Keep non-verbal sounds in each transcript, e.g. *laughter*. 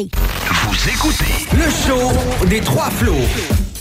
Vous écoutez le show des trois flots.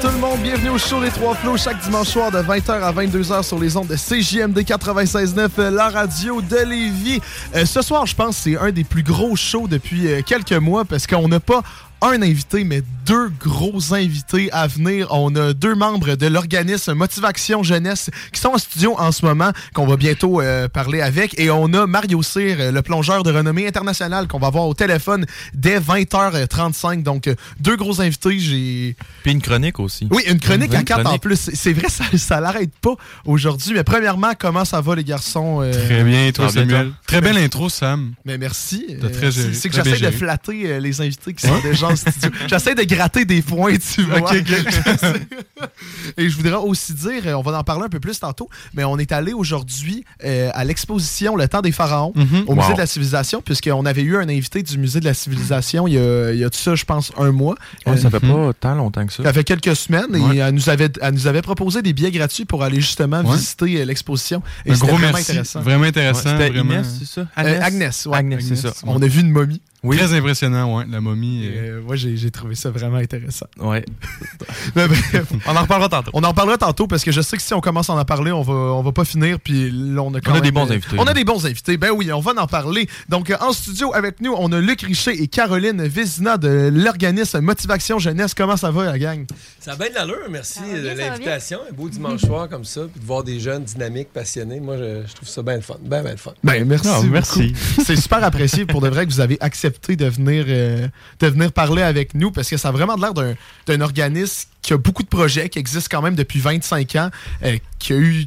Tout le monde, bienvenue au show Les Trois Flots chaque dimanche soir de 20h à 22h sur les ondes de CJMD 96.9, euh, la radio de Lévis. Euh, ce soir, je pense, c'est un des plus gros shows depuis euh, quelques mois parce qu'on n'a pas un invité, mais deux gros invités à venir. On a deux membres de l'organisme Motivation Jeunesse qui sont en studio en ce moment, qu'on va bientôt euh, parler avec. Et on a Mario Cyr, le plongeur de renommée internationale, qu'on va voir au téléphone dès 20h35. Donc, deux gros invités. J'ai. Puis une chronique aussi. Oui, une chronique à quatre en plus. C'est vrai, ça, ça l'arrête pas aujourd'hui. Mais premièrement, comment ça va, les garçons? Euh, Très bien, toi, Samuel? Très belle intro, Sam. Mais merci. T'as Euh, très c'est- géré, c'est que j'essaie de flatter les invités qui sont déjà studio. J'essaie de gratter des points, tu vois. *laughs* Et je voudrais aussi dire, euh, on va en parler un peu plus tantôt, mais on est allé aujourd'hui euh, à l'exposition Le Temps des Pharaons Mhm. au Musée Wow. de la Civilisation, puisqu'on avait eu un invité du Musée de la Civilisation il y a, il y a de ça, je pense, un mois. Ouais, ça Euh, fait pas tant longtemps que ça. ça fait quelques semaines et Ouais. elle, nous avait, elle nous avait proposé des billets gratuits pour aller justement Ouais. visiter euh, l'exposition. Et Un c'était gros vraiment merci. intéressant. Vraiment intéressant. Vraiment. Inès, c'est ça? Euh, Agnès, ouais. Agnès, c'est ça. On a vu une momie. Oui. Très impressionnant, ouais, la momie. Et, euh, moi, j'ai trouvé ça vraiment intéressant. Ouais. *laughs* Mais bref, On en reparlera tantôt. on en parlera tantôt parce que je sais que si on commence à en parler, on va, on va pas finir. Puis là, on a quand On a même- des bons invités. On a des bons invités. Ben oui, on va en parler. Donc, euh, en studio avec nous, on a Luc Richer et Caroline Vézina de l'organisme Motivation Jeunesse. Comment ça va, la gang? Ça a bien de l'allure, merci bien, de l'invitation. Un beau dimanche soir comme ça, puis de voir des jeunes dynamiques, passionnés. Moi, je, je trouve ça bien le fun. Ben, ben le fun. Ben, merci. Ah, merci. C'est super apprécié pour de vrai que vous avez accepté de venir, euh, de venir parler avec nous parce que ça a vraiment l'air d'un d'un organisme qui a beaucoup de projets, qui existe quand même depuis 25 ans, euh, qui a eu.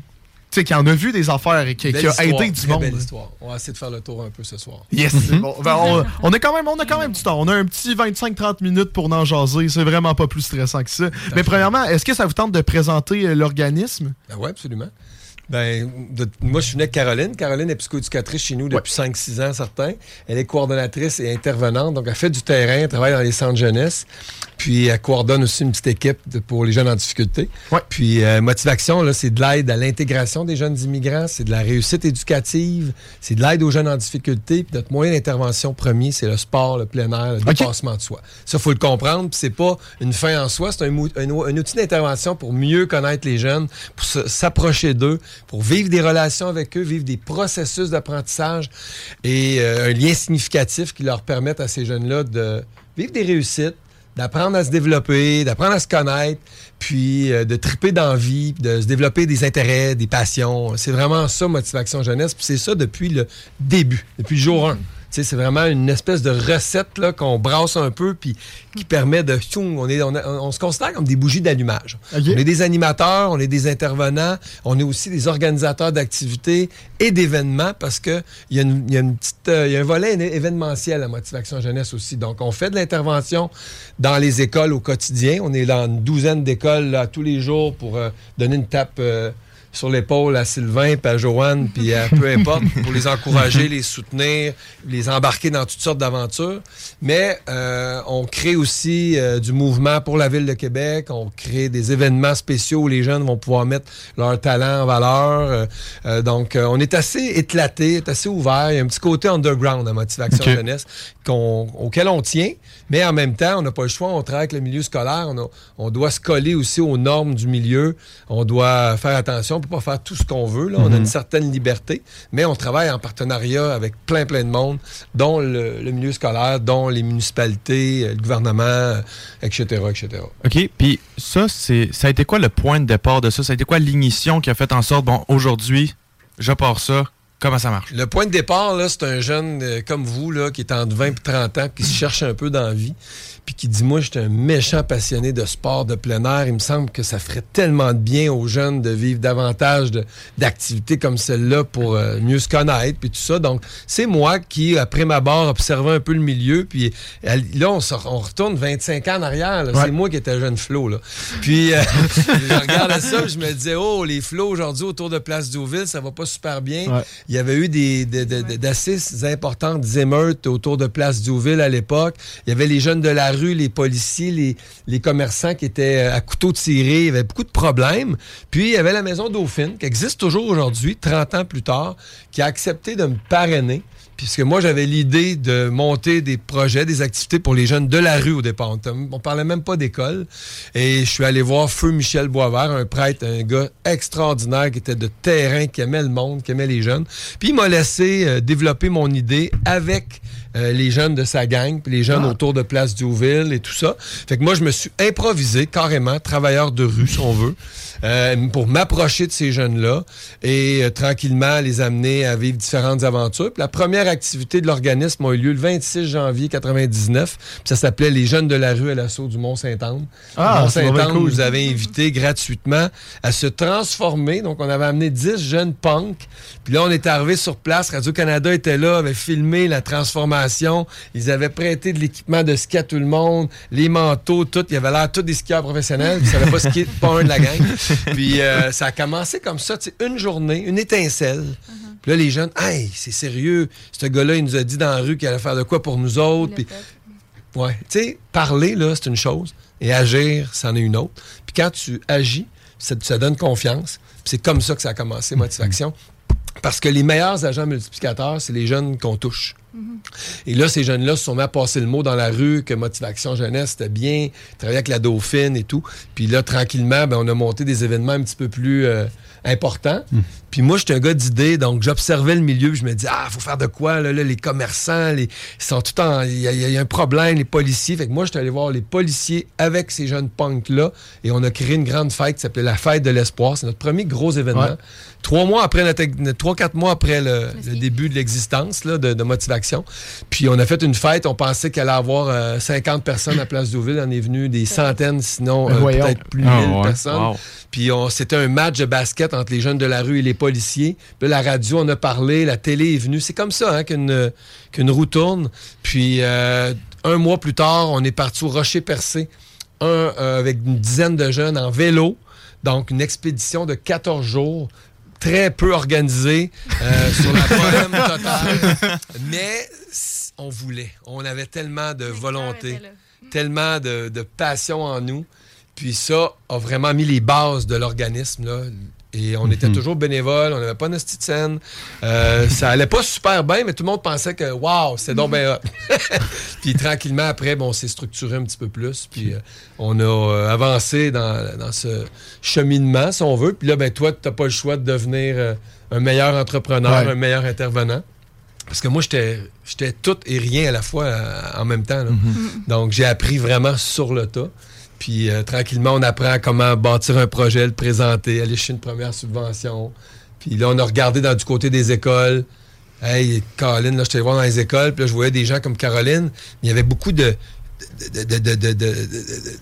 Tu sais, qui en a vu des affaires et qui, a histoire, aidé du monde. belle histoire. On va essayer de faire le tour un peu ce soir. Yes. Bon, ben, on, on a quand même, on a quand même du temps. On a un petit 25-30 minutes pour en jaser. C'est vraiment pas plus stressant que ça. Mais premièrement, est-ce que ça vous tente de présenter euh, l'organisme? Ben oui, absolument. Ben, de- moi, je suis venu avec Caroline. Caroline est psychoéducatrice chez nous depuis 5-6 ans, certains. Elle est coordonnatrice et intervenante. Donc, elle fait du terrain, elle travaille dans les centres jeunesse. Puis, elle coordonne aussi une petite équipe de- pour les jeunes en difficulté. Ouais. Puis, euh, Motivation, là, c'est de l'aide à l'intégration des jeunes immigrants. C'est de la réussite éducative. C'est de l'aide aux jeunes en difficulté. Puis, notre moyen d'intervention premier, c'est le sport, le plein air, le dépassement de soi. Ça, faut le comprendre. Puis, c'est pas une fin en soi. C'est un, mou- un, un outil d'intervention pour mieux connaître les jeunes, pour s'approcher d'eux, pour vivre des relations avec eux, vivre des processus d'apprentissage et euh, un lien significatif qui leur permettent à ces jeunes-là de vivre des réussites, d'apprendre à se développer, d'apprendre à se connaître, puis euh, de triper dans la vie, puis de se développer des intérêts, des passions. C'est vraiment ça, Motivation Jeunesse. Puis c'est ça depuis le début, depuis le jour 1. C'est vraiment une espèce de recette qu'on brasse un peu, puis qui permet de... On, est, on, a- on se considère comme des bougies d'allumage. On est des animateurs, on est des intervenants, on est aussi des organisateurs d'activités et d'événements parce que il y, a une- y a une petite, euh, il y a un volet événementiel à Motivation Jeunesse aussi. Donc, on fait de l'intervention dans les écoles au quotidien. On est dans une douzaine d'écoles tous les jours pour euh, donner une tape. euh, sur l'épaule à Sylvain, puis à Joanne, puis à peu importe, pour les encourager, les soutenir, les embarquer dans toutes sortes d'aventures. Mais euh, on crée aussi euh, du mouvement pour la ville de Québec. On crée des événements spéciaux où les jeunes vont pouvoir mettre leur talent en valeur. Euh, donc, on est assez éclaté, assez ouvert. Il y a un petit côté underground à Motivation. Jeunesse auquel on tient, mais en même temps, on n'a pas le choix. On travaille avec le milieu scolaire. On, a- on doit se coller aussi aux normes du milieu. On doit faire attention. On peut pas faire tout ce qu'on veut. Là. On a une certaine liberté, mais on travaille en partenariat avec plein, plein de monde, dont le, le milieu scolaire, dont les municipalités, euh, le gouvernement, euh, etc., etc. OK, puis ça, c'est ça a été quoi le point de départ de ça? Ça a été quoi l'ignition qui a fait en sorte, bon, aujourd'hui, je pars ça, comment ça marche? Le point de départ, là, c'est un jeune euh, comme vous, là, qui est entre 20 et 30 ans, qui se cherche un peu dans la vie, puis qui dit, moi, j'étais un méchant passionné de sport de plein air. Il me semble que ça ferait tellement de bien aux jeunes de vivre davantage d'activités comme celle-là pour euh, mieux se connaître, puis tout ça. Donc, c'est moi qui, après ma barre, observais un peu le milieu, puis là, on, se- on retourne 25 ans en arrière. C'est moi qui étais jeune Flo, là. Puis, euh, *laughs* je regardais ça, puis je me disais, oh, les flots aujourd'hui autour de Place Douville, ça va pas super bien. Ouais. Il y avait eu des, de- de- de- d'assez importantes émeutes autour de Place Douville à l'époque. Il y avait les jeunes de la rue, les policiers, les, les commerçants qui étaient euh, à couteau tiré. Il y avait beaucoup de problèmes. Puis, il y avait la Maison Dauphine, qui existe toujours aujourd'hui, 30 ans plus tard, qui a accepté de me parrainer. Puisque moi, j'avais l'idée de monter des projets, des activités pour les jeunes de la rue au départ. On on parlait même pas d'école. Et je suis allé voir Feu Michel Boisvert, un prêtre, un gars extraordinaire qui était de terrain, qui aimait le monde, qui aimait les jeunes. Puis il m'a laissé euh, développer mon idée avec euh, les jeunes de sa gang, puis les jeunes autour de Place Diouville et tout ça. Fait que moi, je me suis improvisé carrément, travailleur de rue, si on veut, euh, pour m'approcher de ces jeunes-là et euh, tranquillement les amener à vivre différentes aventures. Puis la première activité de l'organisme a eu lieu le 26 janvier 99. Puis ça s'appelait Les jeunes de la rue à l'assaut du Mont-Saint-Anne. Ah, Mont-Saint-Anne cool. nous avait invités gratuitement à se transformer. Donc, on avait amené 10 jeunes punks. Puis là, on est arrivé sur place. Radio-Canada était là, avait filmé la transformation. Ils avaient prêté de l'équipement de ski à tout le monde, les manteaux, tout. Il y avait l'air tous des skieurs professionnels. Ils ne savaient pas skier, pas un de la gang. *laughs* *laughs* Puis euh, ça a commencé comme ça, tu sais, une journée, une étincelle. Puis là, les jeunes, hey, c'est sérieux. Ce gars-là, il nous a dit dans la rue qu'il allait faire de quoi pour nous autres. Puis Ouais. Tu sais, parler, là, c'est une chose. Et agir, c'en est une autre. Puis quand tu agis, ça, ça donne confiance. Puis c'est comme ça que ça a commencé, Motivation. Parce que les meilleurs agents multiplicateurs, c'est les jeunes qu'on touche. Et là, ces jeunes-là se sont mis à passer le mot dans la rue que Motivation Jeunesse, c'était bien, travailler avec la Dauphine et tout. Puis là, tranquillement, ben, on a monté des événements un petit peu plus euh, importants. Puis moi, j'étais un gars d'idées, donc j'observais le milieu, puis je me dis, ah, faut faire de quoi, là, là, les commerçants, les, ils sont tout en. Il y, a- il y a un problème, les policiers. Fait que moi, j'étais allé voir les policiers avec ces jeunes punks-là, et on a créé une grande fête qui s'appelait la Fête de l'Espoir. C'est notre premier gros événement. Ouais. Trois mois après notre, trois, quatre mois après le, le début de l'existence là, de, de Motivation. Puis on a fait une fête, on pensait qu'elle allait avoir euh, 50 personnes à Place Deauville. On est venu des centaines, sinon euh, Voyons. peut-être plus de Ah, 1000 ouais. personnes. Wow. Puis on- c'était un match de basket entre les jeunes de la rue et les policiers. Puis la radio, on a parlé, la télé est venue. C'est comme ça hein, qu'une qu'une roue tourne. Puis euh, un mois plus tard, on est parti au Rocher Percé, un, euh, avec une dizaine de jeunes en vélo. Donc, une expédition de 14 jours, très peu organisée, euh, sur la bohème totale. Mais on voulait. On avait tellement de volonté tellement de, de passion en nous. Puis ça a vraiment mis les bases de l'organisme. Et on était toujours bénévoles, on n'avait pas notre petite scène. Euh, ça allait pas super bien, mais tout le monde pensait que waouh, c'est donc bien hot. *laughs* puis tranquillement après, bon, on s'est structuré un petit peu plus. Puis euh, on a euh, avancé dans, dans ce cheminement, si on veut. Puis là, ben toi, tu n'as pas le choix de devenir euh, un meilleur entrepreneur, Ouais. un meilleur intervenant. Parce que moi, j'étais j'étais tout et rien à la fois euh, en même temps. là. Donc, j'ai appris vraiment sur le tas. Puis euh, tranquillement, on apprend comment bâtir un projet, le présenter, aller chercher une première subvention. Puis là, on a regardé dans, du côté des écoles. Hey, Caroline, là, je j'étais voir dans les écoles, puis là, je voyais des gens comme Caroline. Il y avait beaucoup de. de, de, de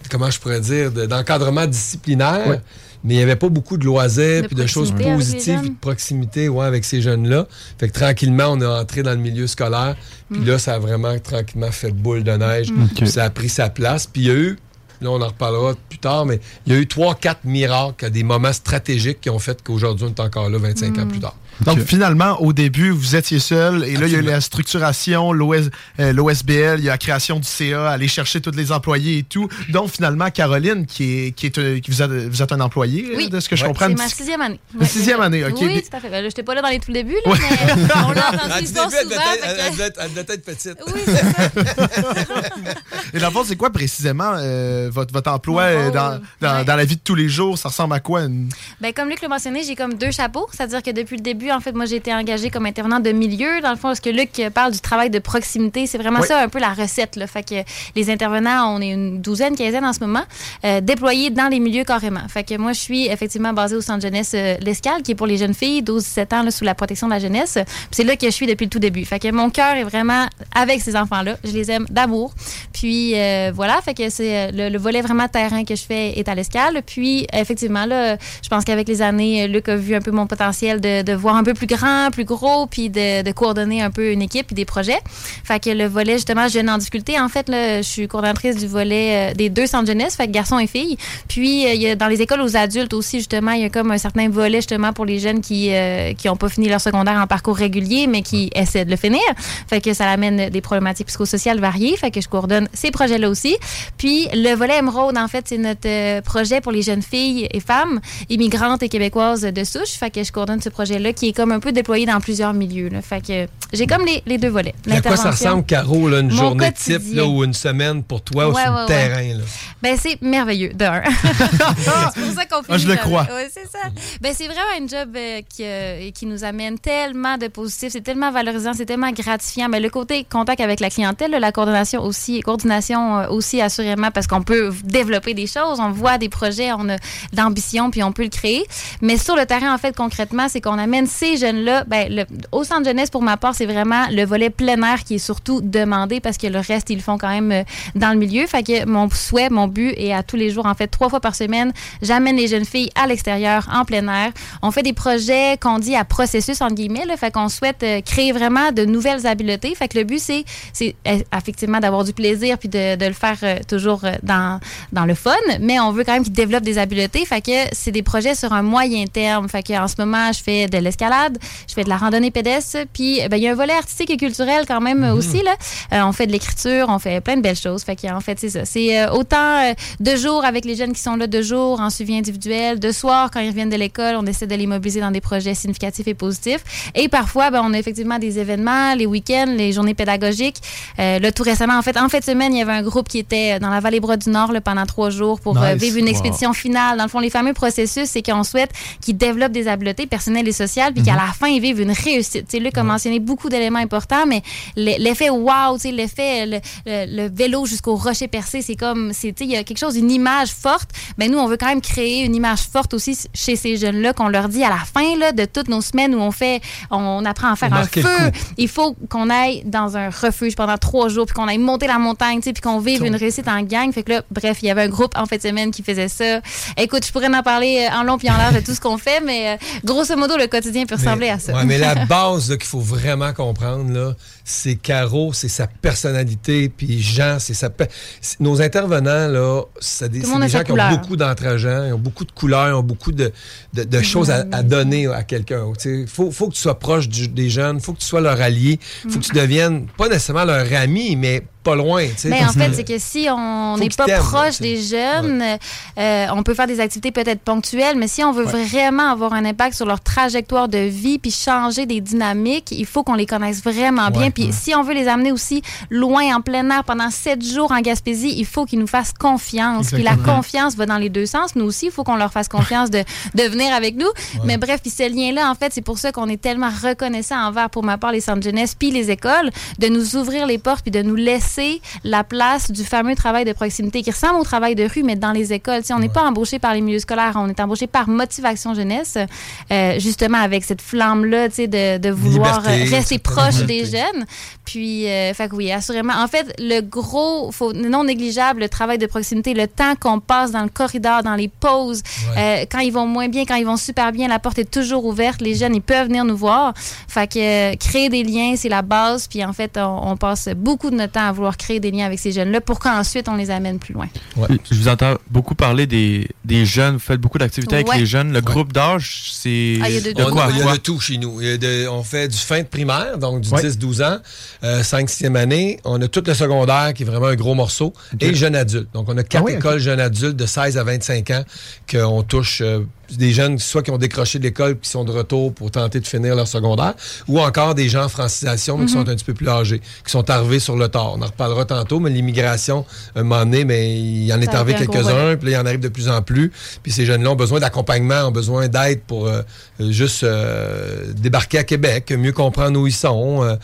comment je pourrais dire D'encadrement disciplinaire. Mais il n'y avait pas beaucoup de loisirs puis de choses positives de proximité ouais, avec ces jeunes-là. Fait que tranquillement, on est entré dans le milieu scolaire. Puis là, ça a vraiment tranquillement fait boule de neige. Mm. Puis ça a pris sa place. Puis il y a eu Là, on en reparlera plus tard, mais il y a eu trois, quatre miracles, des moments stratégiques qui ont fait qu'aujourd'hui, on est encore là 25 ans Mm. plus tard. Donc, finalement, au début, vous étiez seul, et là, il y a eu la structuration, l'OS, euh, l'OSBL, il y a la création du CA, aller chercher tous les employés et tout. Donc, finalement, Caroline, qui est, qui est, euh, qui vous, êtes, vous êtes un employé, Oui. euh, de ce que je Ouais. comprends. C'est ma sixième année. La sixième année, ok. Oui, tout à fait. Ben, là, j'étais pas là dans les tout débuts, là, Ouais. mais on l'a *laughs* entendu souvent. devait être- fait que- elle devait être- être petite. Oui, c'est ça. *laughs* Et dans le fond, c'est quoi précisément euh, votre, votre emploi euh, dans, dans, ouais. dans la vie de tous les jours? Ça ressemble à quoi? une- Ben, comme Luc l'a mentionné, j'ai comme deux chapeaux. C'est-à-dire que depuis le début, en fait, moi, j'ai été engagée comme intervenant de milieu. Dans le fond, parce que Luc parle du travail de proximité, c'est vraiment Oui. ça un peu la recette. Là. Fait que les intervenants, on est une douzaine, quinzaine en ce moment, euh, déployés dans les milieux carrément. Fait que moi, je suis effectivement basée au centre jeunesse euh, L'Escale, qui est pour les jeunes filles, 12-17 ans, là, sous la protection de la jeunesse. C'est là que je suis depuis le tout début. Fait que mon cœur est vraiment avec ces enfants-là. Je les aime d'amour. Puis euh, voilà, fait que c'est euh, le, le volet vraiment terrain que je fais est à l'escale. Puis effectivement, là, je pense qu'avec les années, Luc a vu un peu mon potentiel de, de voir un peu plus grand, plus gros, puis de, coordonner un peu une équipe puis des projets. Fait que le volet, justement, jeune en difficulté, en fait, là, je suis coordonnatrice du volet euh, des deux centres jeunesse, fait que garçons et filles. Puis euh, il y a, dans les écoles aux adultes aussi, justement, il y a comme un certain volet, justement, pour les jeunes qui euh, qui pas fini leur secondaire en parcours régulier, mais qui essaient de le finir. Fait que ça amène des problématiques psychosociales variées. Fait que je coordonne ces projets-là aussi. Puis le volet Emeraude, en fait, c'est notre projet pour les jeunes filles et femmes immigrantes et québécoises de souche. Fait que je coordonne ce projet-là qui est comme un peu déployé dans plusieurs milieux. là. Fait que j'ai comme les, les deux volets. À quoi ça ressemble, Caro, là, une Mon journée quotidien. type là, ou une semaine pour toi ou sur ouais, le terrain? Là? Ben, c'est merveilleux, d'un. *laughs* c'est pour ça qu'on Ah, je le crois. Ouais, c'est ça. Ben, c'est vraiment un job euh, qui, euh, qui nous amène tellement de positifs. C'est tellement valorisant, c'est tellement gratifiant. Ben, le côté contact avec la clientèle, là, la coordination aussi, coordination euh, aussi, assurément, parce qu'on peut développer des choses, on voit des projets, on a d'ambition, puis on peut le créer. Mais sur le terrain, en fait, concrètement, c'est qu'on amène ces jeunes-là, ben, le- au centre jeunesse, pour ma part, c'est vraiment le volet plein air qui est surtout demandé parce que le reste, ils le font quand même euh, dans le milieu. Fait que mon souhait, mon but est à tous les jours, en fait, trois fois par semaine, j'amène les jeunes filles à l'extérieur, en plein air. On fait des projets qu'on dit à processus, entre guillemets, là, fait qu'on souhaite euh, créer vraiment de nouvelles habiletés. Fait que le but, c'est, euh, effectivement d'avoir du plaisir puis de, le faire euh, toujours dans, dans le fun, mais on veut quand même qu'ils développent des habiletés. Fait que c'est des projets sur un moyen terme. Fait que en ce moment, je fais de l'escalade, je fais de la randonnée pédestre, puis euh, ben, il y a un volet artistique et culturel quand même euh, aussi. Là. Euh, on fait de l'écriture, on fait plein de belles choses. Fait que, en fait, c'est ça. C'est euh, autant euh, de jours avec les jeunes qui sont là de jour en suivi individuel, de soir quand ils reviennent de l'école, on essaie de les mobiliser dans des projets significatifs et positifs. Et parfois, ben, on a effectivement des événements, les week-ends, les journées pédagogiques. Là, tout récemment, en fait, en fin de semaine, il y avait un groupe qui était dans la vallée Bras du Nord là, pendant trois jours pour Nice. vivre une Wow. expédition finale. Dans le fond, les fameux processus, c'est qu'on souhaite qu'ils développent des habiletés personnelles et sociales, puis qu'à Mhm. la fin, ils vivent une réussite. Tu sais, Luc a mentionné beaucoup d'éléments importants, mais l'e- l'effet wow, tu sais, l'effet le, le- le vélo jusqu'au rocher percé, c'est comme, c'est, tu sais, il y a quelque chose, une image forte. Ben nous, on veut quand même créer une image forte aussi chez ces jeunes-là, qu'on leur dit à la fin là, de toutes nos semaines où on fait, on apprend à faire un feu. Il faut qu'on aille dans un refuge pendant trois jours, puis qu'on aille monter la montagne, tu sais, puis qu'on vive une réussite en gang. Fait que là, bref, il y avait un groupe en de semaine qui faisait ça. Écoute, je pourrais en parler euh, en long puis en large de tout ce qu'on fait, mais euh, grosso modo, le quotidien peut ressembler mais, à ça. ouais, mais la *laughs* base qu'il faut vraiment comprendre, là, c'est Caro, c'est sa personnalité, puis Jean, c'est sa. Nos intervenants, là, c'est des, des gens qui ont couleur. beaucoup d'entre-gens, ils ont beaucoup de couleurs, ils ont beaucoup de, de- de choses à, à donner à quelqu'un. Il faut, faut que tu sois proche du- des jeunes, il faut que tu sois leur allié, il faut que tu deviennes pas nécessairement leur ami, mais pas loin. Mais en fait, c'est que si on n'est pas proche des jeunes, euh, on peut faire des activités peut-être ponctuelles, mais si on veut vraiment avoir un impact sur leur trajectoire de vie puis changer des dynamiques, il faut qu'on les connaisse vraiment bien. Puis ouais. si on veut les amener aussi loin en plein air pendant sept jours en Gaspésie, il faut qu'ils nous fassent confiance. Puis la confiance va dans les deux sens. Nous aussi, il faut qu'on leur fasse confiance de, *laughs* de venir avec nous. Mais bref, puis ce lien-là, en fait, c'est pour ça qu'on est tellement reconnaissant envers, pour ma part, les centres jeunesse puis les écoles, de nous ouvrir les portes puis de nous laisser la place du fameux travail de proximité qui ressemble au travail de rue, mais dans les écoles. Tu sais, on n'est pas embauché par les milieux scolaires, on est embauché par motivation jeunesse, euh, justement avec cette flamme-là, de, de vouloir Liberté, rester proche des jeunes. Puis, euh, fait que oui, assurément. En fait, le gros, faut, non négligeable, le travail de proximité, le temps qu'on passe dans le corridor, dans les pauses, euh, quand ils vont moins bien, quand ils vont super bien, la porte est toujours ouverte. Les jeunes, ils peuvent venir nous voir. Fait que euh, créer des liens, c'est la base. Puis en fait, on, on passe beaucoup de notre temps à vouloir créer des liens avec ces jeunes-là pour qu'ensuite on les amène plus loin. Je vous entends beaucoup parler des, des jeunes. Vous faites beaucoup d'activités avec les jeunes. Le groupe d'âge, c'est Ah, il y a de- de on, quoi il y a quoi? de tout chez nous. Il y a de- on fait du fin de primaire, donc du Ouais. 10-12 ans, euh, 5-6e année. On a tout le secondaire, qui est vraiment un gros morceau, et jeune adulte. Donc, on a quatre Ah oui, écoles jeunes adultes de 16 à 25 ans qu'on touche euh, des jeunes, soit qui ont décroché de l'école, qui sont de retour pour tenter de finir leur secondaire, ou encore des gens en francisation, mais qui sont un petit peu plus âgés, qui sont arrivés sur le tard. On en reparlera tantôt, mais l'immigration, un moment donné, mais il y en est arrivé quelques-uns, puis là, il y en arrive de plus en plus. Puis ces jeunes-là ont besoin d'accompagnement, ont besoin d'aide pour euh, euh, juste euh, débarquer à Québec, mieux comprendre où ils sont, euh,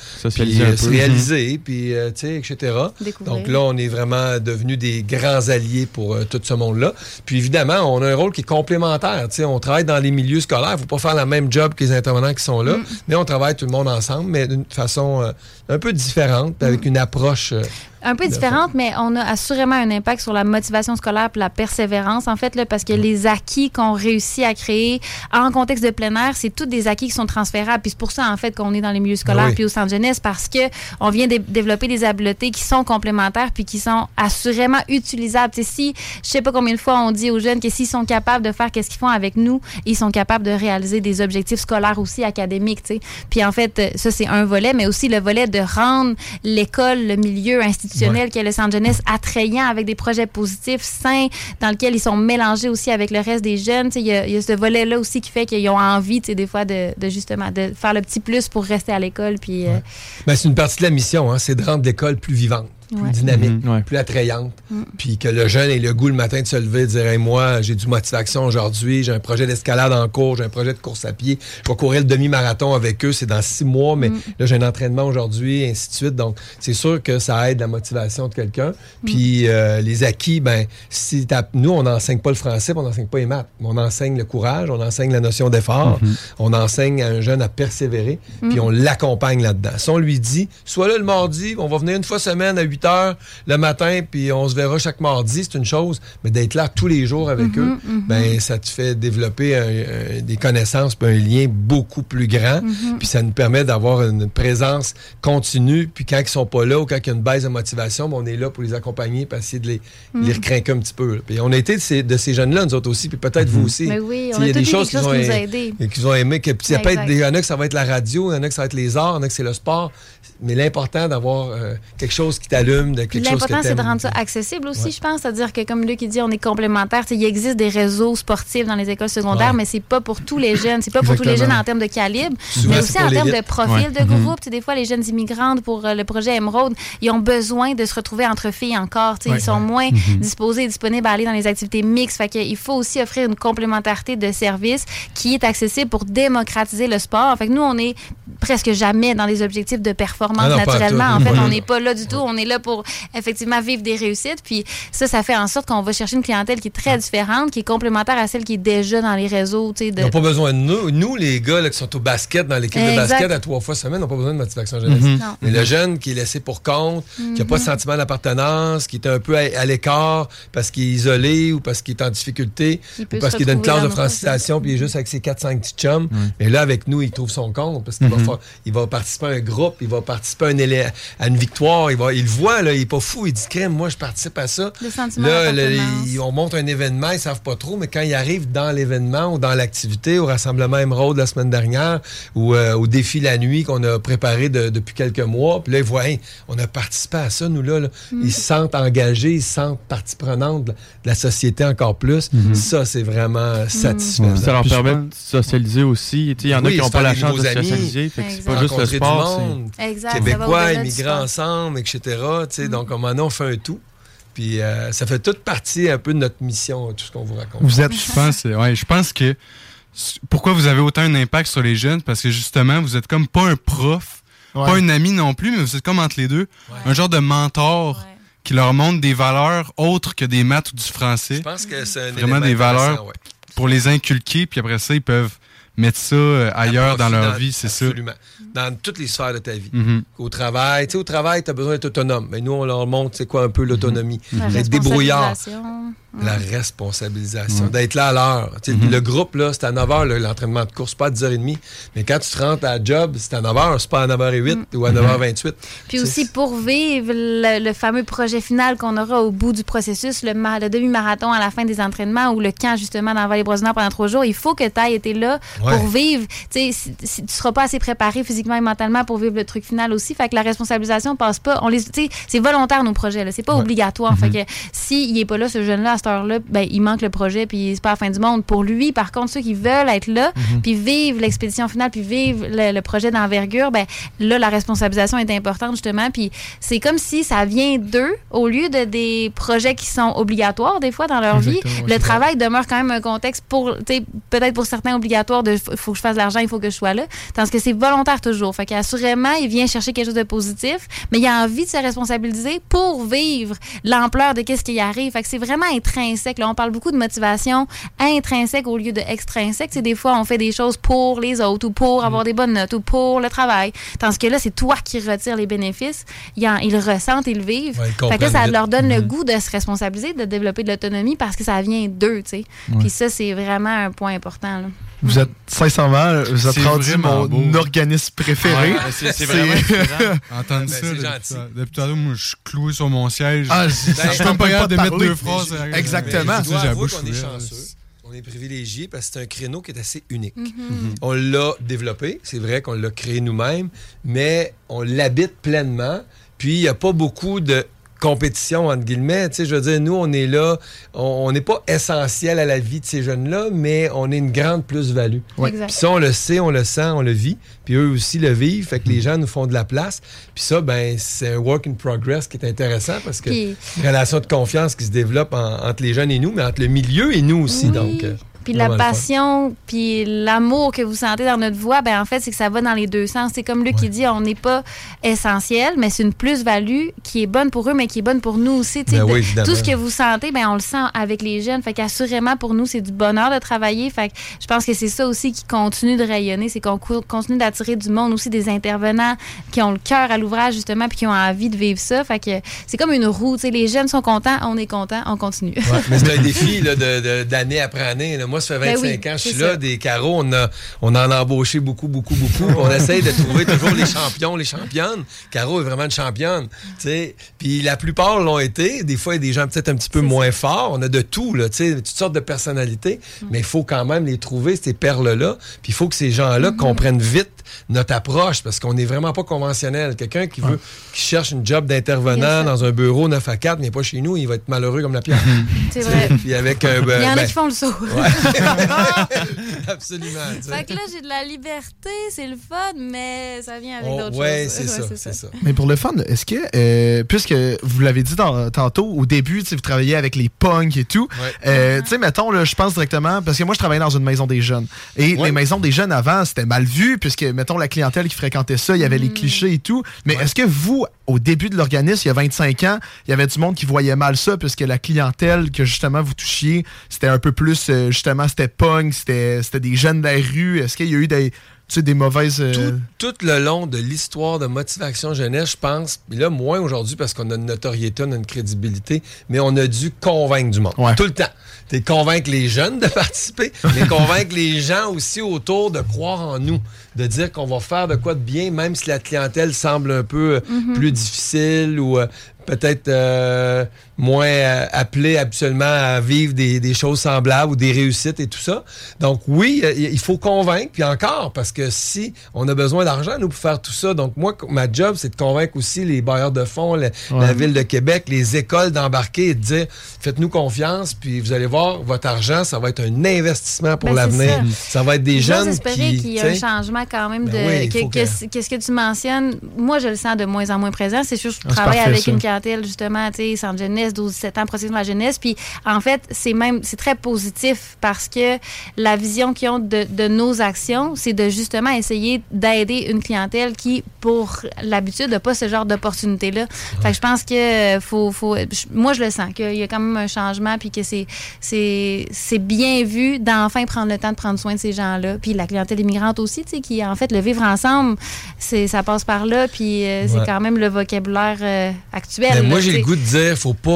puis, un euh, peu. réaliser, puis, euh, tu sais, etc. Découvrir. Donc là, on est vraiment devenus des grands alliés pour euh, tout ce monde-là. Puis évidemment, on a un rôle qui est complémentaire. Tu sais, on travaille dans les milieux scolaires. Il ne faut pas faire la même job que les intervenants qui sont là, Mm. mais on travaille tout le monde ensemble, mais d'une façon euh, un peu différente, avec une approche... euh, Un peu différente, mais on a assurément un impact sur la motivation scolaire et la persévérance, en fait, là, parce que les acquis qu'on réussit à créer en contexte de plein air, c'est tous des acquis qui sont transférables. Puis c'est pour ça, en fait, qu'on est dans les milieux scolaires oui. puis au centre jeunesse, parce que on vient de développer des habiletés qui sont complémentaires puis qui sont assurément utilisables. Tu sais, si, je sais pas combien de fois on dit aux jeunes que s'ils sont capables de faire qu'est-ce qu'ils font avec nous, ils sont capables de réaliser des objectifs scolaires aussi académiques, tu sais. Puis en fait, euh, ça, c'est un volet, mais aussi le volet de rendre l'école, le milieu institutionnel qui est le centre jeunesse attrayant avec des projets positifs, sains, dans lesquels ils sont mélangés aussi avec le reste des jeunes. Il y, a- il y a ce volet-là aussi qui fait qu'ils ont envie, des fois, de, de justement de faire le petit plus pour rester à l'école. Puis, euh, Ben, c'est une partie de la mission, hein, c'est de rendre l'école plus vivante, plus Ouais. dynamique, Mhm, ouais. plus attrayante. Puis que le jeune ait le goût le matin de se lever et de dire Hey, Moi, j'ai du motivation aujourd'hui, j'ai un projet d'escalade en cours, j'ai un projet de course à pied, je vais courir le demi-marathon avec eux, c'est dans six mois, mais là, j'ai un entraînement aujourd'hui, et ainsi de suite. Donc, c'est sûr que ça aide la motivation de quelqu'un. Puis euh, les acquis, ben, si nous, on n'enseigne pas le français, puis on n'enseigne pas les maths. On enseigne le courage, on enseigne la notion d'effort, on enseigne à un jeune à persévérer, puis on l'accompagne là-dedans. Si on lui dit, sois là le mardi, on va venir une fois semaine à 8 heures le matin, puis on se verra chaque mardi, c'est une chose, mais d'être là tous les jours avec eux, ben ça te fait développer un- un- des connaissances, puis un lien beaucoup plus grand, puis ça nous permet d'avoir une présence continue, puis quand ils sont pas là ou quand il y a une baisse de motivation, ben, on est là pour les accompagner, puis essayer de les, les recrinquer un petit peu. Puis on a été de ces, ces jeunes-là, nous autres aussi, puis peut-être vous aussi. Mais oui, Tu on a il y a des choses ont, qui nous aimé- aidés. qu'ils ont aimé. Que, ça peut être, il y en a que ça va être la radio, il y en a que ça va être les arts, il y en a que c'est le sport. Mais l'important d'avoir euh, quelque chose qui t'allume, de Puis quelque chose que L'important, c'est de rendre ça accessible aussi, Ouais. je pense. C'est-à-dire que, comme Luc il dit, on est complémentaires. Tu sais, il existe des réseaux sportifs dans les écoles secondaires, Ouais. mais c'est pas pour tous les jeunes. C'est pas pour tous les jeunes en termes de calibre, Souvent, mais aussi en termes de profil Ouais. de groupe. Tu sais, des fois, les jeunes immigrantes pour euh, le projet Emerald, ils ont besoin de se retrouver entre filles encore. Ils sont moins disposés et disponibles à aller dans les activités mixtes. Fait qu'il faut aussi offrir une complémentarité de services qui est accessible pour démocratiser le sport. Fait que nous, on est presque jamais dans les objectifs de performance Ah non, naturellement. En fait, Ouais. on n'est pas là du tout. On est là pour effectivement vivre des réussites. Puis ça, ça fait en sorte qu'on va chercher une clientèle qui est très différente, qui est complémentaire à celle qui est déjà dans les réseaux. tu sais, De... Ils n'ont pas besoin de nous. Nous, les gars là, qui sont au basket, dans l'équipe de basket à trois fois semaine, n'ont pas besoin de motivation jeunesse. Non. Mais le jeune qui est laissé pour compte, qui n'a pas de sentiment d'appartenance, qui est un peu à, à l'écart parce qu'il est isolé ou parce qu'il est en difficulté, ou parce qu'il a une classe de francisation puis il est juste avec ses 4-5 petits chums. Mais là, avec nous, il trouve son compte parce qu'il va, faire- il va participer à un groupe, il va participer à une, élé- à une victoire, il, va, il le voit, là, il est pas fou, il dit crème, moi je participe à ça. Le sentiment Là, le- on monte un événement, ils savent pas trop, mais quand ils arrivent dans l'événement ou dans l'activité, au rassemblement Emerald la semaine dernière, ou euh, au défi la nuit qu'on a préparé de- depuis quelques mois, puis là, ils voient, Hey, on a participé à ça, nous, là. là. Mm. Ils se sentent engagés, ils se sentent partie prenante de la, société encore plus. Ça, c'est vraiment satisfaisant. Ça leur permet de socialiser aussi. Il y en Oui, a qui n'ont pas la chance de socialiser. C'est pas juste le Rencontrer sport. du c'est- monde, Exact, Québécois, immigrants ensemble, etc. Tu sais, Donc, à un moment donné, on fait un tout. Puis euh, ça fait toute partie un peu de notre mission, tout ce qu'on vous raconte. Vous êtes Je pense, euh, ouais, je pense que pourquoi vous avez autant un impact sur les jeunes, parce que justement, vous êtes comme pas un prof, Ouais. pas un ami non plus, mais vous êtes comme entre les deux, un genre de mentor Ouais. qui leur montre des valeurs autres que des maths ou du français Je pense que c'est un Vraiment des valeurs. pour les inculquer, puis après ça, ils peuvent mettre ça euh, ailleurs dans leur vie, c'est ça. Absolument. Dans toutes les sphères de ta vie. Mhm. Au travail, tu sais, au travail, tu as besoin d'être autonome. Mais nous, on leur montre, c'est quoi un peu l'autonomie. La D'être débrouillard. responsabilisation. La responsabilisation, d'être là à l'heure. Tu sais, Le groupe, là, c'est à 9 h l'entraînement de course, pas à 10h30. Mais quand tu te rentres à la job, c'est à 9 h, c'est pas à 9h08 ou à 9h28. Puis aussi, pour vivre le, le fameux projet final qu'on aura au bout du processus, le, ma- le demi-marathon à la fin des entraînements ou le camp, justement, dans Brosina pendant trois jours, il faut que tu aies été là Ouais. pour vivre. Tu sais, si, tu seras pas assez préparé physiquement et mentalement pour vivre le truc final aussi. Fait que la responsabilisation passe pas. On les, c'est volontaire, nos projets. là. C'est pas obligatoire. Fait que s'il est pas là, ce jeune-là, à cette heure-là, ben, il manque le projet puis c'est pas la fin du monde. Pour lui, par contre, ceux qui veulent être là, puis vivre l'expédition finale, puis vivre le, le projet d'envergure, ben, là, la responsabilisation est importante, justement. Puis c'est comme si ça vient d'eux au lieu de des projets qui sont obligatoires, des fois, dans leur vie. Le travail demeure quand même un contexte pour, peut-être pour certains obligatoire de il faut que je fasse de l'argent, il faut que je sois là. Tandis que c'est volontaire toujours. Fait qu'assurément, il vient chercher quelque chose de positif, mais il a envie de se responsabiliser pour vivre l'ampleur de qu'est-ce qui arrive. Fait que c'est vraiment intrinsèque. Là, on parle beaucoup de motivation intrinsèque au lieu de extrinsèque. C'est des fois, on fait des choses pour les autres ou pour avoir des bonnes notes ou pour le travail. Tandis que là, c'est toi qui retires les bénéfices. Ils, en- ils le ressentent, ils le vivent. Ouais, ils fait que là, ça leur donne le goût de se responsabiliser, de développer de l'autonomie parce que ça vient d'eux, tu sais. Puis ça, c'est vraiment un point important. là. Vous êtes, sincèrement, vous êtes rendu mon beau. organisme préféré. Ouais, c'est c'est vraiment. *laughs* Entendre Ben, ça, c'est depuis, tout à l'heure, moi, je suis cloué sur mon siège. Ah, je peux pas pas capable de mettre deux phrases. Exactement. Je dois avouer qu'on est chanceux. On est privilégié parce que c'est un créneau qui est assez unique. Mm-hmm. On l'a développé, c'est vrai qu'on l'a créé nous-mêmes, mais on l'habite pleinement. Puis il n'y a pas beaucoup de compétition, entre guillemets. Tu sais, je veux dire, nous, on est là, on n'est pas essentiel à la vie de ces jeunes-là, mais on est une grande plus-value. Exact. Puis ça, on le sait, on le sent, on le vit. Puis eux aussi le vivent. Fait que les gens nous font de la place. Puis ça, ben, c'est un work in progress qui est intéressant parce que relation de confiance qui se développe en- entre les jeunes et nous, mais entre le milieu et nous aussi. Oui. Donc, euh, Puis la passion, puis l'amour que vous sentez dans notre voix, ben en fait, c'est que ça va dans les deux sens. C'est comme Luc qui dit, on n'est pas essentiel, mais c'est une plus-value qui est bonne pour eux, mais qui est bonne pour nous aussi. Ben oui, tout ce que vous sentez, ben on le sent avec les jeunes. Fait qu'assurément, pour nous, c'est du bonheur de travailler. Fait que je pense que c'est ça aussi qui continue de rayonner, c'est qu'on continue d'attirer du monde aussi, des intervenants qui ont le cœur à l'ouvrage, justement, puis qui ont envie de vivre ça. Fait que c'est comme une roue. Les jeunes sont contents, on est contents, on continue. Ouais, mais c'est un *laughs* défi là, de- de- d'année après année. là. Moi, ça fait Ben 25 oui, ans, je suis là, ça. des carreaux, on, a, on en a embauché beaucoup, beaucoup, beaucoup. on essaye de trouver *laughs* toujours les champions, les championnes. Caro est vraiment une championne. Puis la plupart l'ont été. Des fois, il y a des gens peut-être un petit peu moins forts. On a de tout, là, toutes sortes de personnalités. Mm. Mais il faut quand même les trouver, ces perles-là. Puis il faut que ces gens-là Mm-hmm. comprennent vite notre approche parce qu'on n'est vraiment pas conventionnel. Quelqu'un qui veut, qui cherche une job d'intervenant dans un bureau 9 à 4, n'est pas chez nous, il va être malheureux comme la pierre. C'est vrai. *laughs* Puis avec. Il y en a ben, qui font le saut. *laughs* Absolument. tu sais. Fait que là, j'ai de la liberté, c'est le fun, mais ça vient avec On- d'autres ouais, choses. c'est *laughs* ça, Ouais, c'est ça. Mais pour le fun, est-ce que, euh, puisque vous l'avez dit dans- tantôt, au début, vous travaillez avec les punks et tout, Ouais. euh, tu sais, mettons, là, je pense directement, parce que moi, je travaillais dans une maison des jeunes. Et Ouais. les maisons des jeunes avant, c'était mal vu, puisque, mettons, la clientèle qui fréquentait ça, il y avait les clichés et tout. Mais est-ce que vous, au début de l'organisme, il y a 25 ans, il y avait du monde qui voyait mal ça, puisque la clientèle que, justement, vous touchiez, c'était un peu plus, euh, justement, c'était punk, c'était des jeunes de la rue. Est-ce qu'il y a eu des, des mauvaises... euh, Tout, tout le long de l'histoire de Motivation Jeunesse, je pense, mais là, moins aujourd'hui parce qu'on a une notoriété, on a une crédibilité, mais on a dû convaincre du monde. Ouais. Tout le temps. C'est convaincre les jeunes de *laughs* participer, mais convaincre les gens aussi autour de croire en nous, de dire qu'on va faire de quoi de bien, même si la clientèle semble un peu euh, plus difficile ou euh, peut-être euh, moins euh, appelée habituellement à vivre des, des choses semblables ou des réussites et tout ça. Donc oui, euh, il faut convaincre, puis encore, parce que si on a besoin d'argent, nous, pour faire tout ça, donc moi, ma job, c'est de convaincre aussi les bailleurs de fonds, la, la Ville de Québec, les écoles d'embarquer et de dire, faites-nous confiance, puis vous allez voir, votre argent, ça va être un investissement pour Ben, l'avenir. Ça. va être des jeunes qui... qu'il y a tu un changement quand même Ben de oui, que, que qu'est-ce que tu mentionnes? Moi, je le sens de moins en moins présent. C'est sûr, je Ah, travaille parfait, avec ça. une clientèle, justement, tu sais, centre jeunesse, 12-17 ans, protection de la jeunesse. Puis, en fait, c'est même, c'est très positif parce que la vision qu'ils ont de, de nos actions, c'est de justement essayer d'aider une clientèle qui, pour l'habitude, n'a pas ce genre d'opportunité-là. Fait que je pense que faut, faut, moi, je le sens, qu'il y a quand même un changement, puis que c'est, c'est, c'est bien vu d'enfin prendre le temps de prendre soin de ces gens-là. Puis la clientèle immigrante aussi, tu sais, qui, en fait, le vivre ensemble, c'est, ça passe par là, puis euh, Ouais. c'est quand même le vocabulaire euh, actuel. Mais moi, j'ai le goût de dire, faut pas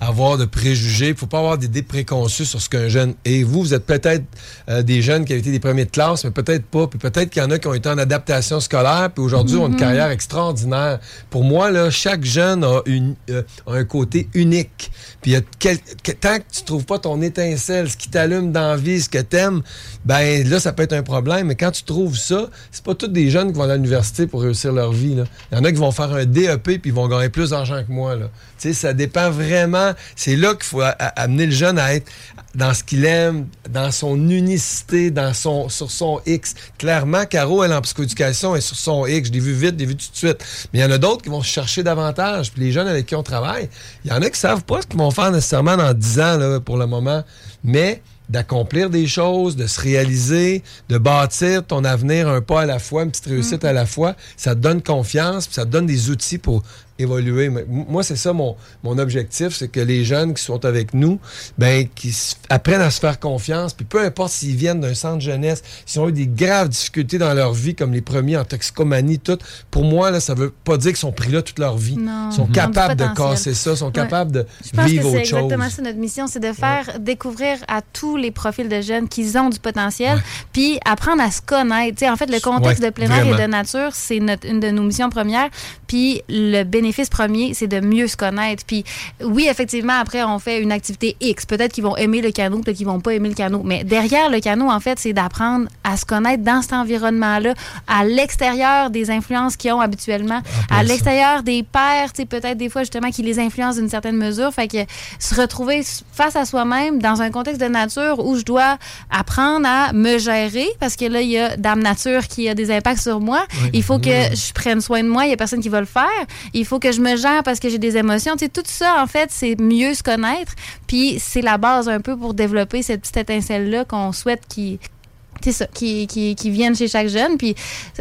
avoir de préjugés, faut pas avoir d'idées préconçues sur ce qu'un jeune est. Vous, vous êtes peut-être euh, des jeunes qui avaient été des premiers de classe, mais peut-être pas. Puis peut-être qu'il y en a qui ont été en adaptation scolaire, puis aujourd'hui ont une Mhm. carrière extraordinaire. Pour moi, là, chaque jeune a, une, euh, a un côté unique. Puis il y a quel- que- tant que tu trouves pas ton étincelle, ce qui t'allume dans la vie, ce que t'aimes, ben là, ça peut être un problème. Mais quand tu trouves ça, c'est pas tous des jeunes qui vont à l'université pour réussir leur vie. Il y en a qui vont faire un DEP puis ils vont gagner plus d'argent que moi. Là. Tu sais, ça dépend vraiment. C'est là qu'il faut amener le jeune à être dans ce qu'il aime, dans son unicité, dans son, sur son X. Clairement, Caro, elle, en psychoéducation, est sur son X. Je l'ai vu vite, je l'ai vu tout de suite. Mais il y en a d'autres qui vont chercher davantage. Puis les jeunes avec qui on travaille, il y en a qui savent pas ce qu'ils vont faire nécessairement dans 10 ans, là, pour le moment. Mais d'accomplir des choses, de se réaliser, de bâtir ton avenir un pas à la fois, une petite réussite à la fois, ça te donne confiance, puis ça te donne des outils pour évoluer. Mais moi, c'est ça mon, mon objectif, c'est que les jeunes qui sont avec nous, ben, qui apprennent à se faire confiance, puis peu importe s'ils viennent d'un centre jeunesse, s'ils ont eu des graves difficultés dans leur vie, comme les premiers en toxicomanie, tout, pour moi, là, ça veut pas dire qu'ils sont pris là toute leur vie. Non. Ils sont capables de casser ça, ils sont Ouais. capables de Je pense vivre que c'est autre chose. exactement ça notre mission, c'est de faire découvrir à tous les profils de jeunes qu'ils ont du potentiel, puis apprendre à se connaître. Tu sais, en fait, le contexte de plein air et de nature, c'est une de nos missions premières. Puis le bénéfice premier, c'est de mieux se connaître. Puis oui, effectivement, après, on fait une activité X. Peut-être qu'ils vont aimer le canot, peut-être qu'ils vont pas aimer le canot. Mais derrière le canot, en fait, c'est d'apprendre à se connaître dans cet environnement-là, à l'extérieur des influences qu'ils ont habituellement, à ça. l'extérieur des sais, peut-être des fois justement qui les influencent d'une certaine mesure. Fait que se retrouver face à soi-même dans un contexte de nature où je dois apprendre à me gérer parce que là, il y a Dame Nature qui a des impacts sur moi. Oui. Il faut que je prenne soin de moi. Il y a personne qui va le faire. Il faut que je me gère parce que j'ai des émotions. Tu sais, tout ça, en fait, c'est mieux se connaître. Puis c'est la base un peu pour développer cette petite étincelle-là qu'on souhaite qui c'est ça, qui, qui, qui viennent chez chaque jeune. Puis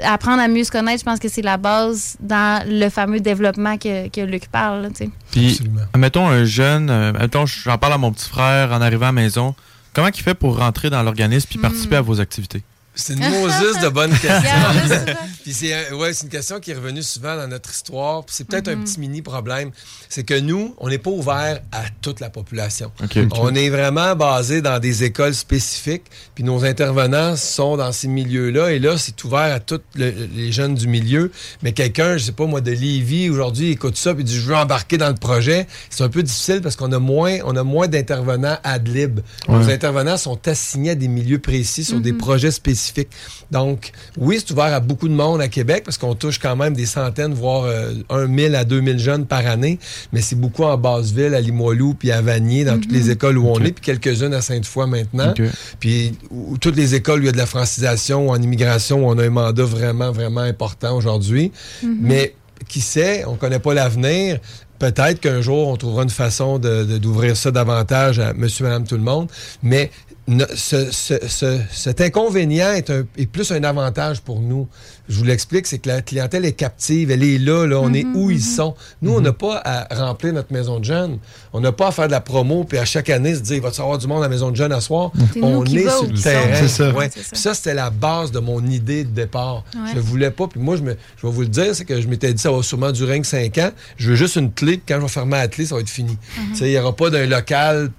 apprendre à mieux se connaître, je pense que c'est la base dans le fameux développement que, que Luc parle. là. Puis, mettons un jeune, euh, mettons, j'en parle à mon petit frère en arrivant à la maison. Comment il fait pour rentrer dans l'organisme puis participer à vos activités? C'est une Moses de bonne *laughs* question. Puis c'est ouais, c'est une question qui est revenue souvent dans notre histoire. Puis c'est peut-être un Mhm. petit mini problème. C'est que nous, on n'est pas ouvert à toute la population. On est vraiment basé dans des écoles spécifiques. Puis nos intervenants sont dans ces milieux-là. Et là, c'est ouvert à tous le- les jeunes du milieu. Mais quelqu'un, je sais pas moi, de Lévis, aujourd'hui, écoute ça puis dit je veux embarquer dans le projet. C'est un peu difficile parce qu'on a moins, on a moins d'intervenants ad lib. Ouais. Nos intervenants sont assignés à des milieux précis sur des Mhm. projets spécifiques. Donc, oui, c'est ouvert à beaucoup de monde à Québec parce qu'on touche quand même des centaines, voire euh, 1 000 à 2000 jeunes par année. Mais c'est beaucoup en Basseville, à Limoilou, puis à Vanier, dans toutes les écoles où on est, puis quelques-unes à Sainte-Foy maintenant. Puis où- toutes les écoles où il y a de la francisation ou en immigration, où on a un mandat vraiment, vraiment important aujourd'hui. Mhm. Mais qui sait, on connaît pas l'avenir. Peut-être qu'un jour, on trouvera une façon de- de- d'ouvrir ça davantage à monsieur, madame, tout le monde. Mais ne- ce- ce- ce- cet inconvénient est, un- est plus un avantage pour nous. Je vous l'explique, c'est que la clientèle est captive, elle est là, là on est où ils sont. Nous, on n'a pas à remplir notre maison de jeunes. On n'a pas à faire de la promo, puis à chaque année se dire, il va y avoir du monde à la maison de jeunes à soir? On est sur le terrain. C'est ça. Ouais. C'est ça. Puis ça, c'était la base de mon idée de départ. Ouais. Je ne voulais pas. Puis moi, je, me, je vais vous le dire, c'est que je m'étais dit, ça va sûrement durer que 5 ans. Je veux juste une clé, puis quand je vais fermer la clé, ça va être fini. Mhm. Il n'y aura pas d'un local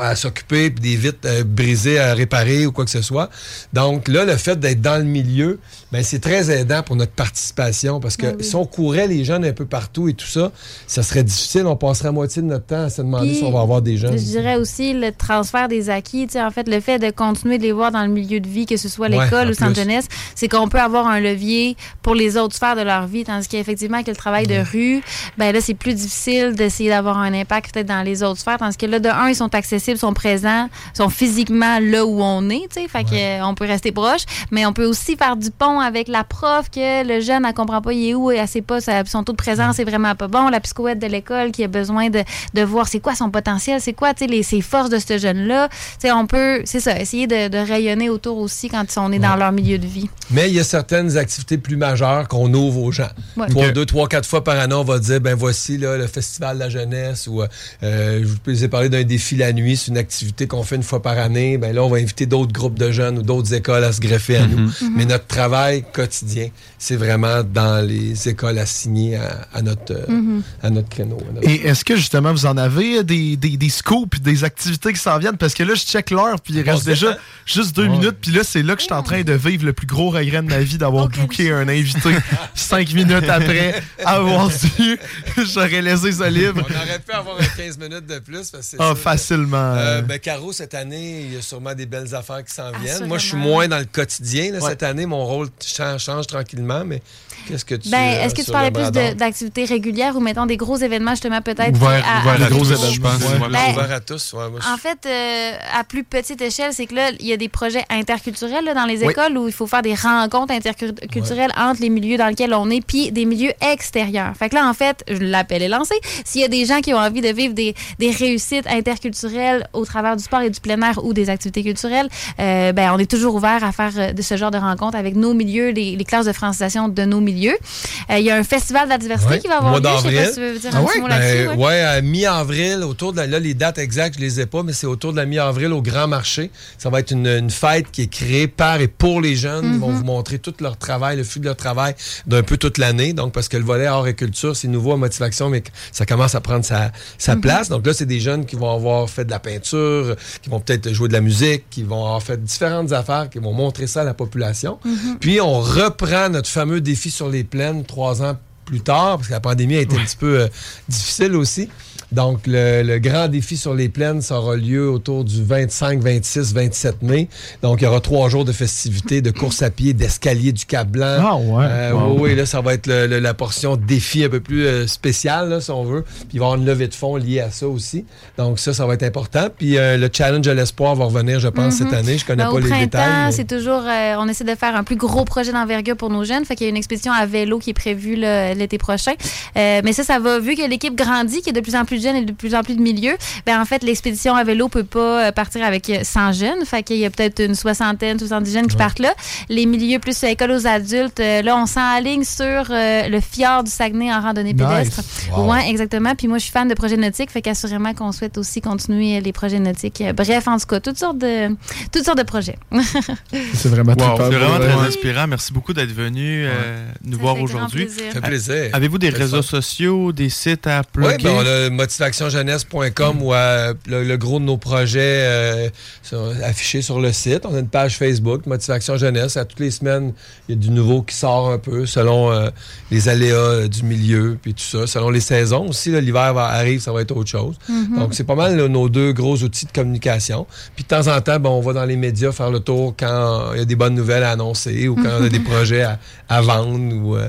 à s'occuper, puis des vitres euh, brisées à réparer ou quoi que ce soit. Donc là, le fait d'être dans le milieu, ben, c'est très aidant pour notre participation parce que Ben oui. si on courait les jeunes un peu partout et tout ça, ça serait difficile. On passerait moitié de notre temps à se demander Puis, si on va avoir des jeunes. Je dirais aussi le transfert des acquis. En fait, le fait de continuer de les voir dans le milieu de vie, que ce soit Ouais, l'école en ou centre jeunesse, c'est qu'on peut avoir un levier pour les autres sphères de leur vie. Tandis qu'effectivement, que le travail de rue, ben là, c'est plus difficile d'essayer d'avoir un impact peut-être dans les autres sphères. Tandis que là, de un, ils sont accessibles accessibles, sont présents, sont physiquement là où on est, tu sais, fait que, euh, on peut rester proche, mais on peut aussi faire du pont avec la prof que le jeune ne comprend pas il est où et elle sait pas son taux de présence est vraiment pas bon, la psychoète de l'école qui a besoin de, de voir c'est quoi son potentiel, c'est quoi tu sais, les, ses forces de ce jeune-là. Tu sais, on peut, c'est ça, essayer de, de rayonner autour aussi quand on est dans leur milieu de vie. Mais il y a certaines activités plus majeures qu'on ouvre aux gens. Ouais. Trois, deux, trois, quatre fois par année, on va dire, ben voici là, le Festival de la jeunesse ou euh, je vous ai parlé d'un défi la nuit, c'est une activité qu'on fait une fois par année. Ben là, on va inviter d'autres groupes de jeunes ou d'autres écoles à se greffer à nous. Mhm. Mais notre travail quotidien, c'est vraiment dans les écoles assignées à, à notre, euh, Mhm. à notre créneau. à notre- Et est-ce que justement vous en avez des, des, des scoops, des activités qui s'en viennent? Parce que là, je check l'heure, puis il reste déjà *laughs* juste deux minutes, puis là, c'est là que je suis en train de vivre le plus gros regret de ma vie d'avoir booké un invité *laughs* cinq minutes après avoir dû. *laughs* J'aurais laissé ça libre. On aurait pu avoir un 15 minutes de plus. Parce que c'est Ah, facilement. Euh, ben, Caro, cette année, il y a sûrement des belles affaires qui s'en viennent. Moi, je suis moins dans le quotidien. là, Ouais. Cette année, mon rôle change, change tranquillement, mais qu'est-ce que tu Ben, euh, est-ce que tu parlais plus d'activités régulières ou mettons des gros événements justement peut-être Ouvert- à- ouvert à- à gros tous, événements, je pense. ouais. Ben, Ouvert à tous. ouais, moi, je- En fait, euh, à plus petite échelle, c'est que là, il y a des projets interculturels là, dans les Oui. écoles où il faut faire des rencontres interculturelles entre les milieux dans lesquels on est puis des milieux extérieurs. Fait que là, en fait, l'appel est lancé. S'il y a des gens qui ont envie de vivre des, des réussites interculturelles au travers du sport et du plein air ou des activités culturelles, euh, ben, on est toujours ouvert à faire euh, de ce genre de rencontres avec nos milieux, les, les classes de francisation de nos milieux. Euh, Il y a un festival de la diversité Ouais, qui va avoir lieu. Je sais pas si tu veux dire Ah un ouais? petit mot là-dessus. ouais. ouais, à mi-avril, autour de la, là, les dates exactes, je les ai pas, mais c'est autour de la mi-avril au Grand Marché. Ça va être une, une fête qui est créée par et pour les jeunes. Ils Mhm. vont vous montrer tout leur travail, le flux de leur travail d'un peu toute l'année. Donc, parce que le volet art et culture, c'est nouveau à motivation, mais ça commence à prendre sa, sa Mhm. place. Donc là, c'est des jeunes qui vont avoir fait de la peinture, qui vont peut-être jouer de la musique, qui vont avoir fait différentes affaires, qui vont montrer ça à la population. Mhm. Puis on reprend notre fameux défi sur les plaines trois ans plus tard, parce que la pandémie a été un petit peu euh, difficile aussi. Donc, le, le grand défi sur les plaines, ça aura lieu autour du 25, 26, 27 mai. Donc, il y aura trois jours de festivités, de course à pied, d'escalier du Cap Blanc. Ah ouais. Euh, Wow. Oui, oui, là, ça va être le- le- la portion défi un peu plus euh, spéciale, là, si on veut. Puis, il va y avoir une levée de fonds liée à ça aussi. Donc, ça, ça va être important. Puis, euh, le challenge de l'espoir va revenir, je pense, cette année. Je connais Ben, pas au les printemps, détails. mais- c'est toujours. euh, on essaie de faire un plus gros projet d'envergure pour nos jeunes. Fait qu'il y a une expédition à vélo qui est prévue l'été prochain. Euh, mais ça, ça va. Vu que l'équipe grandit, qu'il y a de plus en plus de jeunes et de plus en plus de milieux, ben en fait, l'expédition à vélo peut pas euh, partir avec euh, 100 jeunes. Fait qu'il y a peut-être une soixantaine, 70 jeunes qui partent là. Les milieux plus euh, école aux adultes, euh, là, on s'enligne sur euh, le fjord du Saguenay en randonnée Nice. pédestre. Wow. Ouais, exactement. Puis moi, je suis fan de projets nautiques, fait qu'assurément qu'on souhaite aussi continuer les projets nautiques. Euh, Bref, en tout cas, toutes sortes de, toutes sortes de projets. *laughs* C'est vraiment Wow, c'est vraiment très inspirant. Merci beaucoup d'être venu euh, nous Ça voir aujourd'hui. plaisir. Ça fait plaisir. Avez-vous des réseaux sociaux, des sites à Oui, plugger? ben, on a motivationjeunesse.com où euh, le, le gros de nos projets euh, sont affichés sur le site. On a une page Facebook, Motivation Jeunesse. À toutes les semaines, il y a du nouveau qui sort un peu selon euh, les aléas du milieu puis tout ça, selon les saisons aussi. L'hiver arrive, ça va être autre chose. Donc, c'est pas mal là, nos deux gros outils de communication. Puis de temps en temps, ben, on va dans les médias faire le tour quand il y a des bonnes nouvelles à annoncer ou quand on a des *laughs* projets à, à vendre ou euh,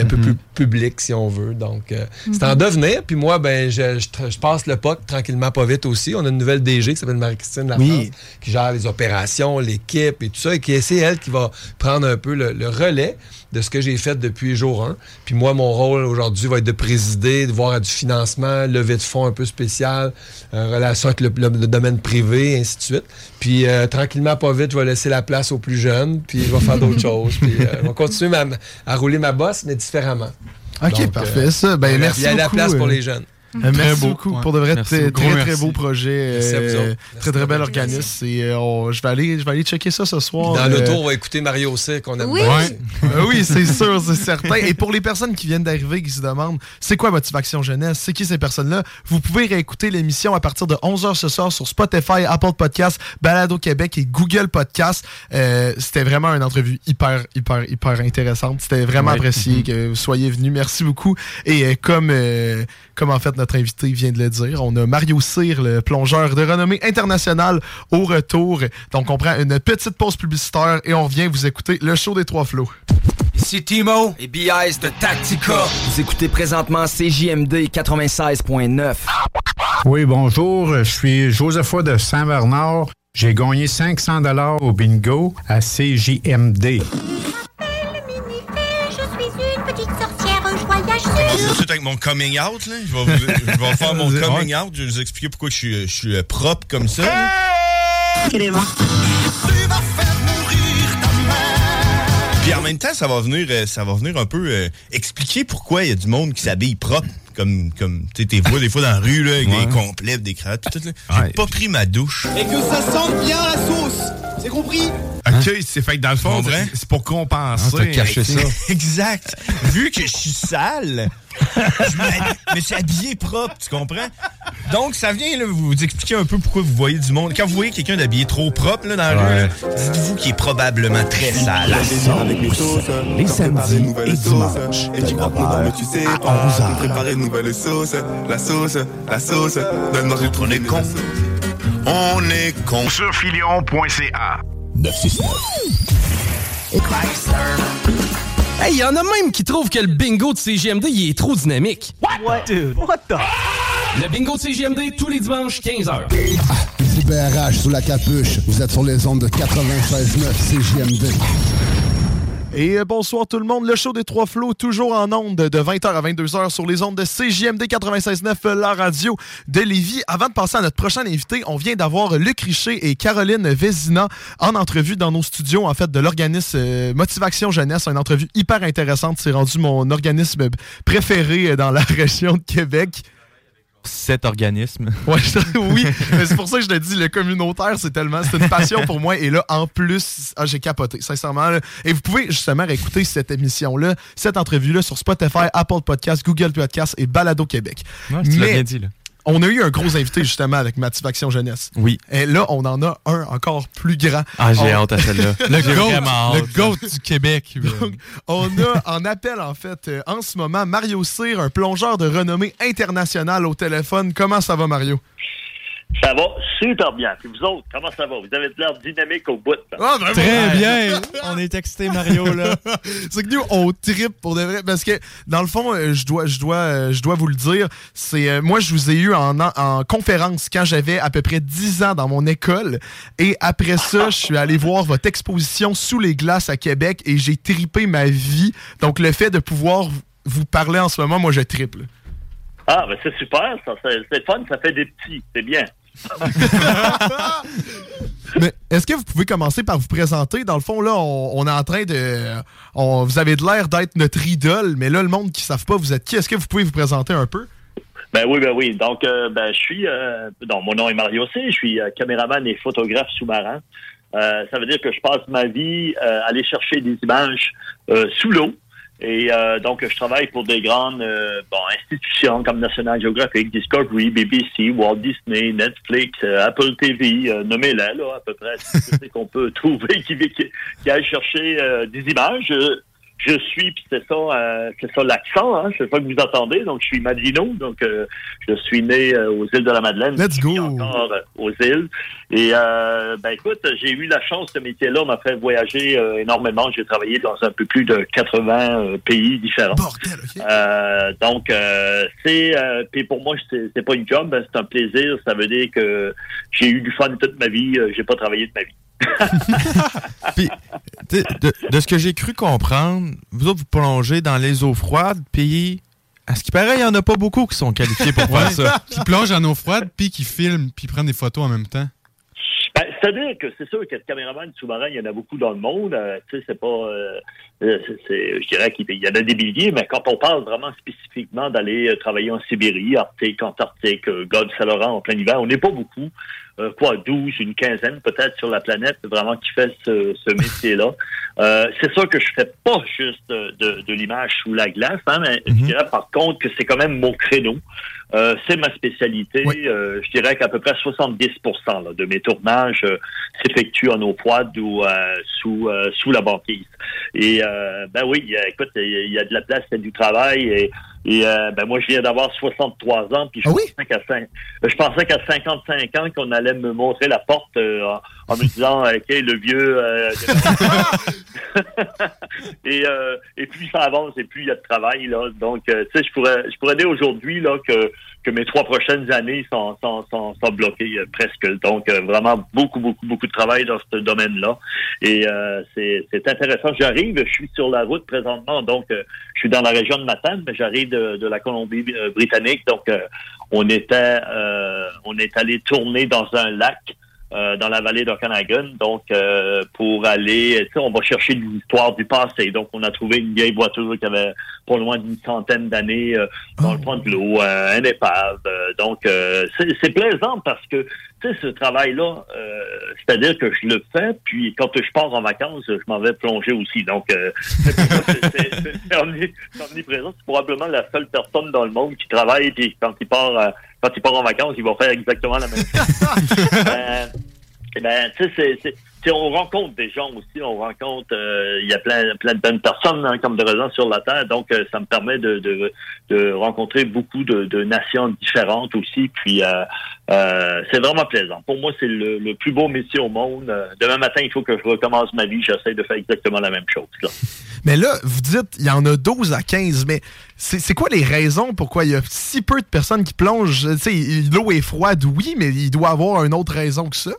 un peu plus public si on veut. Donc, euh, c'est en devenir. Puis moi, ben, je, je passe le POC tranquillement, pas vite aussi. On a une nouvelle DG qui s'appelle Marie-Christine Lafrance Oui. qui gère les opérations, l'équipe et tout ça, et qui c'est elle qui va prendre un peu le, le relais de ce que j'ai fait depuis jour 1. Puis moi, mon rôle aujourd'hui va être de présider, de voir à du financement, levée de fonds un peu spécial, euh, relation avec le, le- le domaine privé, et ainsi de suite. Puis euh, tranquillement, pas vite, je vais laisser la place aux plus jeunes, puis je vais faire d'autres *laughs* choses. Puis euh, je vais continuer ma- à rouler ma bosse, mais différemment. Ok, Donc, parfait, ça. Ben, merci Il y a la place pour les jeunes. Euh, merci beau, beaucoup. ouais. Pour de vrai, très, gros très, très beau projet. Euh, très, très bel organisme. Et, euh, on- je, vais aller, je vais aller checker ça ce soir. Dans euh, l'auto, on va écouter Mario aussi, qu'on aime Oui. bien. Ouais. Euh, oui, c'est sûr, c'est certain. Et pour les personnes qui viennent d'arriver, qui se demandent c'est quoi Motivation Jeunesse, c'est qui ces personnes-là, vous pouvez réécouter l'émission à partir de 11h ce soir sur Spotify, Apple Podcasts, Balado Québec et Google Podcasts. Euh, C'était vraiment une entrevue hyper, hyper, hyper intéressante. C'était vraiment Ouais. apprécié que vous soyez venus. Merci beaucoup. Et euh, comme, euh, comme en fait notre invité vient de le dire, on a Mario Cyr, le plongeur de renommée internationale, au retour. Donc on prend une petite pause publicitaire et on revient vous écouter le show des trois flots. Ici Timo et BIS de Tactica. Vous écoutez présentement CJMD 96.9. Oui, bonjour. Je suis Joseph de Saint-Bernard. J'ai gagné 500 dollars au bingo à CJMD. Joyeuse. Tout de suite avec mon coming out, là. Je vais, vous- je vais faire mon *laughs* coming out. Je vais vous expliquer pourquoi je suis, je suis euh, propre comme ça. là. Puis en même temps, ça va venir, euh, ça va venir un peu euh, expliquer pourquoi il y a du monde qui s'habille propre. Comme, comme tu sais, t'es vois des fois dans la rue, là, avec Ouais. des complets, des cravates, tout. J'ai pas pris ma douche. Et que ça sente bien la sauce. C'est compris? OK, c'est fait que dans le fond, Comprends? c'est- pour compenser. Ah, caché ça. *laughs* exact. Vu que je suis sale, je me suis habillé propre, tu comprends? Donc, ça vient là, vous expliquer un peu pourquoi vous voyez du monde. Quand vous voyez quelqu'un d'habillé trop propre là, dans la rue, dites-vous qu'il est probablement très sale. avec mes sauces. Les samedis et dimanches. Et tu crois tu sais pas. Préparer une nouvelle sauce. La sauce, la sauce. Donne manger trop les cons. On est con. Sur filion.ca. 969. Hey, il y en a même qui trouvent que le bingo de CGMD il est trop dynamique. What? Dude, what the? Le bingo de CGMD tous les dimanches 15h. Ici BRH sous la capuche. Vous êtes sur les ondes de 96.9 CJMD. Et euh, bonsoir tout le monde, le show des Trois Flots, toujours en ondes de 20h à 22h sur les ondes de CJMD 96.9, euh, la radio de Lévis. Avant de passer à notre prochain invité, on vient d'avoir Luc Richer et Caroline Vézina en entrevue dans nos studios, en fait, de l'organisme euh, Motivation Jeunesse. Une entrevue hyper intéressante. C'est rendu mon organisme préféré dans la *laughs* région de Québec. Cet organisme. *laughs* Ouais, je- oui, mais c'est pour ça que je te dis, le communautaire, c'est tellement, c'est une passion pour moi. Et là, en plus, ah, j'ai capoté, sincèrement. là. Et vous pouvez justement réécouter cette émission-là, cette entrevue-là sur Spotify, Apple Podcast, Google Podcast et Balado Québec. Ouais, tu l'as bien dit, là. On a eu un gros invité justement avec Motivation Jeunesse. Oui. Et là, on en a un encore plus grand. Ah, j'ai On- hâte à celle-là. *laughs* Le J'ai GOAT, le. GOAT du Québec. Donc, on a en appel, en fait, euh, en ce moment, Mario Cyr, un plongeur de renommée internationale au téléphone. Comment ça va, Mario? Ça va super bien. Puis vous autres, comment ça va? Vous avez de l'air dynamique au bout. Ah, ben Très ouais. bien. *laughs* On est texté, Mario, là. *laughs* c'est que nous, on tripe pour de vrai. Parce que, dans le fond, euh, je dois, je dois, euh, je dois vous le dire, c'est euh, moi, je vous ai eu en, en conférence quand j'avais à peu près 10 ans dans mon école. Et après ça, je suis allé voir votre exposition sous les glaces à Québec et j'ai tripé ma vie. Donc, le fait de pouvoir vous- parler en ce moment, moi, je triple. Ah, ben c'est super. Ça, c'est fun. Ça fait des petits. C'est bien. *laughs* Mais est-ce que vous pouvez commencer par vous présenter? Dans le fond, là, on, est en train de. vous avez de l'air d'être notre idole, mais là, le monde qui ne savent pas, vous êtes qui? Est-ce que vous pouvez vous présenter un peu? Ben oui, ben oui. Donc, euh, ben, je suis. Euh, non, mon nom est Mario C. Je suis euh, caméraman et photographe sous-marin. Euh, ça veut dire que je passe ma vie euh, à aller chercher des images euh, sous l'eau. Et euh, donc, je travaille pour des grandes euh, bon, institutions comme National Geographic, Discovery, BBC, Walt Disney, Netflix, euh, Apple TV, euh, nommez-les, là, à peu près, c'est qu'on peut *laughs* trouver qui, qui, qui aille chercher euh, des images. Je suis, puis c'est ça, euh, c'est ça l'accent, hein, c'est ça que vous entendez. Donc, je suis Madino, donc euh, je suis né euh, aux îles de la Madeleine. Let's go. encore euh, aux îles. Et euh, ben écoute, j'ai eu la chance, ce métier-là m'a fait voyager euh, énormément. J'ai travaillé dans un peu plus de 80 euh, pays différents. Euh, donc, euh, c'est, euh, puis pour moi, c'est, c'est pas une job, ben, c'est un plaisir. Ça veut dire que j'ai eu du fun toute ma vie. euh, j'ai pas travaillé de ma vie. *laughs* *laughs* Puis, de, de ce que j'ai cru comprendre, vous autres, vous plongez dans les eaux froides, puis à ce qui paraît, il n'y en a pas beaucoup qui sont qualifiés pour faire ça. *laughs* Qui plonge en eau froide, puis qui filme, puis prend des photos en même temps. Ben, C'est-à-dire que c'est sûr que le caméraman sous-marin, il y en a beaucoup dans le monde. Euh, tu sais, c'est pas. euh, euh, je dirais qu'il y en a des milliers, mais quand on parle vraiment spécifiquement d'aller travailler en Sibérie, Arctique, Antarctique, euh, Golfe Saint-Laurent en plein hiver, on n'est pas beaucoup. Euh, quoi, 12, une quinzaine peut-être sur la planète, vraiment qui fait ce, ce métier-là. Euh, c'est sûr que je fais pas juste de, de l'image sous la glace, hein, mais je dirais par contre que c'est quand même mon créneau. Euh, c'est ma spécialité. Euh, je dirais qu'à peu près 70 là, de mes tournages euh, s'effectuent en eau froide ou euh, sous euh, sous la banquise. Et euh, ben oui, écoute, il y a- il y, a de la place, il y a du travail. Et, et euh, ben moi, je viens d'avoir 63 ans, puis je pensais qu'à je pensais qu'à 55 ans qu'on allait me montrer la porte euh, en, en me disant, OK, le vieux. euh, *laughs* et, euh, et plus ça avance et plus il y a de travail là. Donc, euh, tu sais, je pourrais, je pourrais dire aujourd'hui là que que mes trois prochaines années sont, sont, sont, sont bloquées euh, presque. Donc, euh, vraiment beaucoup, beaucoup, beaucoup de travail dans ce domaine-là. Et euh, c'est intéressant. J'arrive, je suis sur la route présentement, donc euh, je suis dans la région de Matane, mais j'arrive de, de la Colombie-Britannique. Donc, on était on est allé tourner dans un lac euh, dans la vallée d'Okanagan, donc euh, pour aller, tu sais, on va chercher des histoires du passé. Donc, on a trouvé une vieille voiture qui avait pas loin d'une centaine d'années euh, dans le fond de l'eau, euh, un épave. Euh, donc, euh, c'est plaisant parce que, sais, ce travail-là, euh, c'est-à-dire que je le fais, puis quand je pars en vacances, je m'en vais plonger aussi. Donc, euh, *laughs* c'est omniprésent. C'est probablement la seule personne dans le monde qui travaille, puis quand il part, euh, quand il part en vacances, il va faire exactement la même chose. *laughs* Euh, ben, tu sais, c'est- c'est- tu sais, on rencontre des gens aussi, on rencontre, euh, il y a plein, plein de bonnes personnes hein, comme de raison sur la Terre, donc euh, ça me permet de, de, rencontrer beaucoup de, nations différentes aussi, puis euh, c'est vraiment plaisant. Pour moi, c'est le, plus beau métier au monde. Demain matin, il faut que je recommence ma vie, j'essaie de faire exactement la même chose. *laughs* Mais là, vous dites, il y en a 12 à 15, mais c'est quoi les raisons pourquoi il y a si peu de personnes qui plongent? L'eau est froide, oui, mais il doit y avoir une autre raison que ça.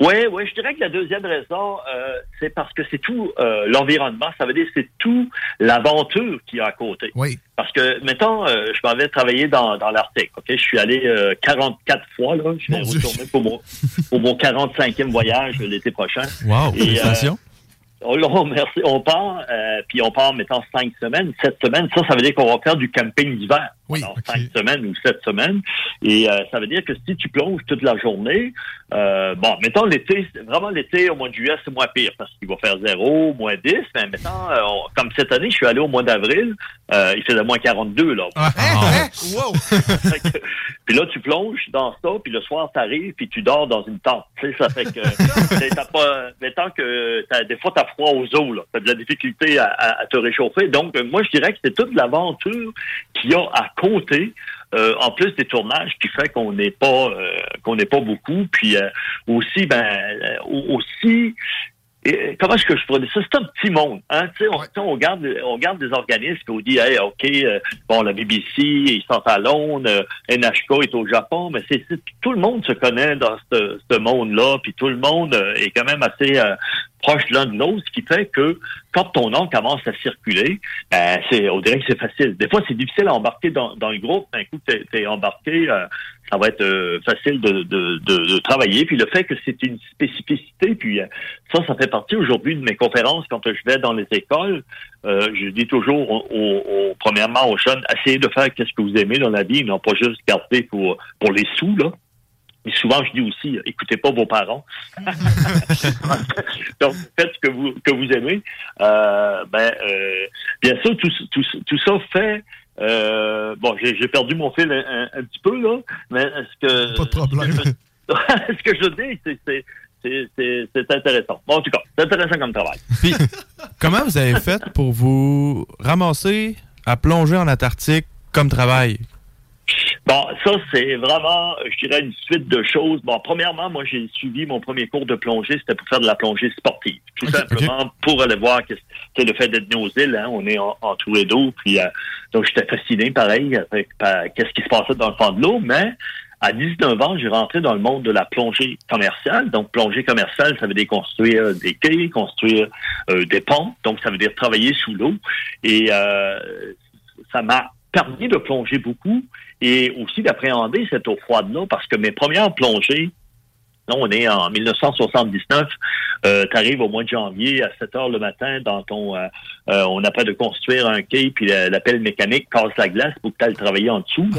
Oui, oui, je dirais que la deuxième raison, euh, c'est parce que c'est tout euh, l'environnement. Ça veut dire que c'est tout l'aventure qu'il y a à côté. Oui. Parce que, mettons, euh, je m'en vais travailler dans, dans l'Arctique. Ok, Je suis allé euh, 44 fois. Là. Je vais retourner pour mon, pour mon 45e voyage l'été prochain. Wow, Et, euh, félicitations. Oh là, *laughs* merci. On part, euh, puis on part, mettons, cinq semaines, sept semaines. Ça, ça veut dire qu'on va faire du camping d'hiver. Oui, Alors, cinq semaines ou sept semaines. Et euh, ça veut dire que si tu plonges toute la journée, euh, bon, mettons l'été, vraiment l'été, au mois de juillet, c'est moins pire parce qu'il va faire zéro, moins 10. Mais mettons, euh, on- comme cette année, je suis allé au mois d'avril, euh, il faisait moins 42, là. *laughs* *laughs* Fait que- puis là, tu plonges dans ça, puis le soir, t'arrives, puis tu dors dans une tente. Tu sais, ça fait que, *laughs* t'as pas, mais tant que, t'as- des fois, t'as froid aux os, là. T'as de la difficulté à, à- à te réchauffer. Donc, euh, moi, je dirais que c'est toute l'aventure qu'il y a à côté, euh, en plus des tournages, qui fait qu'on n'est pas, euh, qu'on n'est pas beaucoup. Puis euh, aussi, ben, euh, au- aussi, et comment est-ce que je pourrais dire ça? C'est un petit monde. Hein? Tu sais, on, tu sais, on, regarde, on regarde des organismes qui on dit, hey, OK, euh, bon, la BBC, ils sont à Londres, euh, NHK est au Japon, mais c'est tout le monde se connaît dans ce, ce monde-là, puis tout le monde euh, est quand même assez euh, proche l'un de l'autre, ce qui fait que quand ton nom commence à circuler, ben, c'est, on dirait que c'est facile. Des fois, c'est difficile à embarquer dans, dans le groupe. D'un coup, t'es, t'es embarqué, euh, ça va être euh, facile de, de, de, de travailler. Puis le fait que c'est une spécificité, puis euh, ça, ça fait partie aujourd'hui de mes conférences quand je vais dans les écoles. Euh, je dis toujours, au- au- premièrement aux jeunes, essayez de faire qu'est-ce que vous aimez dans la vie, non pas juste garder pour, pour les sous, là. Mais souvent, je dis aussi, écoutez pas vos parents. *laughs* Donc, faites ce que vous, que vous aimez. Euh, ben, euh, bien sûr, tout, tout, tout ça fait... euh, bon, j'ai perdu mon fil un, un- un petit peu, là, mais est-ce que... Pas de problème. *laughs* Ce que je dis, c'est- c'est c'est- c'est c'est intéressant. Bon, en tout cas, c'est intéressant comme travail. Puis, comment vous avez fait pour vous ramasser à plonger en Antarctique comme travail? Bon, ça, c'est vraiment, je dirais, une suite de choses. Bon, premièrement, moi, j'ai suivi mon premier cours de plongée, c'était pour faire de la plongée sportive. Tout simplement pour aller voir que c'est le fait d'être nos îles, hein, on est en- entouré d'eau, puis euh, donc j'étais fasciné, pareil, avec par- qu'est-ce qui se passait dans le fond de l'eau, mais à 19 ans, j'ai rentré dans le monde de la plongée commerciale. Donc, plongée commerciale, ça veut dire construire des quais, construire euh, des ponts. Donc, ça veut dire travailler sous l'eau. Et euh, ça m'a permis de plonger beaucoup et aussi d'appréhender cette eau froide-là parce que mes premières plongées, là, on est en 1979, euh, tu arrives au mois de janvier à 7 heures le matin dans ton... euh, euh, on n'a pas de construire un quai, puis la- l'appel mécanique casse la glace pour que tu ailles travailler en dessous. là.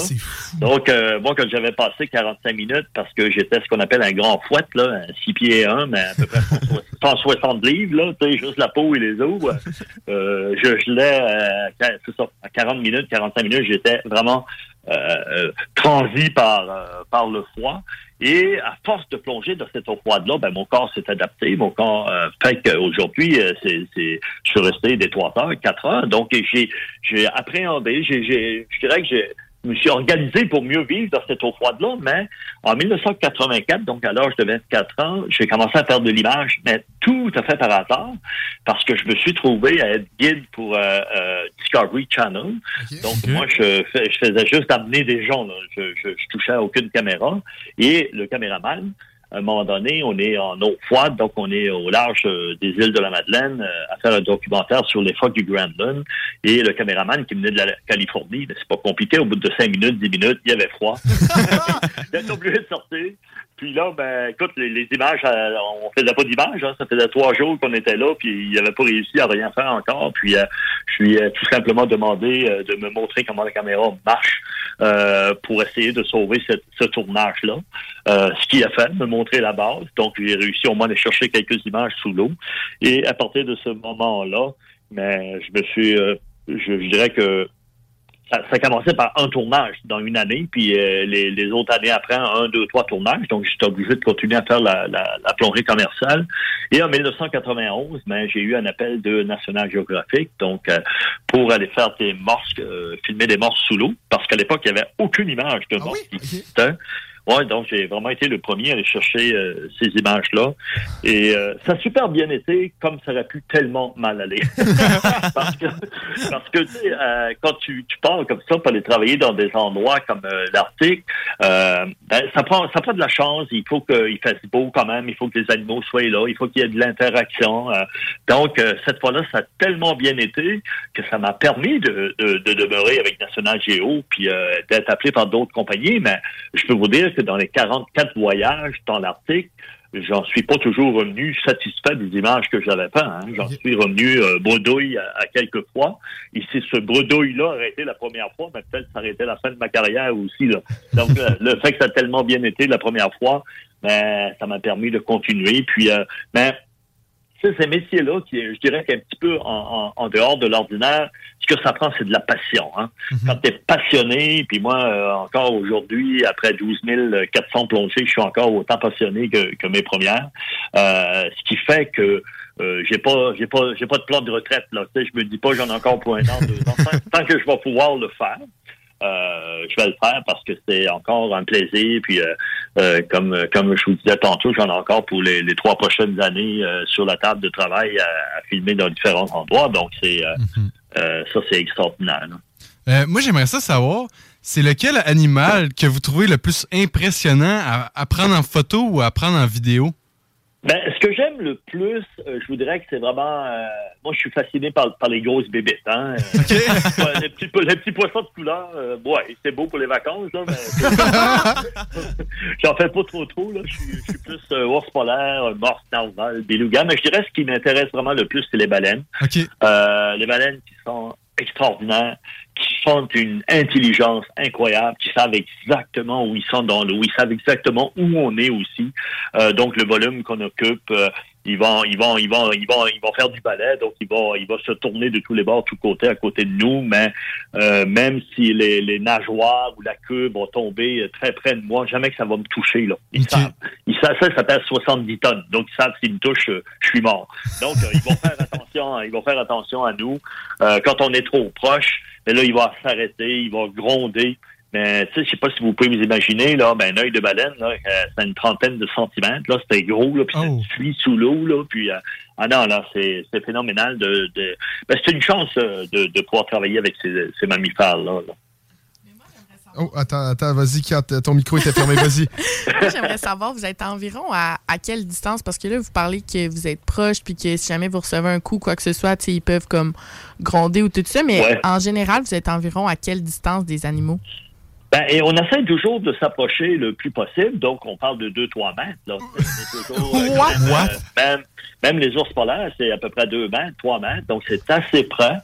Donc, euh, moi, quand j'avais passé 45 minutes, parce que j'étais ce qu'on appelle un grand fouette, là, un 6 pieds et 1, mais à peu près 160 livres, là, tu sais, juste la peau et les os, euh, *laughs* je gelais, euh, c'est ça, à 40 minutes, 45 minutes, j'étais vraiment euh, euh, par, euh, par le froid. Et à force de plonger dans cette eau froide-là, ben, mon corps s'est adapté. Mon corps euh, fait qu'aujourd'hui, euh, c'est, c'est, je suis resté des 3 heures, 4 heures. Donc, j'ai, j'ai appréhendé, j'ai, j'ai, je dirais que j'ai, je me suis organisé pour mieux vivre dans cette eau froide-là, mais en 1984, donc à l'âge de 24 ans, j'ai commencé à faire de l'image, mais tout à fait par hasard, parce que je me suis trouvé à être guide pour euh, euh, Discovery Channel. Donc moi, je, fais- je faisais juste amener des gens, là. Je, je, je touchais à aucune caméra. Et le caméraman, à un moment donné, on est en eau froide, donc on est au large euh, des îles de la Madeleine euh, à faire un documentaire sur les phoques du Grand Lund. Et le caméraman qui venait de la Californie, ben, c'est pas compliqué, au bout de cinq minutes, dix minutes, il y avait froid. *laughs* il est obligé de sortir. Puis là, ben, écoute, les, images, euh, on faisait pas d'images, hein, ça faisait trois jours qu'on était là, puis il avait pas réussi à rien faire encore. Puis euh, je lui ai tout simplement demandé euh, de me montrer comment la caméra marche euh, pour essayer de sauver ce tournage-là. Ce qu'il a fait, me montrer la base. Donc, j'ai réussi au moins à chercher quelques images sous l'eau. Et à partir de ce moment-là, mais je me suis, je dirais que ça, ça commençait par un tournage dans une année, puis euh, les, les autres années après, un, deux, trois tournages. Donc, j'étais obligé de continuer à faire la, la, la plongée commerciale. Et en 1991, ben, j'ai eu un appel de National Geographic, donc euh, pour aller faire des morses, euh, filmer des morses sous l'eau, parce qu'à l'époque, il n'y avait aucune image de morses qui existait. Ouais, donc j'ai vraiment été le premier à aller chercher euh, ces images-là. Et euh, ça a super bien été, comme ça aurait pu tellement mal aller. *laughs* parce que, parce euh, quand tu, tu pars comme ça pour aller travailler dans des endroits comme l'Arctique, ben, ça prend ça prend de la chance. Il faut qu'il fasse beau quand même. Il faut que les animaux soient là. Il faut qu'il y ait de l'interaction. donc cette fois-là, ça a tellement bien été que ça m'a permis de, de, de demeurer avec National Geo puis d'être appelé par d'autres compagnies. Mais je peux vous dire que dans les 44 voyages dans l'Arctique, j'en suis pas toujours revenu satisfait des images que j'avais pas. Hein. J'en suis revenu euh, bredouille à, à quelques fois. Et si ce bredouille-là aurait été la première fois, ben, peut-être ça aurait été la fin de ma carrière aussi. Là. Donc, euh, le fait que ça a tellement bien été la première fois, ben, ça m'a permis de continuer. Puis, euh, ben, c'est ces métiers-là qui, je dirais qu'un petit peu en, en- en dehors de l'ordinaire, ce que ça prend, c'est de la passion. Hein? Quand tu es passionné, puis moi, euh, encore aujourd'hui, après 12 400 plongées, je suis encore autant passionné que, que mes premières. Euh, ce qui fait que euh, j'ai pas j'ai pas j'ai pas de plan de retraite là. Tu sais, je me dis pas j'en ai encore pour un an, deux ans. Tant, tant que je vais pouvoir le faire. Euh, je vais le faire parce que c'est encore un plaisir. Puis, euh, euh, comme comme je vous disais tantôt, j'en ai encore pour les, les trois prochaines années sur la table de travail à, à filmer dans différents endroits. Donc, c'est euh, ça, c'est extraordinaire. moi, j'aimerais ça savoir, c'est lequel animal que vous trouvez le plus impressionnant à, à prendre en photo ou à prendre en vidéo? Ben, ce que j'aime le plus, euh, je vous dirais que c'est vraiment... euh, moi, je suis fasciné par, par les grosses bébêtes. Hein? *laughs* Euh, ouais, les, petits, po- les petits poissons de couleur, euh, ouais, c'est beau pour les vacances, là, mais... *laughs* *laughs* J'en fais pas trop trop. Là. Je, suis, plus euh, ours polaire, morse, narval, beluga. Mais je dirais ce qui m'intéresse vraiment le plus, c'est les baleines. Euh, les baleines qui sont extraordinaires, qui sont une intelligence incroyable, qui savent exactement où ils sont dans l'eau, ils savent exactement où on est aussi. Euh, donc le volume qu'on occupe, euh, ils vont, ils vont, ils vont, ils vont, ils vont faire du balai, donc ils vont, ils vont se tourner de tous les bords, de tous côtés à côté de nous. Mais euh, même si les, les nageoires ou la queue vont tomber très près de moi, jamais que ça va me toucher là. Ils savent. Ils savent ça, ça pèse 70 tonnes, donc ils savent s'ils me touchent, euh, je suis mort. Donc euh, ils vont faire attention, ils vont faire attention à nous. Euh, quand on est trop proche, mais là, il va s'arrêter, il va gronder. Mais tu sais, je sais pas si vous pouvez vous imaginer, là, ben, un œil de baleine, là, euh, c'est une trentaine de centimètres, là, c'était gros, là, puis ça suit sous l'eau, là, puis euh, ah non, là, c'est c'est phénoménal de, de ben, c'est une chance euh, de, de pouvoir travailler avec ces, ces mammifères-là. là. Oh, attends, attends, vas-y, Kat, ton micro était fermé, vas-y. *laughs* Moi, j'aimerais savoir, vous êtes environ à, à quelle distance? Parce que là, vous parlez que vous êtes proche, puis que si jamais vous recevez un coup, quoi que ce soit, ils peuvent comme gronder ou tout ça. Mais Ouais. en général, vous êtes environ à quelle distance des animaux? Ben, et on essaie toujours de s'approcher le plus possible, donc on parle de 2-3 mètres. Là. *laughs* C'est toujours, euh, What? même, What? euh, même, même les ours polaires, c'est à peu près 2 mètres, 3 mètres, donc c'est assez près.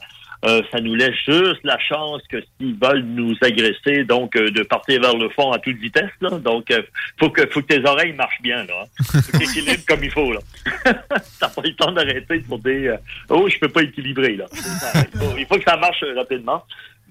Euh, ça nous laisse juste la chance que s'ils veulent nous agresser, donc euh, de partir vers le fond à toute vitesse. Là. Donc, euh, faut que faut que tes oreilles marchent bien. Là. hein. *laughs* Faut que t'équilibres comme il faut. Là. *laughs* T'as pas le temps d'arrêter pour dire euh, Oh, je peux pas équilibrer. Là. *laughs* Il, faut, il faut que ça marche rapidement.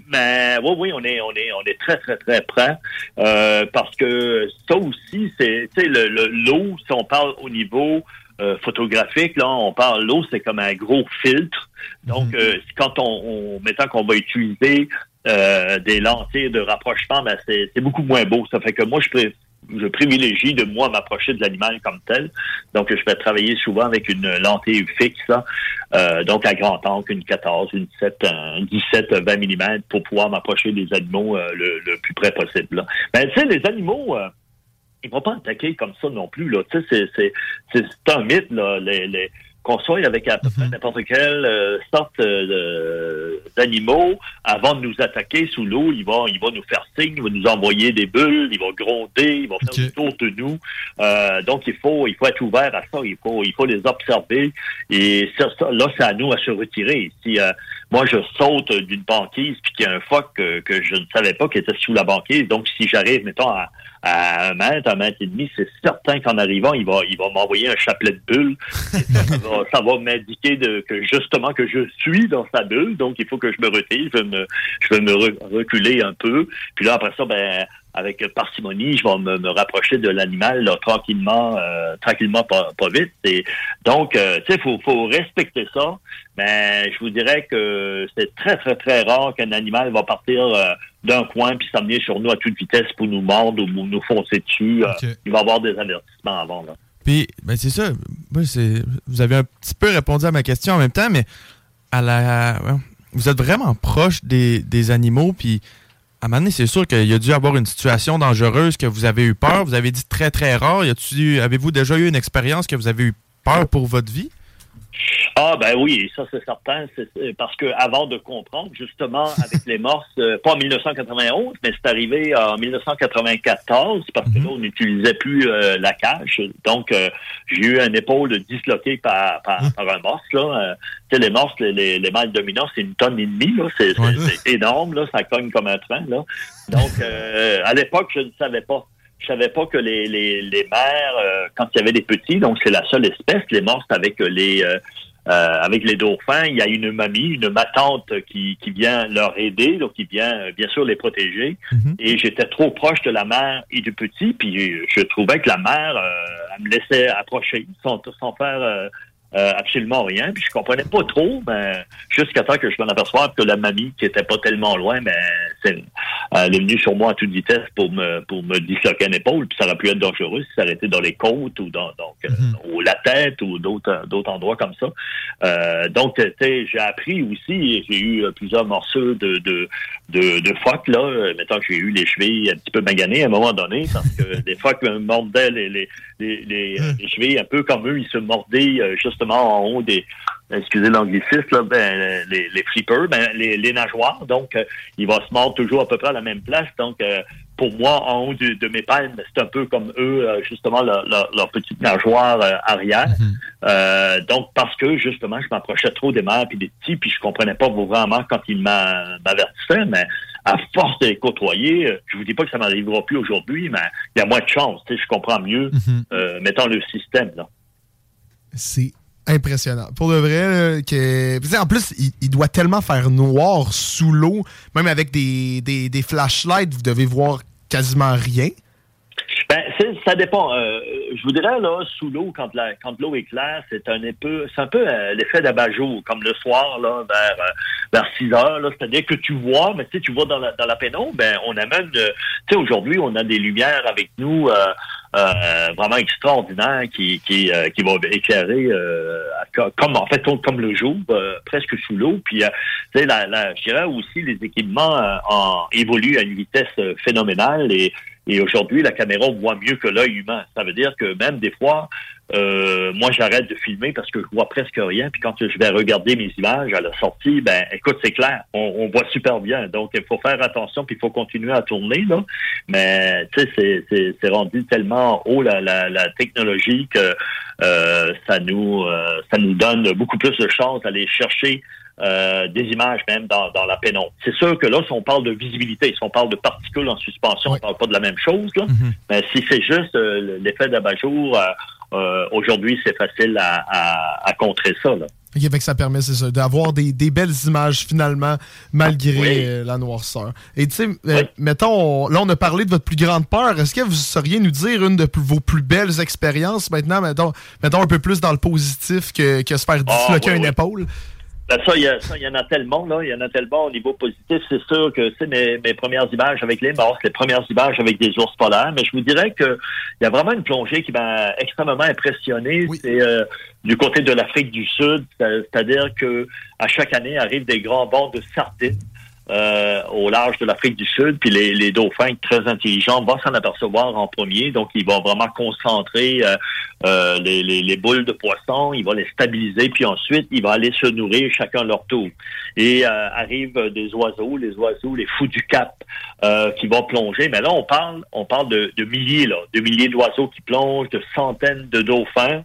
Mais oui, oui, on est, on est, on est très, très, très près. Euh, parce que ça aussi, c'est, tu sais, le, le- l'eau, si on parle au niveau euh, photographique, là, on parle l'eau, c'est comme un gros filtre. Donc, euh, quand on, on mettons qu'on va utiliser euh, des lentilles de rapprochement, ben c'est c'est beaucoup moins beau. Ça fait que moi, je, pré- je privilégie de moi m'approcher de l'animal comme tel. Donc, je vais travailler souvent avec une lentille fixe, là. Euh, donc à grand angle, une 14, une 7, un 17, 20 mm pour pouvoir m'approcher des animaux euh, le, le plus près possible. Là. Ben, tu sais, les animaux, euh, ils vont pas attaquer comme ça non plus. Là. Tu sais, c'est, c'est, c'est, un mythe, là. Les, les, qu'on soit avec à peu près n'importe quelle euh, sorte euh, d'animaux, avant de nous attaquer sous l'eau, il va, il va nous faire signe, il va nous envoyer des bulles, il va gronder, il va faire le tour de nous. Euh, donc il faut, il faut être ouvert à ça, il faut, il faut les observer. Et ça, ça, là, c'est à nous à se retirer. Si euh, moi je saute d'une banquise puis qu'il y a un phoque que, que je ne savais pas qui était sous la banquise, donc si j'arrive, mettons, à, à un mètre, un mètre et demi, c'est certain qu'en arrivant, il va, il va m'envoyer un chapelet de bulles. Et ça, va, ça va m'indiquer de, que justement que je suis dans sa bulle, donc il faut que je me retire, je vais me, je vais me re- reculer un peu. Puis là, après ça, ben, avec parcimonie, je vais me, me rapprocher de l'animal tranquillement, euh, tranquillement, pas, pas vite. Et donc, euh, tu sais, faut, faut respecter ça. Mais je vous dirais que c'est très, très, très rare qu'un animal va partir euh, d'un coin puis s'amener sur nous à toute vitesse pour nous mordre ou nous foncer dessus. Il va y avoir des avertissements avant. Là. Puis, ben c'est ça. Moi, vous avez un petit peu répondu à ma question en même temps, mais à la, vous êtes vraiment proche des, des animaux, puis à un moment c'est sûr qu'il y a dû avoir une situation dangereuse que vous avez eu peur. Vous avez dit très, très rare. Avez-vous déjà eu une expérience que vous avez eu peur pour votre vie? Ah ben oui, ça c'est certain, c'est parce que avant de comprendre justement avec les morses, euh, pas en 1991, mais c'est arrivé en 1994 parce que là on n'utilisait plus euh, la cage, donc euh, j'ai eu une épaule disloquée par, par, par un morse là. Tu sais les morses, les, les, les mâles dominants, c'est une tonne et demie là, c'est c'est- c'est énorme là, ça cogne comme un train là. Donc à l'époque je ne savais pas. Je savais pas que les, les, les mères, euh, quand il y avait des petits, donc c'est la seule espèce, les morses avec les euh, euh, avec les dauphins, il y a une mamie, une matante qui, qui vient leur aider, donc qui vient euh, bien sûr les protéger. Et j'étais trop proche de la mère et du petit, puis je, je trouvais que la mère, euh, elle me laissait approcher sans, sans faire euh, euh, absolument rien. Puis je comprenais pas trop, mais jusqu'à temps que je m'en aperçoive que la mamie, qui était pas tellement loin, mais elle est venue sur moi à toute vitesse pour me pour me disloquer une épaule. Puis ça aurait pu être dangereux si ça aurait été dans les côtes ou dans donc euh, ou la tête ou d'autres d'autres endroits comme ça. Euh, donc j'ai appris aussi, j'ai eu euh, plusieurs morceaux de de de, de phoques là. Euh, Mettons que j'ai eu les chevilles un petit peu maganées à un moment donné parce que *laughs* des phoques me mordaient les les les, les, euh, les chevilles un peu comme eux, ils se mordaient euh, justement en haut des excusez l'anglicisme, ben, les, les flippers, ben, les, les nageoires. Donc, euh, il va se mordre toujours à peu près à la même place. Donc, euh, pour moi, en haut du- de mes palmes, c'est un peu comme eux, euh, justement, leur, leur, leur petite nageoire arrière. Euh, donc, parce que, justement, je m'approchais trop des mères puis des petits, puis je comprenais pas vraiment quand ils m'a- m'avertissaient, mais à force de les côtoyer, je vous dis pas que ça m'arrivera plus aujourd'hui, mais il y a moins de chance. Tu sais, je comprends mieux, euh, mettons, le système, là. C'est impressionnant. Pour de vrai, que... en plus, il, il doit tellement faire noir sous l'eau, même avec des, des, des flashlights, vous devez voir quasiment rien. Ben, ça dépend. Euh, je vous dirais, là, sous l'eau, quand la, quand l'eau est claire, c'est un peu, c'est un peu euh, l'effet d'abat-jour, comme le soir, là, vers, euh, vers 6 heures, là. C'est-à-dire que tu vois, mais tu sais, tu vois dans la, dans la pénombre, ben, on amène, euh, tu sais, aujourd'hui, on a des lumières avec nous, euh, vraiment extraordinaires qui, qui, qui vont éclairer, comme, en fait, comme, le jour, presque sous l'eau. Puis, tu sais, la, la, je dirais aussi, les équipements en, évoluent à une vitesse phénoménale et, et aujourd'hui, la caméra voit mieux que l'œil humain. Ça veut dire que même des fois, euh, moi, j'arrête de filmer parce que je vois presque rien. Puis quand je vais regarder mes images à la sortie, ben, écoute, c'est clair, on, on voit super bien. Donc, il faut faire attention, puis il faut continuer à tourner là. Mais tu sais, c'est- rendu tellement haut la, la, la technologie que euh, ça nous euh, ça nous donne beaucoup plus de chance d'aller chercher euh, des images même dans, dans la pénombre. C'est sûr que là, si on parle de visibilité, si on parle de particules en suspension, on parle pas de la même chose. Là. Mais si c'est juste euh, l'effet d'abat-jour, euh, aujourd'hui, c'est facile à, à, à contrer ça. Là. Ok, fait que ça permet, d'avoir des, des belles images finalement, malgré la noirceur. Et tu sais, mettons, on- là, on a parlé de votre plus grande peur. Est-ce que vous sauriez nous dire une de plus- vos plus belles expériences maintenant, mettons, mettons un peu plus dans le positif que, que se faire disloquer oui, une oui. épaule? Ben ça, il y, en a tellement, là. Il y en a tellement au niveau positif. C'est sûr que c'est mes, mes premières images avec les morses, les premières images avec des ours polaires. Mais je vous dirais que il y a vraiment une plongée qui m'a extrêmement impressionné. C'est euh, du côté de l'Afrique du Sud. C'est- C'est-à-dire que à chaque année arrivent des grands bancs de sardines. Euh, au large de l'Afrique du Sud, puis les, dauphins très intelligents vont s'en apercevoir en premier, donc ils vont vraiment concentrer euh, euh, les, les, les boules de poisson, ils vont les stabiliser, puis ensuite ils vont aller se nourrir chacun leur tour. Et arrivent des oiseaux, les oiseaux, les fous du cap, qui vont plonger. Mais là, on parle, on parle de milliers, là, de milliers d'oiseaux qui plongent, de centaines de dauphins.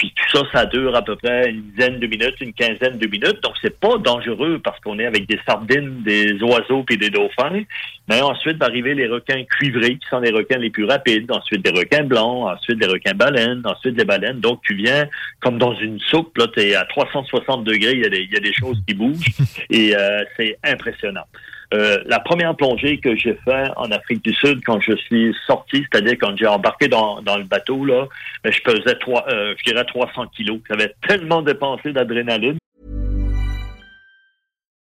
Puis tout ça, ça dure à peu près une dizaine de minutes, une quinzaine de minutes. Donc c'est pas dangereux parce qu'on est avec des sardines, des oiseaux puis des dauphins. Mais ensuite va arriver les requins cuivrés, qui sont les requins les plus rapides. Ensuite des requins blancs, ensuite des requins baleines, ensuite des baleines. Donc tu viens comme dans une soupe. Là, t'es à 360 degrés. Il y a des, il y a des choses qui bougent *laughs* et euh, c'est impressionnant. Euh, la première plongée que j'ai fait en Afrique du Sud quand je suis sorti, c'est-à-dire quand j'ai embarqué dans, le bateau, là, ben, je pesais trois, euh, je dirais 300 kilos. J'avais tellement dépensé d'adrénaline.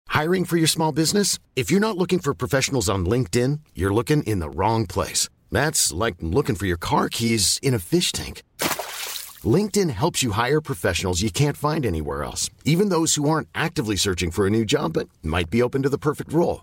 Hiring for your small business? If you're not looking for professionals on LinkedIn, you're looking in the wrong place. That's like looking for your car keys in a fish tank. LinkedIn helps you hire professionals you can't find anywhere else, even those who aren't actively searching for a new job but might be open to the perfect role.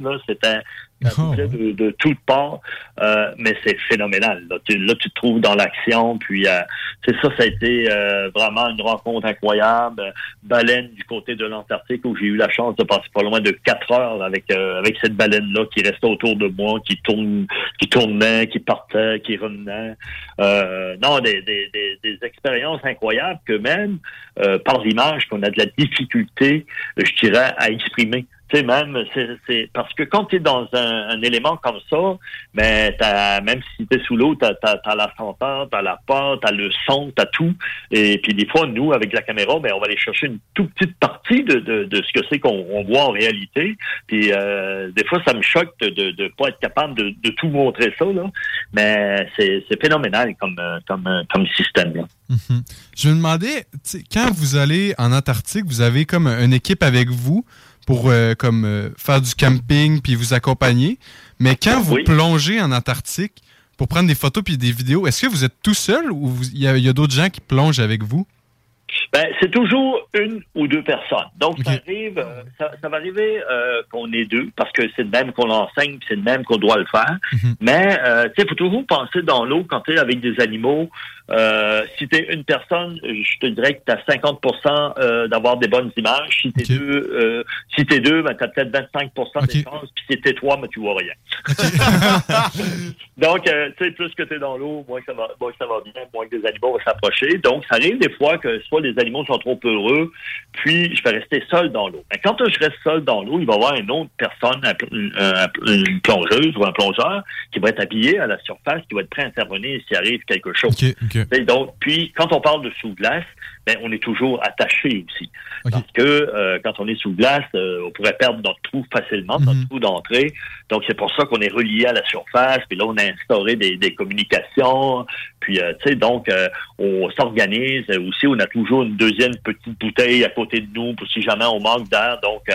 Là, c'était ça bougeait de, de toutes parts, euh, mais c'est phénoménal. Là tu, là, tu te trouves dans l'action, puis euh, c'est ça, ça a été euh, vraiment une rencontre incroyable. Baleine du côté de l'Antarctique où j'ai eu la chance de passer pas loin de quatre heures avec euh, avec cette baleine-là qui restait autour de moi, qui tourne, qui tournait, qui partait, qui revenait. Euh, non, des, des, des, des expériences incroyables que même euh, par l'image qu'on a de la difficulté, je dirais, à exprimer. Tu sais, même, c'est, parce que quand tu es dans un, élément comme ça, ben, t'as, même si tu es sous l'eau, tu as, la senteur, tu as la peur, tu as le son, tu as tout. Et puis des fois, nous, avec la caméra, ben, on va aller chercher une toute petite partie de, de, ce que c'est qu'on on voit en réalité. Puis euh, des fois, ça me choque de ne pas être capable de, de tout montrer ça. Là. Mais c'est, phénoménal comme, euh, comme, euh, comme système. Mhm. Je me demandais, quand vous allez en Antarctique, vous avez comme une équipe avec vous pour euh, comme euh, faire du camping puis vous accompagner. Mais quand vous plongez en Antarctique pour prendre des photos puis des vidéos, est-ce que vous êtes tout seul ou il y a, d'autres gens qui plongent avec vous? Ben, c'est toujours une ou deux personnes. Donc, ça arrive, euh, ça, ça va arriver euh, qu'on est deux, parce que c'est de même qu'on l'enseigne, c'est de même qu'on doit le faire. Mais, euh, tu sais, il faut toujours penser dans l'eau quand tu es avec des animaux. Euh, si tu es une personne, je te dirais que tu as 50% euh, d'avoir des bonnes images. Si tu es deux, euh, si t'es deux, ben, tu as peut-être 25% des chances. Puis si tu es trois, ben, tu vois rien. *laughs* Donc, euh, tu sais, plus que tu es dans l'eau, moins que ça va, moins que ça va bien, moins que des animaux vont s'approcher. Donc, ça arrive des fois que soit les animaux sont trop heureux, puis je vais rester seul dans l'eau. Mais quand je reste seul dans l'eau, il va y avoir une autre personne, une, un- une plongeuse ou un plongeur, qui va être habillé à la surface, qui va être prêt à intervenir s'il arrive quelque chose. Donc, puis, quand on parle de sous-glace, ben, on est toujours attaché aussi. Parce que euh, quand on est sous glace, euh, on pourrait perdre notre trou facilement, notre trou d'entrée. Donc, c'est pour ça qu'on est relié à la surface. Puis là, on a instauré des, des communications. Puis, euh, tu sais, donc, on s'organise. Aussi, on a toujours une deuxième petite bouteille à côté de nous pour si jamais on manque d'air. Donc, euh,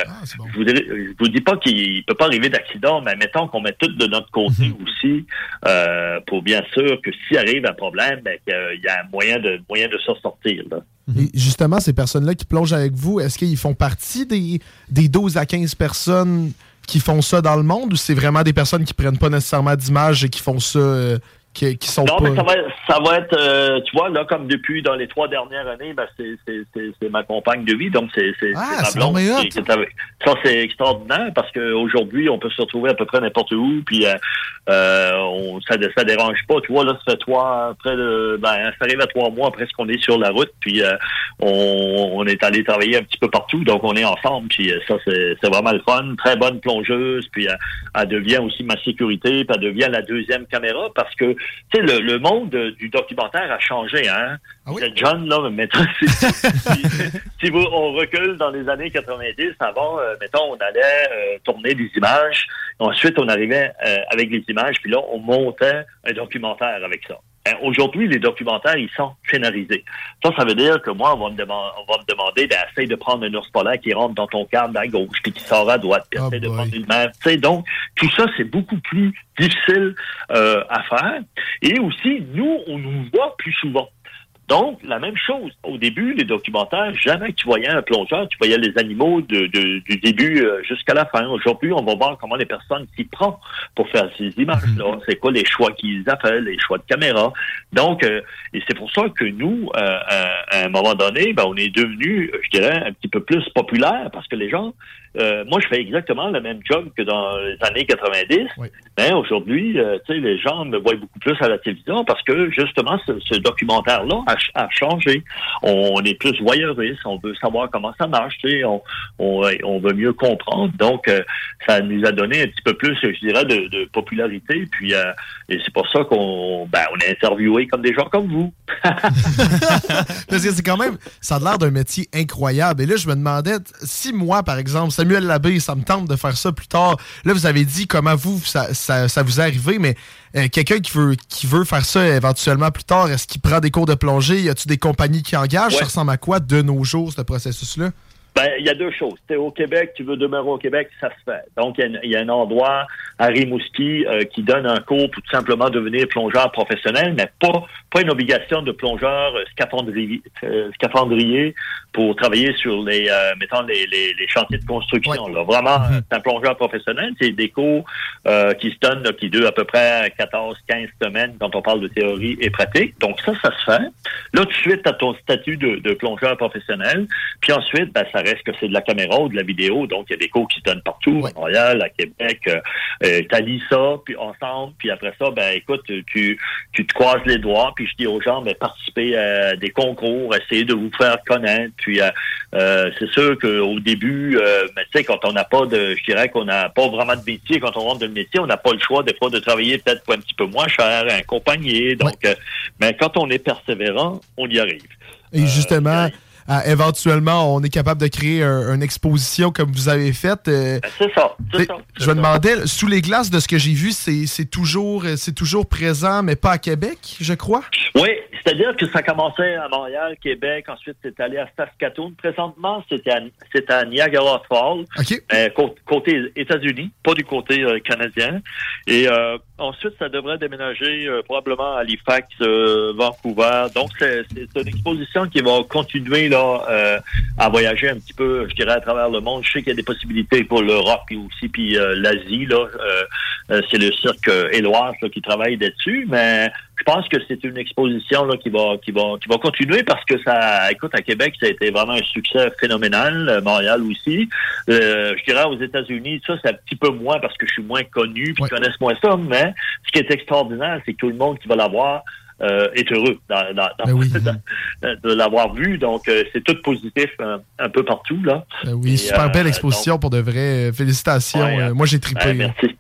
je vous dirais- je vous dis pas qu'il peut pas arriver d'accident, mais mettons qu'on met tout de notre côté aussi euh, pour bien sûr que s'il arrive un problème, ben, qu'il y a un moyen de, moyen de s'en sortir. Là. Et justement, ces personnes-là qui plongent avec vous, est-ce qu'ils font partie des, des 12 à 15 personnes qui font ça dans le monde ou c'est vraiment des personnes qui prennent pas nécessairement d'image et qui font ça, euh, qui, qui sont Non, pas... mais ça va, ça va être, euh, tu vois, là, comme depuis dans les trois dernières années, ben, c'est, c'est, c'est, c'est ma compagne de vie, donc c'est, Ah, c'est ma blonde qui- qui. Ça, c'est extraordinaire parce qu'aujourd'hui, on peut se retrouver à peu près n'importe où, puis euh, euh, on, ça, ça dérange pas. Tu vois, là, ça fait trois, près de, ben, ça arrive à trois mois après ce qu'on est sur la route, puis euh, on, on est allé travailler un petit peu partout, donc on est ensemble, puis euh, ça, c'est c'est vraiment le fun. Très bonne plongeuse, puis euh, elle devient aussi ma sécurité, puis elle devient la deuxième caméra, parce que, tu sais, le, le monde euh, du documentaire a changé, hein. Vous êtes jeune, là, maintenant, *laughs* si, si- si vous, on recule dans les années 90, avant, euh, mettons, on allait euh, tourner des images, ensuite, on arrivait avec les images, puis là, on montait un documentaire avec ça. Hein, Aujourd'hui, les documentaires, ils sont scénarisés. Ça, ça veut dire que moi, on va me, deman- on va me demander d'essayer de prendre un ours polaire qui rentre dans ton cadre à gauche, puis qui sort à droite, puis essaye de prendre une main. Tu sais, donc, tout ça, c'est beaucoup plus difficile euh, à faire. Et aussi, nous, on nous voit plus souvent. Donc, la même chose. Au début, les documentaires, jamais que tu voyais un plongeur, tu voyais les animaux de- de- du début euh, jusqu'à la fin. Aujourd'hui, on va voir comment les personnes s'y prennent pour faire ces images-là. C'est quoi les choix qu'ils ont fait, les choix de caméra. Donc, euh, et c'est pour ça que nous, euh, à, à un moment donné, ben, on est devenu, je dirais, un petit peu plus populaire parce que les gens, euh, moi, je fais exactement le même job que dans les années 90. Mais aujourd'hui, euh, tu sais, les gens me voient beaucoup plus à la télévision parce que justement, ce, ce documentaire-là a, ch- a changé. On, est plus voyeuriste, on veut savoir comment ça marche, on, on, veut mieux comprendre. Donc, euh, ça nous a donné un petit peu plus, je dirais, de, popularité. Puis, euh, et c'est pour ça qu'on, ben, on est interviewé comme des gens comme vous. *laughs* Parce que c'est quand même, ça a l'air d'un métier incroyable. Et là, je me demandais, si moi, par exemple, Samuel Labbé, ça me tente de faire ça plus tard. Là, vous avez dit comment vous, ça, ça, ça vous est arrivé, mais euh, quelqu'un qui veut, qui veut faire ça éventuellement plus tard, est-ce qu'il prend des cours de plongée? Y a-tu des compagnies qui engagent? Ouais. Ça ressemble à quoi de nos jours, ce processus-là? Ben, il y a deux choses. Tu es au Québec, tu veux demeurer au Québec, ça se fait. Donc, il y a- il y, a un endroit à Rimouski euh, qui donne un cours pour tout simplement devenir plongeur professionnel, mais pas, pas une obligation de plongeur euh, scaphandrier, euh, scaphandrier pour travailler sur les, euh, mettons, les, les, les chantiers de construction. Là. Vraiment, c'est un plongeur professionnel. C'est des cours euh, qui se donnent, là, qui durent à peu près 14-15 semaines quand on parle de théorie et pratique. Donc, ça, ça se fait. Là, tout de suite, tu as ton statut de, de plongeur professionnel. Puis ensuite, ben, ça reste que c'est de la caméra ou de la vidéo. Donc, il y a des cours qui se donnent partout, à Montréal, à Québec. Euh, euh, t'allies ça, puis ensemble. Puis après ça, ben écoute, tu, tu te croises les doigts. Puis je dis aux gens, ben, participez à des concours, essayez de vous faire connaître. Puis euh, euh, c'est sûr qu'au début, euh, tu sais, quand on n'a pas de, je dirais qu'on n'a pas vraiment de métier, quand on rentre dans le métier, on n'a pas le choix des fois de travailler peut-être pour un petit peu moins cher, accompagné. Donc, euh, mais quand on est persévérant, on y arrive. Et justement, euh, éventuellement, on est capable de créer un- une exposition comme vous avez fait. euh, C'est ça, c'est ça. je me demandais, sous les glaces, de ce que j'ai vu, c'est c'est toujours, euh, c'est toujours présent, mais pas à Québec, je crois? Oui, c'est-à-dire que ça commençait à Montréal, Québec, ensuite c'est allé à Saskatoon. Présentement, c'est à, à Niagara Falls, euh, cô- côté États-Unis, pas du côté canadien. Et ensuite, ça devrait déménager euh, probablement à Halifax, euh, Vancouver. Donc, c'est une exposition qui va continuer là euh, à voyager un petit peu, je dirais, à travers le monde. Je sais qu'il y a des possibilités pour l'Europe et aussi puis euh, l'Asie. Là, Euh, euh, c'est le cirque là, qui travaille là-dessus, mais je pense que c'est une exposition là, qui va qui va qui va continuer parce que ça écoute à Québec ça a été vraiment un succès phénoménal euh, Montréal aussi Euh, je dirais aux États-Unis ça c'est un petit peu moins parce que je suis moins connu puis ils connaissent moins ça mais ce qui est extraordinaire c'est que tout le monde qui va l'avoir euh, est heureux dans- dans- dans- dans- *laughs* de l'avoir vu donc euh, c'est tout positif un, un peu partout là Ben oui, Et, super euh, belle exposition pour de vrai. euh, Félicitations. Ouais, euh, hein. moi, j'ai trippé. Ouais, merci.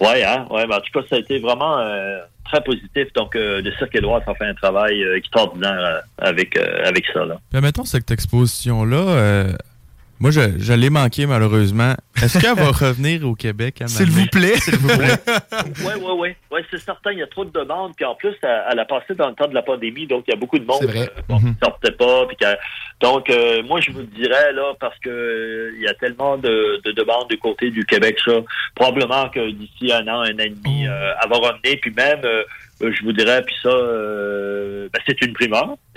Ouais, hein, ouais, ben, en tout cas, ça a été vraiment euh, très positif. Donc, euh, le Cirque Éloise a fait un travail euh, extraordinaire euh, avec, euh, avec ça. Là. Puis, cette exposition-là, euh, moi, je, je l'ai manqué malheureusement. Est-ce qu'elle va *laughs* revenir au Québec? à S'il vous plaît. S'il vous plaît. Oui, oui, oui. Ouais, c'est certain, il y a trop de demandes. Puis en plus, elle, elle a passé dans le temps de la pandémie, donc il y a beaucoup de monde C'est vrai. euh, bon, qui sortait pas. Puis donc, euh, moi, je vous dirais, là, parce que euh, il y a tellement de, de demandes du côté du Québec, ça, probablement que d'ici un an, un an et demi, euh, elle va revenir. Puis même, je vous dirais, puis ça, euh, ben, c'est une primeur. *laughs*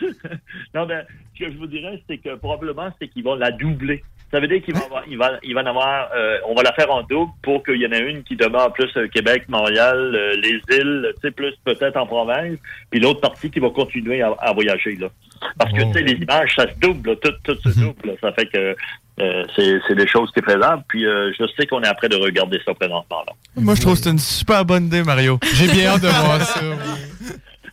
*laughs* non, mais ce que je vous dirais, c'est que probablement, c'est qu'ils vont la doubler. Ça veut dire qu'il va, avoir- il va, il va en avoir, euh, on va la faire en double pour qu'il y en ait une qui demeure plus euh, Québec, Montréal, euh, les îles, tu sais, plus peut-être en province, puis l'autre partie qui va continuer à, à voyager, là. Parce que, tu sais, les images, ça se double, là, tout, tout se double, là. Ça fait que, euh, c'est des choses qui sont faisables. Puis euh, je sais qu'on est après de regarder ça présentement. Là. Moi, je trouve que c'est une super bonne idée, Mario. J'ai bien hâte de voir ça.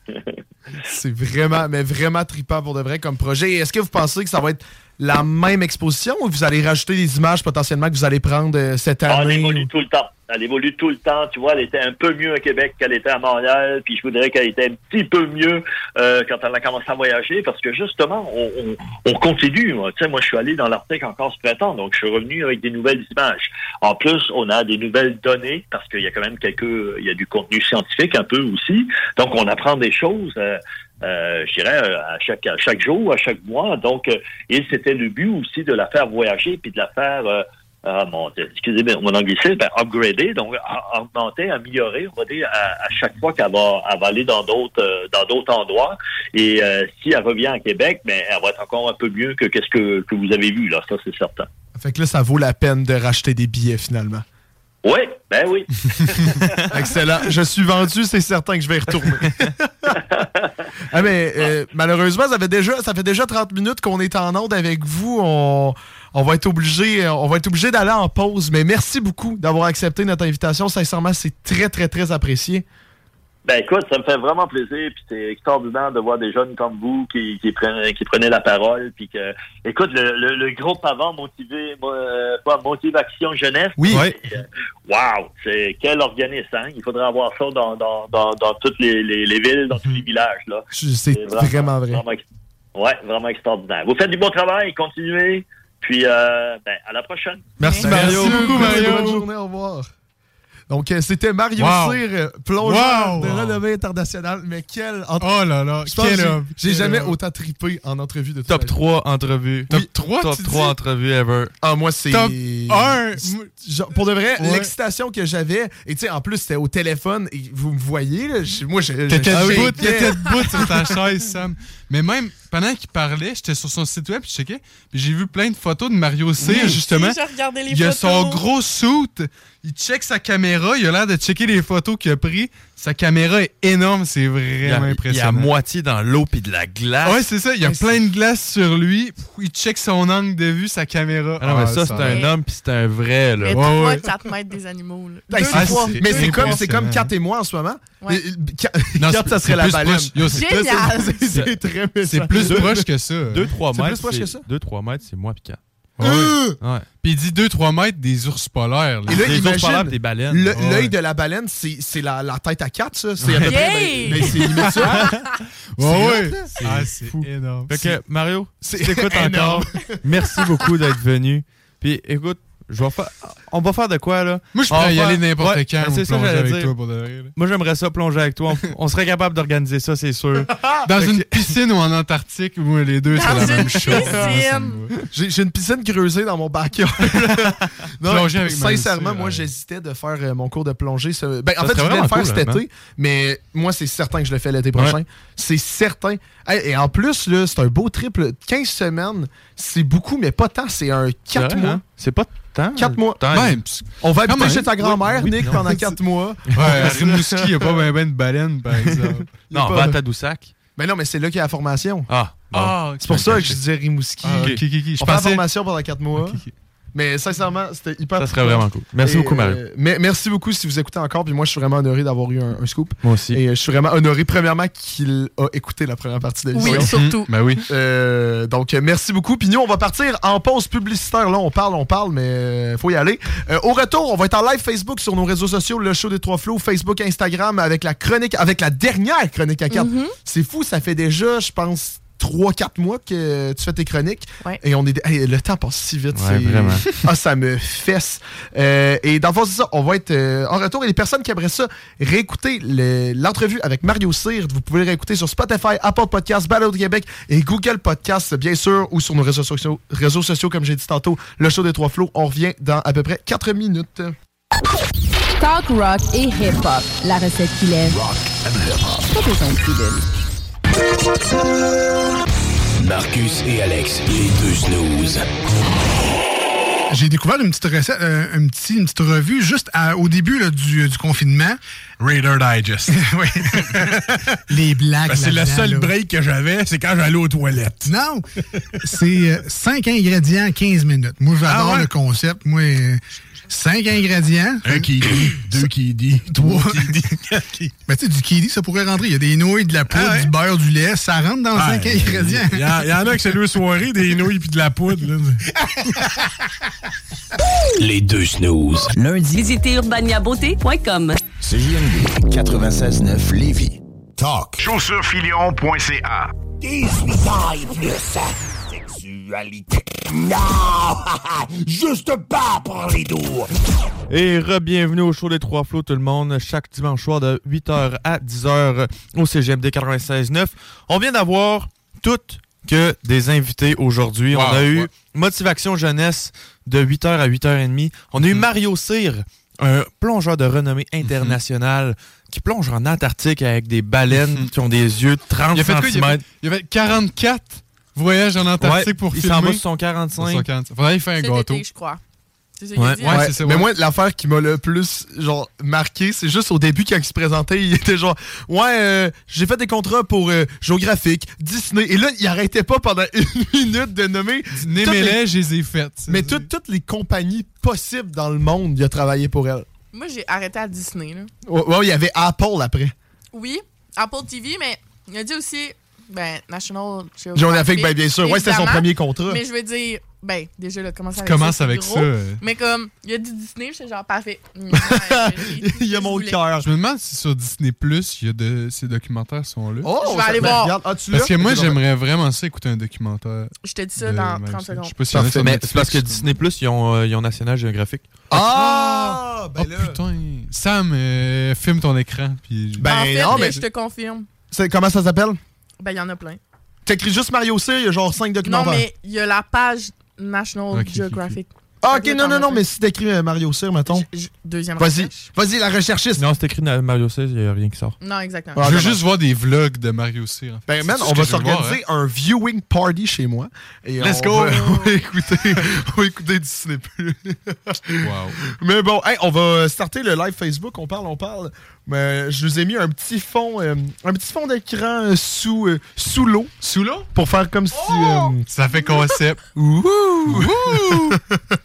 *laughs* C'est vraiment, mais vraiment trippant pour de vrai comme projet. Et Est-ce que vous pensez que ça va être la même exposition ou vous allez rajouter des images potentiellement que vous allez prendre euh, cette année? évolue tout le temps. Elle évolue tout le temps. Tu vois, elle était un peu mieux à Québec qu'elle était à Montréal. Puis je voudrais qu'elle était un petit peu mieux euh, quand elle a commencé à voyager. Parce que justement, on, on, on continue. Tu sais, moi, je suis allé dans l'Arctique encore ce printemps. Donc, je suis revenu avec des nouvelles images. En plus, on a des nouvelles données parce qu'il y a quand même quelques... Il y a du contenu scientifique un peu aussi. Donc, on apprend des choses. euh, euh, je dirais, à chaque, à chaque jour, à chaque mois. Donc, euh, et c'était le but aussi de la faire voyager puis de la faire, euh, ah, mon, excusez-moi, mon anglicisme, ben, upgrader, donc augmenter, améliorer, on va dire, à, à chaque fois qu'elle va, elle va aller dans d'autres euh, dans d'autres endroits. Et euh, si elle revient à Québec, ben, elle va être encore un peu mieux que qu'est-ce que, que vous avez vu, là, ça c'est certain. Fait que là, ça vaut la peine de racheter des billets finalement. Oui, ben oui. *laughs* Excellent. Je suis vendu, c'est certain que je vais y retourner. *laughs* ah, mais euh, malheureusement, ça fait, déjà, ça fait déjà 30 minutes qu'on est en onde avec vous. On, on va être obligé, on va être obligé d'aller en pause. Mais merci beaucoup d'avoir accepté notre invitation. Sincèrement, c'est très, très, très apprécié. Ben écoute, ça me fait vraiment plaisir, puis c'est extraordinaire de voir des jeunes comme vous qui, qui, prenaient, qui prenaient la parole, puis que, écoute, le, le, le groupe avant motivé, euh, motivation jeunesse. Oui. euh, Wow, c'est quel organisme, hein? Il faudrait avoir ça dans, dans, dans, dans toutes les, les, les villes, dans tous les villages, là. C'est vraiment vrai. Vraiment, ouais, vraiment extraordinaire. Vous faites du bon travail, continuez, puis euh, ben, à la prochaine. Merci, Mario. Merci beaucoup, Mario. Bonne journée, au revoir. Donc, euh, c'était Mario Wow. Cyr, euh, plongeur Wow. de renommée internationale. Mais quel... entre- Oh là là, quel que j'ai- homme, J'ai jamais homme. autant trippé en entrevue de toute Top ma vie. 3 entrevues. Top 3, Top tu 3 dis? entrevues ever. Ah, moi, c'est. Top 1. Genre, pour de vrai, Ouais. l'excitation que j'avais, et tu sais, en plus, c'était au téléphone, et vous me voyez, là, je- moi, j'étais- t'étais debout sur ta chaise, Sam. Mais même pendant qu'il parlait, j'étais sur son site web, je checkais, puis j'ai vu plein de photos de Mario C, Oui, justement. les il a son photos. gros suit, il check sa caméra, il a l'air de checker les photos qu'il a pris. Sa caméra est énorme, c'est Il y a, vraiment il y a impressionnant. moitié dans l'eau puis de la glace. Ouais, c'est ça, il y a Ouais, plein de glace sur lui, il check son angle de vue, sa caméra. Ah non, mais Ah, ça, c'est un homme puis c'est un vrai, là. Mais Ouais, 3-4 ouais. mètres des animaux. Là. Ben, Deux, c'est- trois. mais c'est comme, c'est comme c'est Kat et moi en ce moment. Ouais. Kat, Non, Kat, c'est- ça c'est serait la baleine. c'est- Génial! *laughs* C'est- C'est très méchant. C'est plus proche que ça. 2-3 C'est mètres. plus proche que ça? 2-3 mètres, c'est moi puis 4. Ouais. Ouais. Puis il dit 2-3 mètres des ours polaires. là. Et là, Des ours imagine, polaires pis des baleines. le- Ouais. L'œil de la baleine, c'est c'est la, la tête à quatre, ça. C'est à peu près. Yay! ben- ben, c'est limite ça. *laughs* Ouais, ouais. C'est Ah, énorme. Fait que, Mario, t'écoutes *laughs* encore, *laughs* merci beaucoup d'être venu. Puis écoute, je vais faire, on va faire de quoi, là? Moi, je pourrais y faire- aller n'importe Ouais, quand. ben, ou plonger avec dire. toi pour de vrai, là. Moi, j'aimerais ça plonger avec toi. On, *laughs* on serait capable d'organiser ça, c'est sûr. *laughs* Dans Fait une que- piscine ou en Antarctique, moi, les deux, c'est la même chose. J'ai une piscine creusée dans mon backyard. *laughs* non, Plonger avec sincèrement, moi, j'hésitais de faire euh, mon cours de plongée. ce- Ben, en Ça fait, je voulais le faire cool, cet été, mais moi, c'est certain que je le fais l'été prochain. C'est certain. Hey, et en plus, là, c'est un beau triple. 15 semaines, c'est beaucoup, mais pas tant. C'est un 4 C'est vrai, mois. hein? C'est pas 4 mois. Pis- On va habiter chez ta grand-mère, Oui, Nick, non. pendant 4 mois. Ouais, *laughs* à Rimouski, il n'y a pas *laughs* ben, ben de baleine, par exemple. Non, pas- va à Tadoussac. Mais non, mais c'est là qu'il y a la formation. Ah, bon. Ah, C'est pour ça que je disais Rimouski. Ah. Je On fait la pensais. formation pendant 4 mois. Mais sincèrement, c'était hyper Ça serait trippant. vraiment cool. Merci Et, beaucoup, Mario. euh, mais- merci beaucoup si vous écoutez encore. Puis moi, je suis vraiment honoré d'avoir eu un, un scoop. Moi aussi. Et euh, je suis vraiment honoré, premièrement, qu'il a écouté la première partie de l'émission. Oui, surtout. Ben oui. Euh, donc, merci beaucoup. Puis nous, on va partir en pause publicitaire. Là, on parle, on parle, mais faut y aller. Euh, au retour, on va être en live Facebook sur nos réseaux sociaux, le show des trois flots, Facebook, Instagram, avec la chronique, avec la dernière chronique à 4. Mhm. C'est fou, ça fait déjà, je pense, 3-4 mois que tu fais tes chroniques. Ouais. Et on est. hey, le temps passe si vite. Ouais, c'est- vraiment. *laughs* ah, ça me fesse. Euh, et dans le fond, c'est ça. On va être euh, en retour. Et les personnes qui aimeraient ça, réécouter le- l'entrevue avec Mario Cyr, vous pouvez le réécouter sur Spotify, Apple Podcasts, Balado de Québec et Google Podcasts, bien sûr, ou sur nos réseaux sociaux, réseaux sociaux comme j'ai dit tantôt, le show des trois flots. On revient dans à peu près 4 minutes. Talk rock et hip-hop. La recette qui lève. Pas besoin de pilule. Marcus et Alex, les deux snooze. j'ai découvert une petite recette, euh, un petit- une petite revue juste à- au début là, du, du confinement. Raider Digest. *laughs* oui. *laughs* Les blagues. Ben, c'est le seul là. break que j'avais, c'est quand j'allais aux toilettes. Non, c'est 5 ingrédients, 15 minutes. Moi, j'adore Ah ouais? le concept. Moi, 5 ingrédients. Un qui dit, deux qui *laughs* dit, trois qui *laughs* dit. Mais tu sais, du kiwi, ça pourrait rentrer. Il y a des nouilles, de la poudre, Ah ouais? du beurre, du lait. Ça rentre dans Ah, 5 ingrédients. Il y, en- il y en a que c'est deux soirées, des nouilles puis de la poudre. là. *laughs* Les deux snooze. Lundi, visitez urbaniabeauté.com. CJMD 96.9 Lévis. Talk. Chaussurefilion.ca Désuitaille plus sexualité. Non! *laughs* Juste pas pour les doux! Et re-bienvenue au show des Trois Flots, tout le monde, chaque dimanche soir de 8h à 10h au CGMD 96.9. On vient d'avoir toutes que des invités aujourd'hui. Wow, On a eu ouais. Motivation Jeunesse de 8h à 8h30. On a eu Mario Cyr, un plongeur de renommée internationale qui plonge en Antarctique avec des baleines qui ont des yeux de 30 Il a fait quoi? Il a cm. fait, il a fait 44 voyages en Antarctique Ouais, pour il filmer. s'en va sur son 45. Sur son 45. Faudrait y faire un gâteau. je crois. C'est ça qu'il Ouais. a dit, Ouais, ça, Mais moi, l'affaire qui m'a le plus genre marqué, c'est juste au début quand il se présentait, il était genre Ouais, euh, j'ai fait des contrats pour euh, Géographique, Disney. Et là, il arrêtait pas pendant *laughs* une minute de nommer. Disney, mais les- je les ai faites. Mais toutes- toutes les compagnies possibles dans le monde, il a travaillé pour elles. Moi, j'ai arrêté à Disney. Là. Ouais, ouais, il y avait Apple après. Oui, Apple TV, mais il a dit aussi ben, National Geographic. Geographic, ben, bien sûr. Ouais, c'était son premier contrat. Mais je veux dire, ben, déjà, là, commence avec commences ça. avec gros. ça. Mais comme, il a dit Disney, j'étais genre, parfait. *laughs* il y a mon cœur. Je me demande si sur Disney Plus, il y a de ces documentaires sont là. Oh, Je vais aller voir. Regarde, ah, tu Parce que moi, j'aimerais vraiment ça écouter un documentaire. Je te dis ça dans Mario 30 Cyr. secondes. Je sais pas y a Parfait. Mais c'est parce que Disney Plus, ils ont, euh, ils ont National Geographic. Ah! Ben oh putain. Sam, euh, filme ton écran. Puis... Ben en fait, non, là, mais- je te confirme. C'est- Comment ça s'appelle? Ben, il y en a plein. T'écris juste Mario Cyr, il y a genre 5 Non, documentaires. mais il y a la page National Geographic. Ah, ok, non, non, non, mais si t'écris euh, Mario Cyr, mettons. Deuxième Vas-y, vas-y, la recherchiste. Non, écrit dans Mario 16, il n'y a rien qui sort. Non, exactement. Ah, je veux juste voir des vlogs de Mario Cyr. en fait. Ben, man, on va s'organiser hein. un viewing party chez moi. Et Let's on go! Va, *laughs* on, va écouter, *laughs* on va écouter Disney+. Wow. *laughs* Mais bon, hey, on va starter le live Facebook. On parle, on parle. Mais je vous ai mis un petit fond, euh, un petit fond d'écran euh, sous, euh, sous l'eau. Sous l'eau? Pour faire comme si. euh, Ça fait concept. Ouh!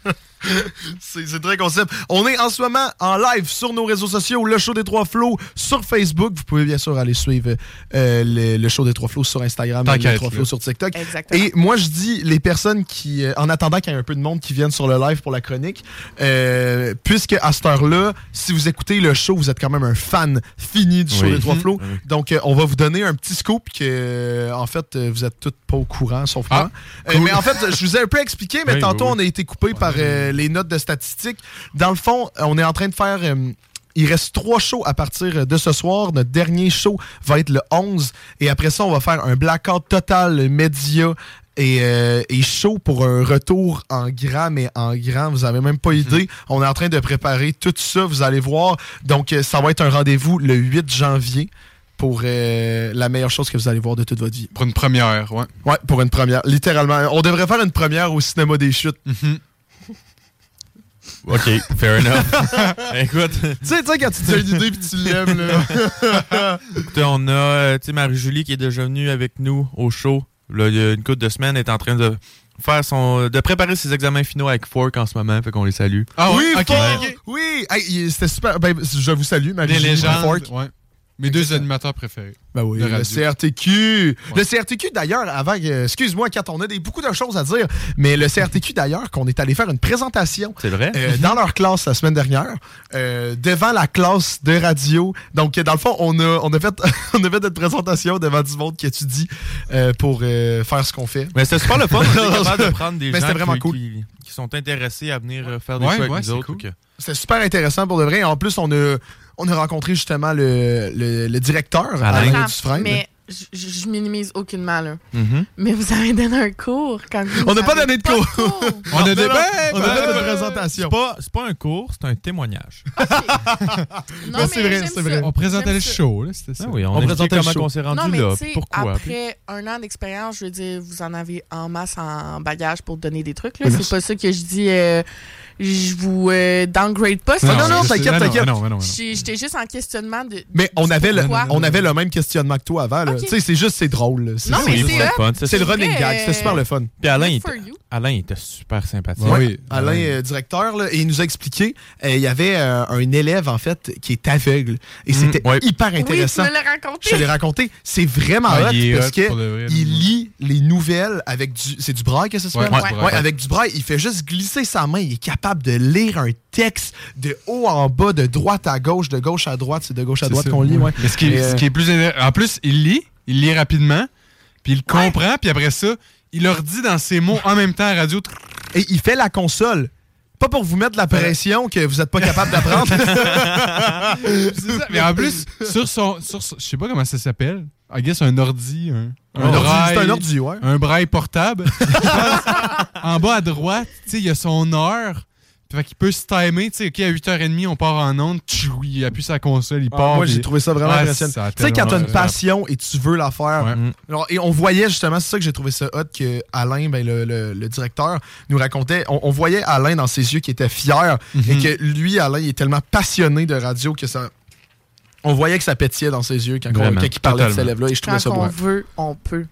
C'est *laughs* *laughs* c'est très concept. On est en ce moment en live sur nos réseaux sociaux, le show des trois flots sur Facebook. Vous pouvez bien sûr aller suivre euh, le, le show des trois flots sur Instagram, et les trois flots sur TikTok. Exactement. Et moi, je dis les personnes qui, euh, en attendant qu'il y ait un peu de monde qui vienne sur le live pour la chronique, euh, puisque à cette heure-là, si vous écoutez le show, vous êtes quand même un fan fini du show Oui. des trois Mhm. flots. Oui. Donc, euh, on va vous donner un petit scoop que, euh, en fait, euh, vous êtes tous pas au courant, sauf Ah, moi. Euh, cool. mais en fait, je vous ai un peu expliqué, mais Oui, tantôt, oui, oui. on a été coupé par euh, les notes de statistiques. Dans le fond, on est en train de faire. euh, il reste trois shows à partir de ce soir. Notre dernier show va être le 11. Et après ça, on va faire un blackout total média et, euh, et show pour un retour en grand, mais en grand, vous avez même pas idée. On est en train de préparer tout ça, vous allez voir. Donc, euh, ça va être un rendez-vous le 8 janvier pour euh, la meilleure chose que vous allez voir de toute votre vie. Pour une première, ouais. Ouais, pour une première. Littéralement. On devrait faire une première au cinéma des chutes. OK, fair enough. *laughs* Écoute. tu sais, quand tu dis une idée puis tu l'aimes, là. *laughs* Écoutez, on a euh, tu sais, Marie-Julie qui est déjà venue avec nous au show. Là, il y a une couple de semaines, elle est en train de faire son de préparer ses examens finaux avec Fork en ce moment, fait qu'on les salue. Ah oui, ouais? Ok, Fork! ok. Oui! Hey, c'était super. Ben, je vous salue, Des Marie-Julie légendes. Fork. Ouais. Mes deux animateurs préférés. Ben oui, le. CRTQ. Le CRTQ, d'ailleurs, avant, excuse-moi, quand on a des, beaucoup de choses à dire, mais le CRTQ, d'ailleurs, qu'on est allé faire une présentation C'est vrai? euh, dans leur classe la semaine dernière, euh, devant la classe de radio. Donc, dans le fond, on a, on a, fait, *laughs* on a fait notre présentation devant du monde qui étudie euh, pour euh, faire ce qu'on fait. Mais c'était super le fun, *laughs* capable de prendre des Mais gens c'était vraiment qui, cool. qui- qui sont intéressés à venir faire des Ouais, avec ouais, nous c'est autres. cool. C'était super intéressant pour de vrai. En plus, on a, on a rencontré justement le, le, le directeur, Alain. Dufresne. Mais je, minimise aucunement, là. Mhm. Mais vous avez donné un cours quand vous On n'a pas donné de cours. *laughs* On a, Non, des- non, ben, on a fait une ben, présentation. C'est pas, pas un cours, c'est un témoignage. *laughs* Non, Ben, c'est mais vrai, c'est vrai. ça. On présentait le show, là, c'était ça. Ah oui, on, On présentait le comment show. on s'est rendu mais là, pourquoi. après un an d'expérience, je veux dire, vous en avez en masse en bagage pour donner des trucs. là. C'est pas ça que je dis. euh, je vous euh, downgrade pas. Non, non, non, t'inquiète, t'inquiète. J'étais juste en questionnement de. Mais on avait, le, on avait le même questionnement que toi avant. Tu sais, c'est juste, c'est drôle. C'est le running gag. C'était super le fun. Puis Alain. Alain, était super sympathique. Ouais, oui. Alain, euh, directeur, là, et il nous a expliqué, euh, il y avait euh, un élève, en fait, qui est aveugle. Et c'était ouais. hyper Oui, tu intéressant. me l'as raconté. Je te l'ai raconté. C'est vraiment Ah, hot il parce hot que pour de vrai, il lui. lit les nouvelles avec du. C'est du braille que ça se Ouais, fait? ouais, du braille. Ouais, avec du braille. Il fait juste glisser sa main. Il est capable de lire un texte de haut en bas, de droite à gauche, de gauche à droite. C'est de gauche à droite qu'on lit, ouais. Mais ce qui, euh, ce qui est plus En plus, il lit, il lit rapidement, puis il comprend, puis après ça, il leur dit dans ses mots en même temps à la radio. Et il fait la console. Pas pour vous mettre la pression que vous n'êtes pas capable d'apprendre. *laughs* Mais en plus, sur son, sur Je sais pas comment ça s'appelle. I guess un ordi. Un, Un ordi, braille- c'est un ordi, ouais. Un braille portable. *laughs* En bas à droite, tu sais, il y a son heure. Fait qu'il peut se timer, tu sais, OK, à 8h30, on part en onde, tchou, il appuie sa console, il Ah, part. moi, j'ai trouvé ça vraiment Ah, impressionnant. Tu sais, quand t'as une passion et tu veux la faire. Ouais. Alors, et on voyait justement, c'est ça que j'ai trouvé ça hot, que Alain, ben, le, le- le directeur, nous racontait. On, on voyait Alain dans ses yeux qui était fier Mhm. et que lui, Alain, il est tellement passionné de radio que ça. On voyait que ça pétillait dans ses yeux quand, Vraiment, quand il parlait de cet élève-là et je trouvais Quand ça beau. on veut, on peut.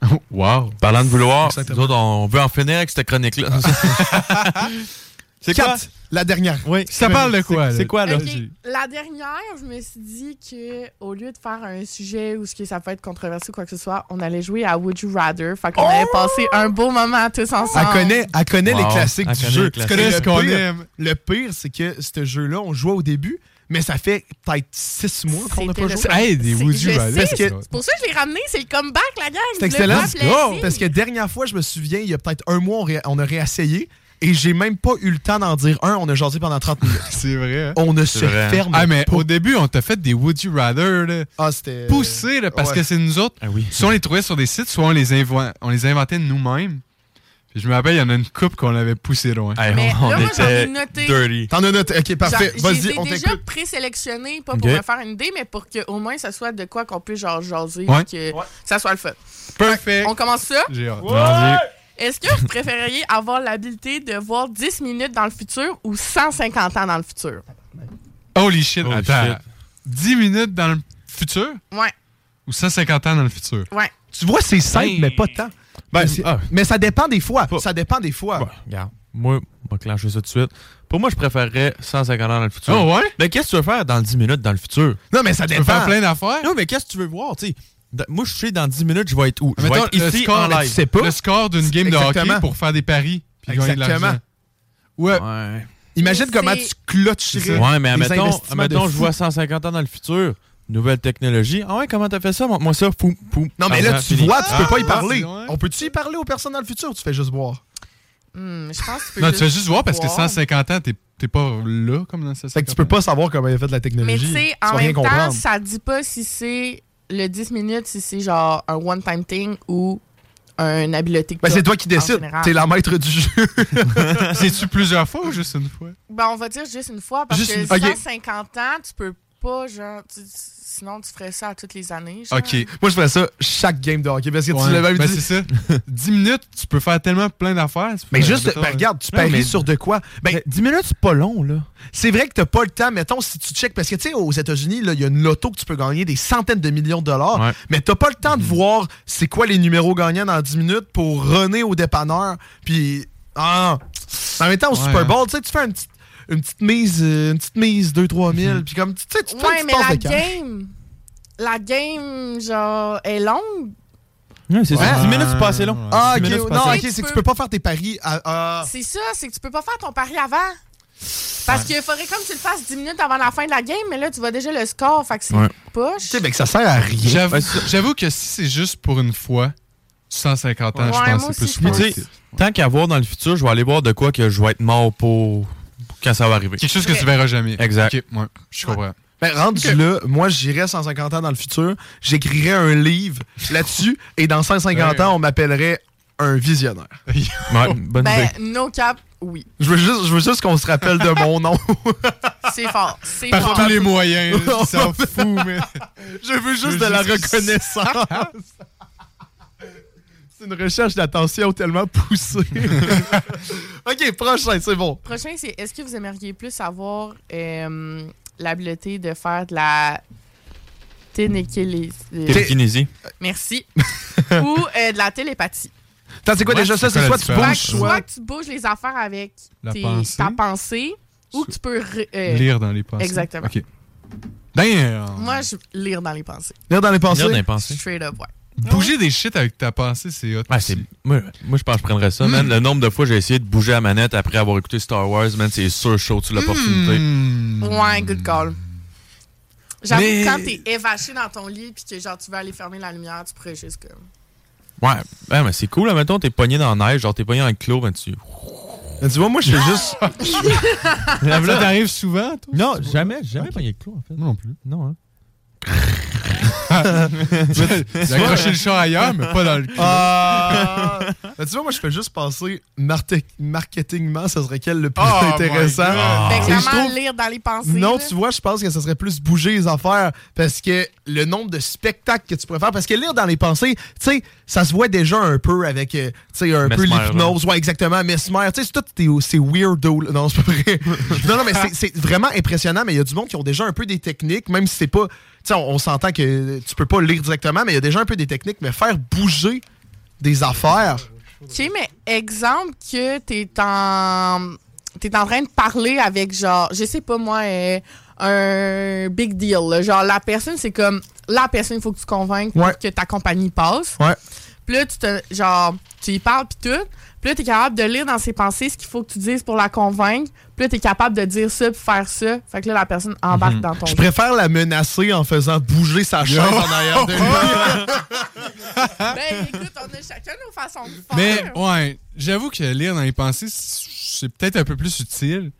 *laughs* Wow. Parlant de vouloir, nous autres, on veut en finir avec cette chronique-là. *laughs* *laughs* c'est quoi? La dernière. Oui. Ça parle de quoi, C'est- quoi, là? La dernière, je me suis dit que au lieu de faire un sujet où ce que ça peut être controversé ou quoi que ce soit, on allait jouer à Would You Rather. Fait qu'on allait passer un beau moment tous Elle ensemble. connaît, elle connaît les classiques Elle du connaît jeu. Tu connais le ce qu'on pire- aime? Le pire, c'est que ce jeu-là, on jouait au début, mais ça fait peut-être six mois qu'on n'a pas joué. Hey, des C'est- Would You Rather, C'est pour ça que je l'ai ramené, c'est le comeback, la gang. C'est excellent. plaisir. Parce que dernière fois, je me souviens, il y a peut-être un mois, on, ré- on a réessayé et j'ai même pas eu le temps d'en dire un. On a jasé pendant 30 minutes. *laughs* C'est vrai. hein? On ne se vrai. ferme Ah, mais pas. au début, on t'a fait des Would You Rather, là. Ah, c'était... poussés, là, parce ouais. que c'est nous autres. Ah oui. Soit on les trouvait sur des sites, soit on les, invo- on les inventait nous-mêmes. Puis je me rappelle, il y en a une coupe qu'on avait poussé loin. Hey, Mais on là, moi, j'en ai était noté. dirty. T'en as noté. OK, parfait. Vas-y, on déjà t'écoute. présélectionnés, pas pour me faire une idée, mais pour qu'au moins ça soit de quoi qu'on puisse genre jaser, Ouais. que ça soit le fun. Perfect. On commence ça? J'ai hâte. Est-ce que vous préféreriez avoir l'habilité de voir 10 minutes dans le futur ou 150 ans dans le futur? Holy shit. Holy Attends. shit. 10 minutes dans le futur? Ouais, ou 150 ans dans le futur? ouais. Tu vois, c'est simple, Ben- mais pas tant. Ben, ah. Mais ça dépend des fois. Pas- Ça dépend des fois. Bon, regarde. Moi, on va clencher ça tout de suite. Pour moi, je préférerais 150 ans dans le futur. Oh ouais? Mais qu'est-ce que tu veux faire dans 10 minutes dans le futur? Non, mais ça Tu peux dépend. faire plein d'affaires? Non, mais qu'est-ce que tu veux voir? tu sais? Moi, je sais dans 10 minutes, je vais être où? Je vais être le ici score, en là, live. tu sais pas. Le score d'une game de hockey pour faire des paris puis gagner de Exactement. l'argent. Ouais. Ouais. Imagine Mais comment tu clutcherais Ouais, mais admettons, de je vois 150 ans dans le futur. Nouvelle technologie. Ah ouais, comment t'as fait ça? Montre-moi ça. Fou, fou. Non, mais là, tu fini. vois, tu peux pas y Ah, parler. On peut-tu y parler aux personnes dans le futur? Ou tu fais juste voir? Hmm, je pense que tu peux Non, tu fais juste voir parce que voir. 150 ans, t'es t'es pas là comme dans 150 Fait que tu peux pas savoir comment il a fait de la Mais technologie. tu sais, en même temps, comprendre. ça dit pas si c'est le 10 minutes, si c'est genre un one-time thing ou un habileté. que Ben, c'est toi qui décides. T'es la maître du jeu. *laughs* C'est-tu plusieurs fois ou juste une fois? Ben, on va dire juste une fois, parce Juste que une- ok. 150 ans, tu peux pas, genre, tu- sinon tu ferais ça à toutes les années. genre? OK. Moi, je ferais ça chaque game de hockey parce que Ouais. tu même Ben, dit. c'est ça. *laughs* 10 minutes, tu peux faire tellement plein d'affaires. Mais juste, ben, regarde, tu paries mais- sur de quoi? Ben, Mais 10 minutes, c'est pas long, là. c'est vrai que t'as pas le temps, mettons, si tu checkes, parce que, tu sais, aux États-Unis, là, il y a une loto que tu peux gagner des centaines de millions de dollars, Ouais. mais t'as pas le temps de voir c'est quoi les numéros gagnants dans 10 minutes pour runner au dépanneur, puis... Ah! En même temps, au Ouais, Super hein. Bowl, tu sais, tu fais une petite, une petite mise, euh, une petite mise 2-3 000, Mhm. puis comme, tu sais, tu fais Ouais, mais la game, la game, genre, est longue. Ouais, c'est Ouais. ça. 10 minutes, c'est pas assez long. Ah, 10 ok, minutes, non, ok, c'est que tu peux pas faire tes paris à... à- C'est ça, c'est que tu peux pas faire ton pari avant. Parce qu'il faudrait comme tu le fasses 10 minutes avant la fin de la game, mais là, tu vois déjà le score, fait que c'est Ouais. poche. Tu sais, ben, que ça sert à rien. J'avoue que si c'est juste pour une fois, 150 ans, Ouais, je pense que c'est plus Mais tu sais, tant qu'à voir dans le futur, je vais aller voir de quoi que je vais être mort pour quand ça va arriver. Quelque chose que tu verras jamais. Exact. Ok, ouais, je comprends. Ben, rendu là, moi, j'irais 150 ans dans le futur, j'écrirais un livre là-dessus, et dans 150 Ouais. ans, on m'appellerait un visionnaire. *laughs* Ouais, bonne Ben, idée. no cap, oui. Je veux juste, je veux juste qu'on se rappelle de mon nom. *laughs* C'est fort. C'est Par fort. tous les moyens, s'en *laughs* foutent, mais. Je veux juste Je de la reconnaissance. C'est une recherche d'attention tellement poussée. *laughs* ok, prochain, c'est bon. Prochain, c'est est-ce que vous aimeriez plus avoir euh, l'habileté de faire de la? Télékinésie. Merci. *laughs* Ou euh, de la télépathie. Attends, c'est quoi Ouais, déjà ça? c'est soit tu bouges, soit soit... que tu bouges les affaires avec La tes- pensée. ta pensée, ou que tu peux re- euh, Lire dans les pensées. Exactement. OK. Damn! Moi, je lire dans les pensées. Lire dans les pensées? Lire dans les pensées. Straight up, ouais. Bouger des shit avec ta pensée, c'est hot. Ouais, c'est- moi, moi, je pense que je prendrais ça, man. Le nombre de fois que j'ai essayé de bouger la manette après avoir écouté Star Wars, man, c'est sûr chaud sur l'opportunité. Hmm. Ouais, good call. J'avoue Mais- quand t'es évaché dans ton lit puis que genre tu veux aller fermer la lumière, tu pourrais juste comme. Ouais, ouais mais c'est cool, là. Mettons, t'es pogné dans la neige, genre t'es pogné dans le clos, ben tu. Tu vois, moi, je fais juste... *laughs* *laughs* Ça t'arrive souvent, toi? Non, jamais, jamais pogné le clos, en fait. Moi non plus. Non, hein. *laughs* J'ai accroché le chat ailleurs, mais pas dans le cul. Ah! Ben, tu vois, moi, je fais juste penser marti- marketingment, ce serait quel le plus Oh my intéressant. God. Fait Et que je vraiment trouve- lire dans les pensées. Non, là. tu vois, je pense que ce serait plus bouger les affaires parce que le nombre de spectacles que tu pourrais faire, parce que lire dans les pensées, tu sais, ça se voit déjà un peu avec, euh, tu sais, un peu Mesmer, l'hypnose, ouais, exactement, mesmer, tu sais, c'est tout, t'es- c'est weirdo, là. non, c'est pas vrai. *laughs* non, non, mais c'est- c'est vraiment impressionnant, mais il y a du monde qui ont déjà un peu des techniques, même si c'est pas, on, on s'entend que tu peux pas lire directement, mais il y a déjà un peu des techniques, mais faire bouger des affaires. Ok, mais exemple que t'es en. T'es en train de parler avec genre, je sais pas moi, euh, un big deal. là. Genre, la personne, c'est comme. La personne, il faut que tu convainques pour Ouais. que ta compagnie passe. Ouais. Puis là, tu te, genre, tu y parles puis tout. Puis là, t'es capable de lire dans ses pensées ce qu'il faut que tu dises pour la convaincre. Puis là, t'es capable de dire ça puis faire ça. Fait que là, la personne embarque dans ton Je préfère la menacer en faisant bouger sa chaise en arrière de lui. *laughs* Ben, écoute, on a chacun nos façons de faire. Mais, ouais, j'avoue que lire dans les pensées, c'est peut-être un peu plus utile.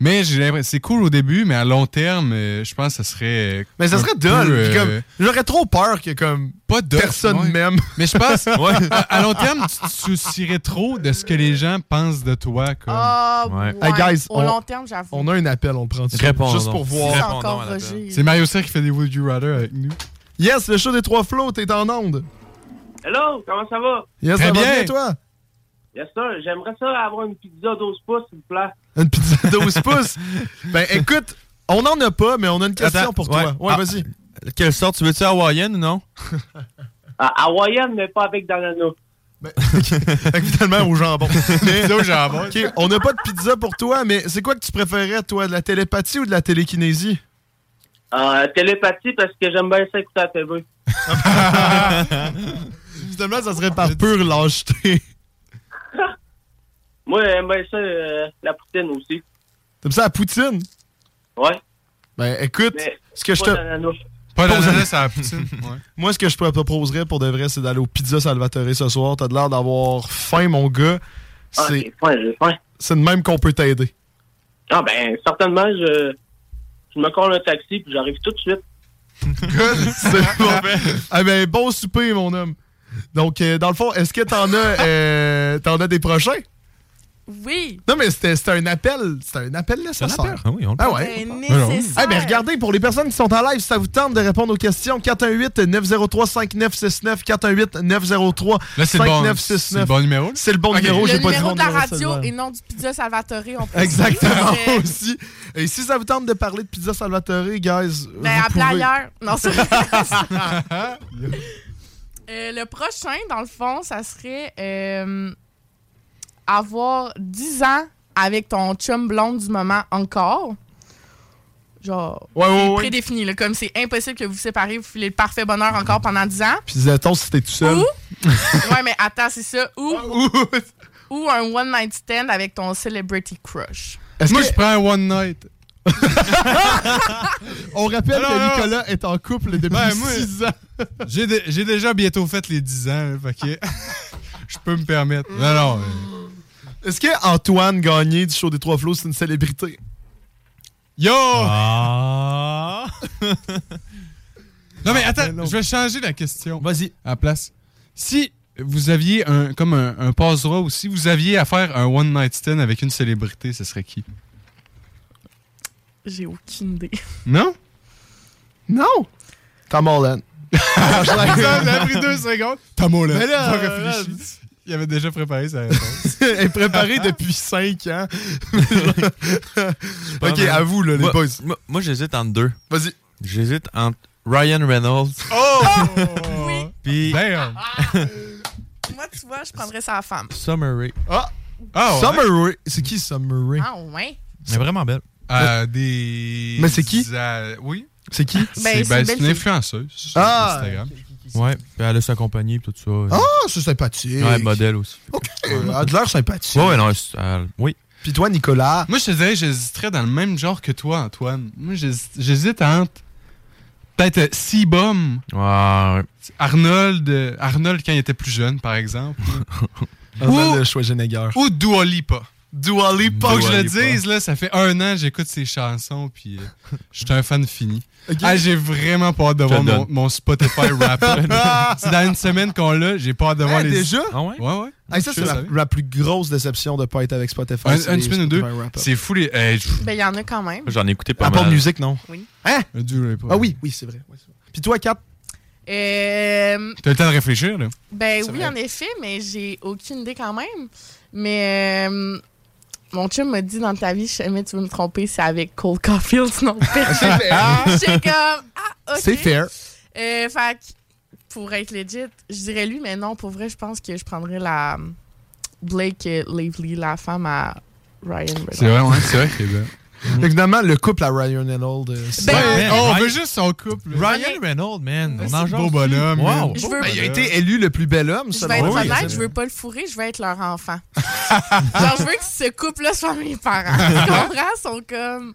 Mais j'ai l'impression c'est cool au début, mais à long terme, euh, je pense que ça serait. euh, Mais ça serait dull. euh, j'aurais trop peur que comme pas dull, personne ouais. m'aime. Mais je pense, *laughs* à, à long terme, tu te soucierais trop de ce que les gens pensent de toi. Comme. Ah, Ouais. ouais. Hey, guys, Au on- long terme, j'avoue. On a un appel, on le prend Répondons Juste pour voir. C'est Mario Cyr qui fait des Would You Rather avec nous. Yes, le show des trois flots, t'es en onde. Hello, comment ça va? Yes, Très ça va bien. bien, toi? Yes, sir. J'aimerais ça avoir une pizza 12 pouces, s'il vous plaît. Une pizza 12 pouces. *laughs* Ben, écoute, on n'en a pas, mais on a une question Attends, pour ouais. toi. Ouais, Ah. vas-y. Quelle sorte Tu veux-tu hawaïenne ou non? À *laughs* hawaïenne, mais pas avec d'ananas. Fait que finalement, au jambon. *laughs* Mais- Pizza au jambon. OK, on n'a pas de pizza pour toi, mais c'est quoi que tu préférais, toi, de la télépathie ou de la télékinésie? Euh, télépathie, parce que j'aime bien ça écouter la TV. Finalement, ça serait par pure lâcheté. Moi, j'aime bien ça, euh, la poutine aussi. T'aimes ça, la poutine? Ouais. Ben, écoute, Mais ce que je pas te... Pas d'ananas à la poutine. *laughs* Ouais. Moi, ce que je te proposerais pour de vrai, c'est d'aller au Pizza Salvatore ce soir. T'as de l'air d'avoir faim, mon gars. Ah, C'est j'ai faim, j'ai faim. c'est de même qu'on peut t'aider. Ah, ben, certainement, je, je me colle un taxi, puis j'arrive tout de suite. *laughs* *laughs* C'est bon. ah ben, bon souper, mon homme. Donc, euh, dans le fond, est-ce que t'en as, euh, t'en as des prochains? Oui. Non, mais c'était c'était un appel. C'était un appel nécessaire. appel? Ah oui, on le Ah ouais. Nécessaire. Eh ben, regardez, pour les personnes qui sont en live, si ça vous tente de répondre aux questions, 418-903-5969, 418-903-5969. Là, c'est le, bon, c'est le bon numéro. là? C'est le bon numéro, Le j'ai pas dit numéro de la numéro radio et non du Pizza Salvatore. On peut Exactement aussi. Et si ça vous tente de parler de Pizza Salvatore, guys, Ben, vous appelez ailleurs. Non, c'est *laughs* Euh, le prochain, dans le fond, ça serait euh, avoir 10 ans avec ton chum blonde du moment encore. Genre, Ouais, ouais, prédéfini. là, comme c'est impossible que vous vous séparez, vous filez le parfait bonheur encore pendant 10 ans. Puis disait-on si t'es tout seul. Ou, *laughs* ouais, mais attends, c'est ça. Ou, ou un one night stand avec ton celebrity crush. Est-ce Moi, que- je prends un one night? *laughs* On rappelle Non, que non. Nicolas est en couple depuis Ben, moi- 6 ans. J'ai de- déjà bientôt fait les 10 ans, fait que *laughs* je peux me permettre. Non, non. euh, Est-ce que Antoine Gagné du show des Trois Flots, c'est une célébrité? Yo! Ah *laughs* Non, mais attends, non. je vais changer la question. Vas-y. À la place. Si vous aviez un, comme un, un passe-droit ou si vous aviez à faire un one night stand avec une célébrité, ce serait qui? J'ai aucune idée. Non? Non! Tom Holland. *laughs* Ça a pris deux secondes. Tom Holland. Mais là, Pas euh, réfléchi. Il avait déjà préparé sa réponse. *laughs* Elle est préparée depuis 5 ans. *laughs* Ok, à vous, là, les Moi- boys. Moi, moi, j'hésite entre deux. Vas-y. J'hésite entre Ryan Reynolds. *laughs* Oh! Puis Bam! Moi, tu vois, je prendrais sa femme. Summer Rae. Ah! Ah, ouais. Summer Rae? C'est qui Summer Rae? Ah, ouais. Elle est vraiment belle. Euh, des. Mais c'est qui? Euh, oui. C'est qui? Ben, c'est ben, une c'est belle une fille. influenceuse sur Ah! Instagram. Ouais, puis elle a sa compagnie et tout ça. Ah, c'est sympathique. Ouais, modèle aussi. Ok, elle a de l'air sympathique. Ouais, ouais, non, oui. Puis toi, Nicolas? Moi, je te dirais, j'hésiterais dans le même genre que toi, Antoine. Moi, j'hésite j'hésite entre peut-être euh, Seabum, Ouais, ouais. Arnold, euh, Arnold quand il était plus jeune, par exemple. *laughs* Arnold Schwarzenegger. Ou Dua Lipa. Dua Lipa. Que je le dise, là, ça fait un an que j'écoute ses chansons, puis euh, je suis un fan fini. Ah, j'ai vraiment pas hâte de voir mon, mon Spotify rap. *laughs* C'est dans une semaine qu'on l'a, j'ai pas hâte de voir Ah, les... déjà? Ah ouais? Ouais, ouais. Hey, ça, c'est la, la plus grosse déception de pas être avec Spotify. Un- une semaine ou deux? C'est fou les... je- Ben, il y en a quand même. J'en ai écouté pas Apple mal. Music, non? Oui. Hein? Ah oui, oui, c'est vrai. Ouais, c'est vrai. Puis toi, Kat? Euh, T'as le temps de réfléchir, là. ben oui, vrai. en effet, mais j'ai aucune idée quand même. Mais euh, mon chum m'a dit dans ta vie, jamais tu veux me tromper, c'est avec Cole Caulfield, sinon. *laughs* *laughs* J'étais comme, ah, ok. C'est fair. Euh, fait pour être legit, je dirais lui, mais non, pour vrai, je pense que je prendrais la Blake Lively, la femme à Ryan Reynolds. C'est vrai, ouais, c'est vrai qu'il est bien. Évidemment, le couple à Ryan Reynolds. euh, Ben, Oh, on Ryan- veut juste son couple. Ryan Reynolds, man. On C'est en beau bonhomme. Wow. Ben, il a été élu le plus bel homme, Je vais être honnête, je veux pas le fourrer, je veux être leur enfant. *laughs* Genre, je veux que ce couple-là soit mes parents. *laughs* Tu comprends? Sont comme.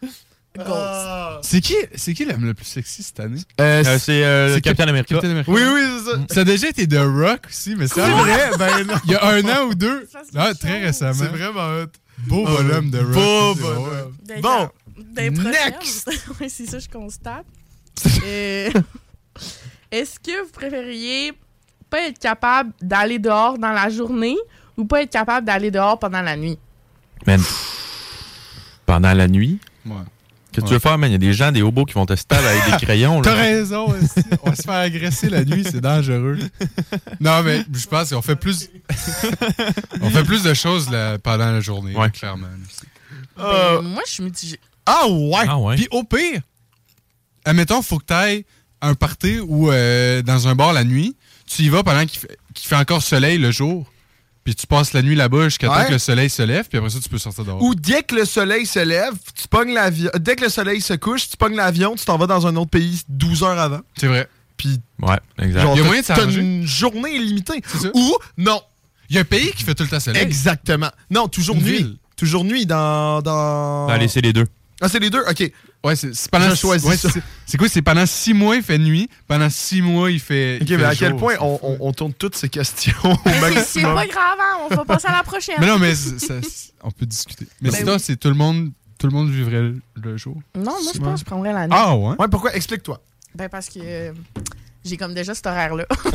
Ghost. C'est qui, c'est qui l'homme le plus sexy cette année? Euh, Euh, c'est euh, le C'est Capitaine America. Captain America. oui, oui, c'est ça. Ça a déjà été The Rock aussi, mais c'est vrai, ben. *laughs* Il y a un an ou deux. Ça, c'est Ah, très récemment. C'est vraiment hot. Beau bonhomme de Rock. Beau Bon, next. *laughs* oui, c'est ça, je constate. *laughs* Euh, Est-ce que vous préfériez pas être capable d'aller dehors dans la journée ou pas être capable d'aller dehors pendant la nuit? Man. Pendant la nuit? Ouais. Qu'est-ce que Ouais. tu veux faire, man? Il y a des gens, des hobos qui vont te stab avec des *laughs* crayons. T'as raison, aussi. on va se faire agresser la nuit, c'est dangereux. Non, mais je pense qu'on fait plus. *laughs* on fait plus de choses là, pendant la journée, Ouais. clairement. Euh, Ben, moi, je suis mitigée. ah ouais. Ah ouais. Puis au pire, admettons, faut que t'ailles à un party ou euh, dans un bar la nuit. Tu y vas pendant qu'il fait, qu'il fait encore soleil le jour. Puis tu passes la nuit là-bas jusqu'à Ouais. temps que le soleil se lève. Puis après ça, tu peux sortir dehors. Ou dès que le soleil se lève, tu pognes l'avion. Dès que le soleil se couche, tu pognes l'avion, tu t'en vas dans un autre pays 12 heures avant. C'est vrai. Puis, Ouais, exact. genre, Il y a moyen de t'as une journée illimitée. C'est ça. Ou, non, Il y a un pays qui fait tout le temps soleil. exactement. Non, toujours Une nuit. ville. Toujours nuit dans. dans... Allez, c'est les deux. Ah, c'est les deux? Ok. Ouais, c'est pendant ouais, c'est- quoi? C'est pendant six mois, il fait nuit? Pendant six mois, il fait. Ok, il mais fait à quel jour. point on, on- on tourne toutes ces questions au Mais *laughs* c'est- maximum? pas grave, hein, on va passer à la prochaine. Mais non, mais ça- on peut discuter. Mais Ben sinon, oui. c'est tout le monde. Tout le monde vivrait le, jour. Non, moi, je pense que je prendrais la nuit. Ah ouais? Ouais, pourquoi? Explique-toi. Ben, parce que euh, j'ai comme déjà cet horaire-là. *laughs* *laughs*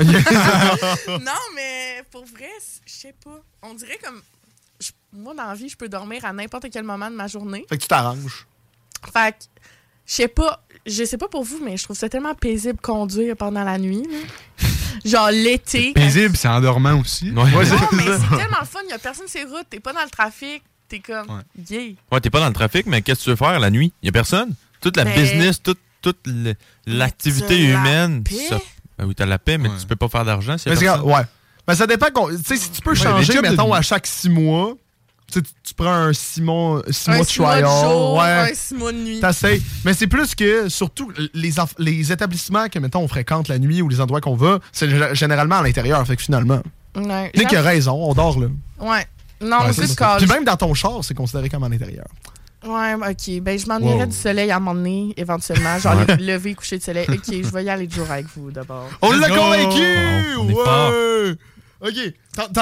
non, mais pour vrai, je sais pas. On dirait comme. moi, dans la vie, je peux dormir à n'importe quel moment de ma journée. Fait que tu t'arranges. Fait que, je sais pas. Je sais pas pour vous, mais je trouve ça tellement paisible conduire pendant la nuit. là. Genre l'été. Paisible, c'est endormant aussi. Ouais. Ouais, Non, c'est mais ça. c'est tellement le fun. Il y a personne sur les routes. T'es pas dans le trafic. T'es comme. Ouais. Yeah. Ouais, t'es pas dans le trafic, mais qu'est-ce que tu veux faire la nuit? Y a personne? Toute la Ben, business, toute, toute l'activité la humaine. paix. ça- Ben oui, t'as la paix, mais Ouais. tu peux pas faire d'argent. grave, ouais. Mais ça dépend. qu'on- Tu sais, si tu peux changer, de mettons, à chaque six mois, tu, sais, tu- prends un six mois, six mois Un de six mois de trial. jour, ouais. un six mois de nuit. T'essayes. Mais c'est plus que, surtout, les, les établissements que, mettons, on fréquente la nuit ou les endroits qu'on va, c'est généralement à l'intérieur. Fait que finalement, Ouais. Nick a raison, on dort là. Ouais. Non, Ouais, c'est. Puis même dans ton char, c'est considéré comme à l'intérieur. Ouais, ok. Ben, je Wow. du soleil à un moment donné, éventuellement. Genre, Ouais. lever, coucher de soleil. Ok, je vais y aller de jour avec vous d'abord. On l'a convaincu! On- on est ouais! OK.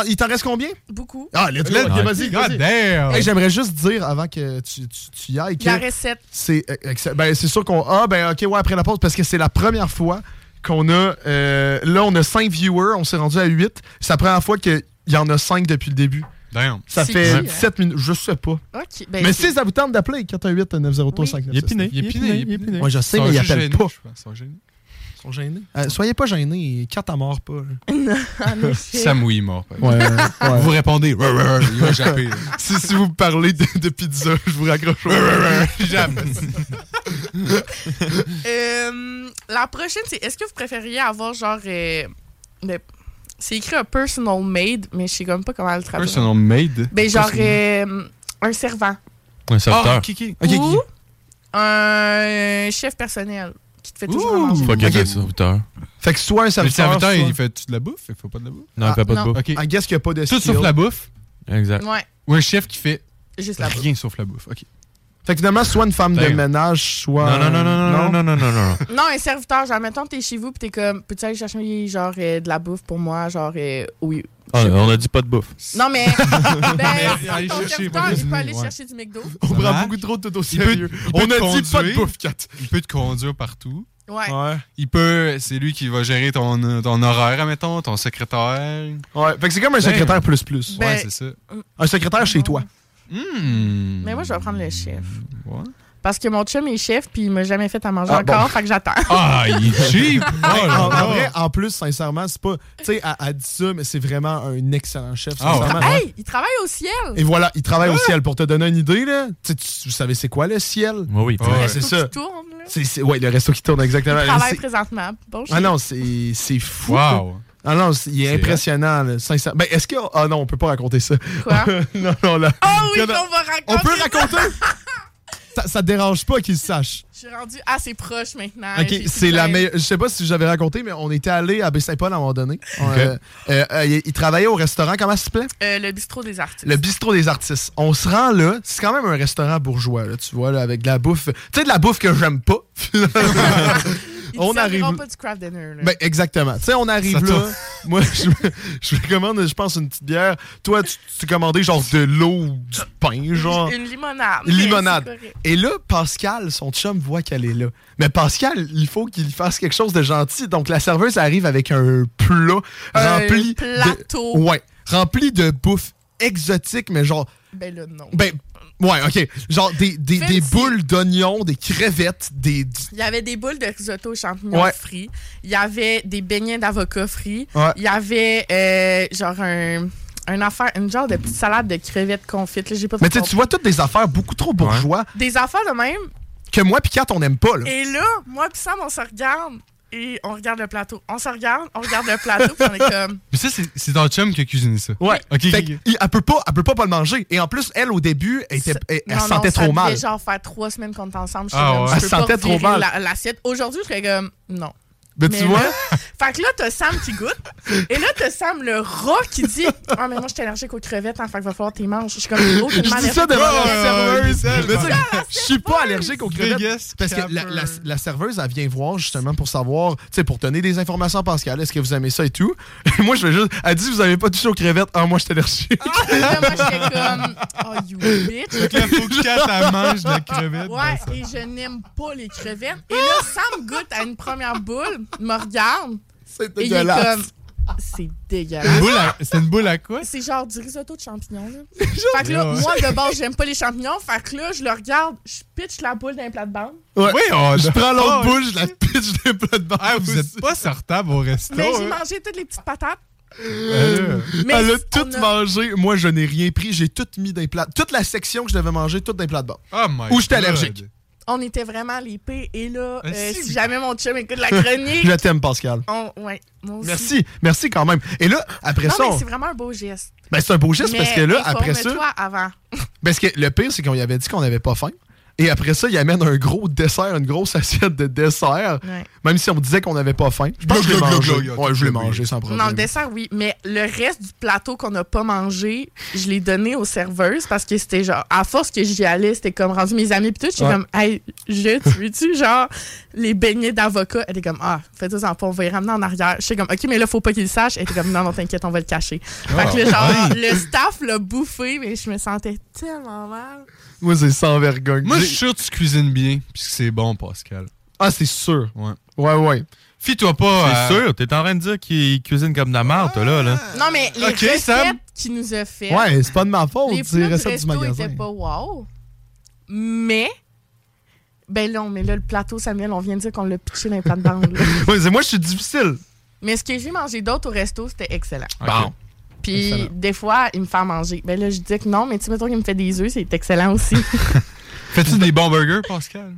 Il t'en reste combien? Beaucoup. Ah, let's go. Let's OK, go. vas-y. Damn. Hey, J'aimerais juste dire, avant que tu, tu, tu y ailles, que... Reste sept. C'est euh, ben, c'est sûr qu'on. Ah, ben, OK, ouais, après la pause, parce que c'est la première fois qu'on a. euh, là, on a 5 viewers, on s'est rendu à 8. C'est la première fois qu'il y en a 5 depuis le début. Damn. Ça fait qui, 17 minutes, je sais pas. OK. Ben, mais si ça vous tente d'appeler, 418 903 5 Il est piné. Il est piné. Moi, je sais, mais il appelle pas. Sont gênés. Euh, soyez pas gênés, 4 à mort pas. il est mort. Ouais, ouais. Vous répondez, Rrr, rrr, il va japper. *laughs* si, si vous me parlez de, de pizza, je vous raccroche. *laughs* Jamais. Euh, la prochaine, c'est est-ce que vous préfériez avoir genre. euh, c'est écrit un personal maid, mais je sais comme pas comment le traduire. Personal made. Ben, genre Personal- euh, un servant. Un serviteur. Ah. Ou un chef personnel qui te fait toujours à manger. Fuck Ok. un serviteur. Fait que soit un Le serviteur. serviteur, soit- il fait de la bouffe? Il fait pas de la bouffe? Non, il fait pas de bouffe. Ok. I guess qu'il n'y a pas de Tout skill. sauf la bouffe? Exact. Ouais, Ou un chef qui fait juste la bouffe. rien sauf la bouffe? Ok. Fait que finalement, soit une femme de ben, ménage, soit. Non, non, non, non, non, non, non, non. Non, *laughs* Non, un serviteur, genre, mettons, t'es chez vous, pis t'es comme, peux-tu aller chercher, genre, euh, de la bouffe pour moi, genre, euh, oui. Ah, on a dit pas de bouffe. Non, mais. *laughs* ben, *laughs* aller chercher, du McDo. On prend beaucoup trop de tout au sérieux. On a dit pas de bouffe, Kat. Il peut te conduire partout. Ouais. ouais. Il peut, c'est lui qui va gérer ton, horaire, admettons, ton secrétaire. Ouais. Fait que c'est comme un ben, secrétaire plus plus. Ouais, ben, c'est ça. Euh, un secrétaire chez toi. Hmm. Mais moi, je vais prendre le chef. Ouais. Parce que mon chum est chef, puis il m'a jamais fait à manger Ah, encore, bon. fait que j'attends. Ah, il est cheap! *laughs* Oh en, vrai, en plus, sincèrement, c'est pas. Tu sais, elle, elle dit ça, mais c'est vraiment un excellent chef. Ah ouais. sincèrement. Hey, il travaille au ciel! Et voilà, il travaille au ciel. Pour te donner une idée, là, tu, vous savez c'est quoi le ciel? Oui, oui. Ouais. Ouais, c'est Resto ça. qui tourne, là. C'est, c'est- ouais, le resto qui tourne, exactement. Il travaille présentement. Bon, Ah non, c'est, c'est fou. Wow. Ah non, il est, impressionnant, là, sincèrement. Ben, est-ce que. Ah non, on peut pas raconter ça. Quoi? *laughs* non, non, là. Oh oui, qu'on va raconter! On peut raconter? *laughs* ça, ça te dérange pas qu'il sache? Je suis rendu assez proche maintenant. Ok, c'est la meilleure. Je sais pas si j'avais raconté, mais on était allé à Baie-Saint-Paul à un moment donné. On, euh, euh, euh, il, il travaillait au restaurant, comment ça s'appelait? Euh, le bistrot des artistes. Le bistrot des artistes. On se rend là, c'est quand même un restaurant bourgeois, là, tu vois, là, avec de la bouffe. Tu sais, de la bouffe que j'aime pas. *laughs* On arrive- pas du craft dinner. Là. Ben, exactement. Tu sais, on arrive Ça là. *laughs* Moi, je, me- je commande, je pense, une petite bière. Toi, tu t'es commandé genre de l'eau ou du pain, genre? Une limonade. Une. *laughs* Et là, Pascal, son chum, voit qu'elle est là. Mais Pascal, il faut qu'il fasse quelque chose de gentil. Donc, la serveuse arrive avec un plat Un rempli. plateau. De, ouais. Rempli de bouffe exotique, mais genre. Ben là, non. Ben. Ouais, ok. Genre des, des, des boules d'oignons, des crevettes, des. Il y avait des boules de risotto aux champignons Ouais. frits. Il y avait des beignets d'avocat frits. Ouais. Il y avait euh, genre un, un affaire, une genre de petite salade de crevettes confites. là, J'ai pas Mais tu sais, tu vois toutes des affaires beaucoup trop bourgeois Des affaires de même. que moi pis Kat, on n'aime pas, là. Et là, moi pis Sam, on se regarde et on regarde le plateau. On se regarde, on regarde le plateau puis on est comme... *laughs* Mais ça, c'est- c'est ton chum qui a cuisiné ça. Ouais. Ok, Fait il- elle peut pas, elle peut pas pas le manger. Et en plus, elle, au début, elle, était, elle, elle Non, se sentait ça trop mal. genre faire trois semaines qu'on est ensemble. Je Ah suis comme, ouais. je Elle peux sentait pas trop mal. la- L'assiette. Aujourd'hui, je serais comme, non. Mais Mais tu vois, là- *laughs* fait que là, t'as Sam qui goûte. Et là, t'as Sam le rat qui dit Ah, mais moi, je suis allergique aux crevettes, hein, fait que va falloir tu manges. Je suis comme aucunement je dis allergique ça devant aux la crevettes. serveuse. Mais tu sais, je suis pas allergique aux crevettes. Parce que la, la- la serveuse, elle vient voir justement pour savoir, tu sais, pour donner des informations à Pascal. Est-ce que vous aimez ça et tout? Et moi, je fais juste, elle dit, vous avez pas touché aux crevettes. Ah, moi, je suis allergique. Là, moi, j'étais comme Oh, you bitch. Que là, faut que Kat, elle mange de la crevette. Ouais, et je n'aime pas les crevettes. Et là, Sam goûte à une première boule, me regarde, C'est et il est dégueulasse. comme C'est Une dégueulasse. boule à- C'est une boule à quoi? C'est genre du risotto de champignons. Là. *laughs* fait que là, moi, de base, j'aime pas les champignons. Fait que là, je le regarde, je pitch la boule d'un plat de bande. Ouais. Oui, on Je prends l'autre boule, je la pitch d'un plat de bande. Ah, vous êtes pas sortable au resto. Mais j'ai hein? mangé toutes les petites patates. Euh, Mais Elle a tout a- mangé. Moi, je n'ai rien pris. J'ai tout mis dans les plats. Toute la section que je devais manger, tout dans les plats de bord. Oh Ou j'étais God. allergique. On était vraiment les pires. Et là, Ah, euh, si, jamais mon chum écoute la *laughs* chronique. Je t'aime, Pascal. on- ouais, moi aussi. Merci. Merci quand même. Et là, après Non, ça, mais c'est vraiment un beau geste. ben, c'est un beau geste parce que là, après ça. informe-toi avant. Parce que le pire, c'est qu'on y avait dit qu'on n'avait pas faim. Et après ça, il amène un gros dessert, une grosse assiette de dessert. Ouais. Même si on me disait qu'on n'avait pas faim. Je pense que je l'ai mangé. Ouais, je l'ai mangé sans problème. Non, le dessert, oui. Mais le reste du plateau qu'on n'a pas mangé, je l'ai donné aux serveuses parce que c'était genre, à force que j'y allais, c'était comme rendu mes amis. Puis tout, j'étais Ouais. comme, hey, je, tu veux-tu, genre, les beignets d'avocat? Elle était comme, ah, fais-toi en pas, on va les ramener en arrière. J'étais comme, OK, mais là, faut pas qu'ils le sachent. Elle était comme, non, non, t'inquiète, on va le cacher. Fait que là, genre, Ah. le staff l'a bouffé, mais je me sentais tellement mal. Moi, c'est sans vergogne. Moi, je suis sûr que tu cuisines bien, puisque c'est bon, Pascal. Ah, c'est sûr. Ouais. Ouais, ouais. Fie-toi pas. C'est sûr, t'es en train de dire qu'il cuisine comme de la merde, toi, là. là. Non, mais les Ok, recettes Sam. qu'il nous a fait. Ouais, c'est pas de ma faute. Les recettes du magasin. étaient pas wow. Mais. Ben non, mais là, le plateau, Samuel, on vient de dire qu'on l'a pitché dans les plates-bandes. là. *laughs* Ouais, c'est- moi, je suis difficile. mais ce que j'ai mangé d'autre au resto, c'était excellent. Bon. Puis Excellent. des fois, il me fait manger. Ben là, je disais que non, mais tu sais, mettons qu'il me fait des œufs, c'est excellent aussi. *laughs* Fais-tu des bons burgers, Pascal?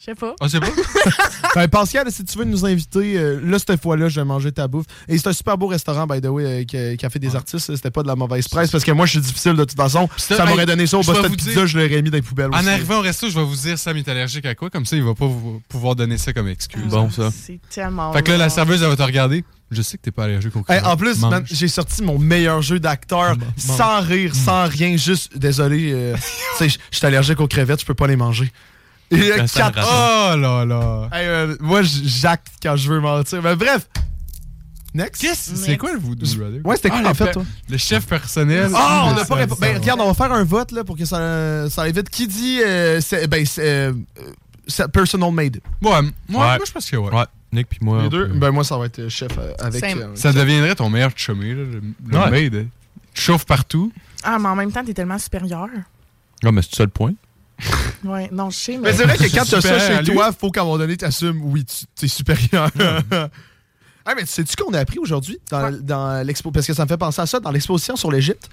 Je sais pas. Ah, c'est pas? *laughs* Ben, Pascal, si tu veux nous inviter, euh, là, cette fois-là, je vais manger ta bouffe. Et c'est un super beau restaurant, by the way, euh, qui, a, qui a fait des artistes. C'était pas de la mauvaise presse parce que moi, je suis difficile de toute façon. ça, Ça m'aurait donné ça au Boston Pizza, dire- je l'aurais mis dans les poubelles En aussi. arrivant au resto, je vais vous dire Sam est allergique à quoi, comme ça, il va pas vous- pouvoir donner ça comme excuse. Bon, ça. C'est tellement. Fait que là, la serveuse, elle va te regarder. Je sais que t'es pas allergique au Hey, crevettes. en plus, j'ai sorti mon meilleur jeu d'acteur sans rire, sans rien, juste désolé. euh, *laughs* tu sais, je suis allergique aux crevettes, je peux pas les manger. Euh, Ça sent le quatre-. Oh là là. Hey, euh, moi, j'acte quand je veux mentir. Mais bref. Next. Qu'est-ce c'est quoi le Voodoo Brother? Ouais, c'était Ah, quoi en le fait, toi? Le chef personnel. Ah, on Le n'a pas répondu. Ben, regarde, on va faire un vote là, pour que ça, ça aille vite. Qui dit euh, c'est- ben, c'est, euh, euh, personal made? Ouais, moi, Ouais. moi, je pense que ouais. Ouais, Nick puis moi. Les on deux? peut- Ben, moi, ça va être chef euh, avec. Same. euh, Ça deviendrait ton meilleur chumé, là, le, le Ouais. maid. hein. Tu chauffes partout. Ah, mais en même temps, t'es tellement supérieur. Ah, mais c'est ça le point. Ouais, non, je sais, mais. Mais c'est vrai que quand t'as ça chez lui. toi, faut qu'à un moment donné, t'assumes, oui, tu es supérieur. *laughs* *laughs* ah, mais sais-tu qu'on a appris aujourd'hui dans, dans l'expo? Parce que ça me fait penser à ça, dans l'exposition sur l'Égypte.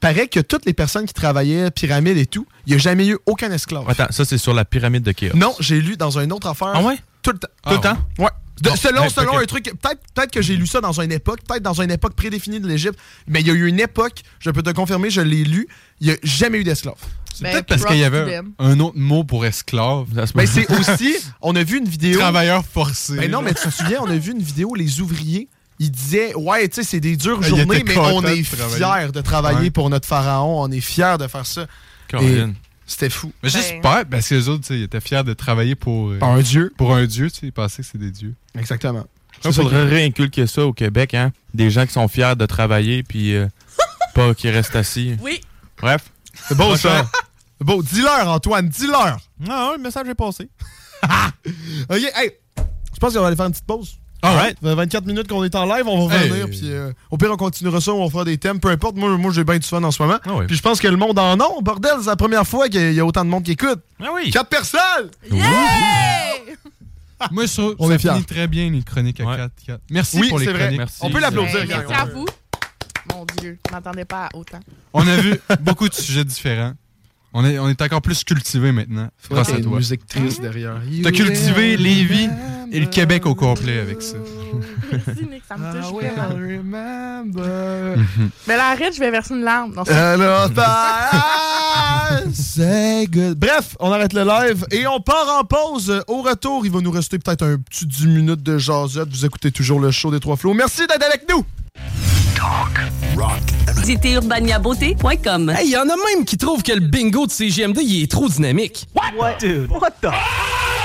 Paraît que toutes les personnes qui travaillaient, pyramides et tout, il n'y a jamais eu aucun esclave. Attends, ça, c'est sur la pyramide de Khéops. Non, j'ai lu dans une autre affaire. Ah ouais? Tout le temps. Tout le temps? Ouais. De- Bon, selon selon un truc, peut-être peut que j'ai lu ça dans une époque, peut-être dans une époque prédéfinie de l'Égypte, mais il y a eu une époque, je peux te confirmer, je l'ai lu, il n'y a jamais eu d'esclaves. C'est Ben, peut-être parce qu'il y avait un autre mot pour esclave. Mais peut. c'est aussi, *laughs* on a vu une vidéo. Travailleur forcé. Ben non, mais tu te souviens, on a vu une vidéo, les ouvriers, ils disaient Ouais, tu sais, c'est des dures Ils journées, mais on est fiers de travailler Ouais. pour notre pharaon, on est fiers de faire ça. Caroline. C'était fou. Mais Ben- j'espère, parce que les autres, tu sais, ils étaient fiers de travailler pour, euh, Par un dieu. pour un dieu, tu sais, ils pensaient que c'est des dieux. Exactement. Il faudrait réinculquer ça au Québec, hein. Des gens qui sont fiers de travailler, puis euh, *laughs* pas qui restent assis. Oui. Bref. C'est beau ça. C'est beau. Dis-leur, Antoine, dis-leur. Non, le message est passé. *laughs* OK, hey, je pense qu'on va aller faire une petite pause. Alright. Ça fait 24 minutes qu'on est en live, on va revenir, Hey. puis euh, au pire, on continuera ça, on fera des thèmes, peu importe. Moi, moi j'ai bien du fun en ce moment. Ah ouais. Puis je pense que le monde en a. Bordel, c'est la première fois qu'il y a autant de monde qui écoute. Ah oui. Quatre personnes! Hey! Moi, ça, On ça est très bien, les chroniques à Ouais. 4, 4. Merci Oui, pour les c'est vrai. chroniques. Merci. On peut l'applaudir. Merci à vous. Mon Dieu, je m'attendais pas à autant. On a vu beaucoup de sujets différents. On est, on est encore plus cultivé maintenant, grâce à ait une toi. musique triste derrière. T'as cultivé Lévis et le Québec au complet avec ça. Merci, Nick, ça me touche vraiment. *laughs* Mais là, arrête, je vais verser une larme. Non, c'est- good. Bref, on arrête le live et on part en pause. Au retour, il va nous rester peut-être un petit 10 minutes de jasette. Vous écoutez toujours le show des Trois Flots. Merci d'être avec nous. Visitez urbaniabeauté.com. Hey, y en a même qui trouvent que le bingo de CGMD il est trop dynamique. What? Dude, what the?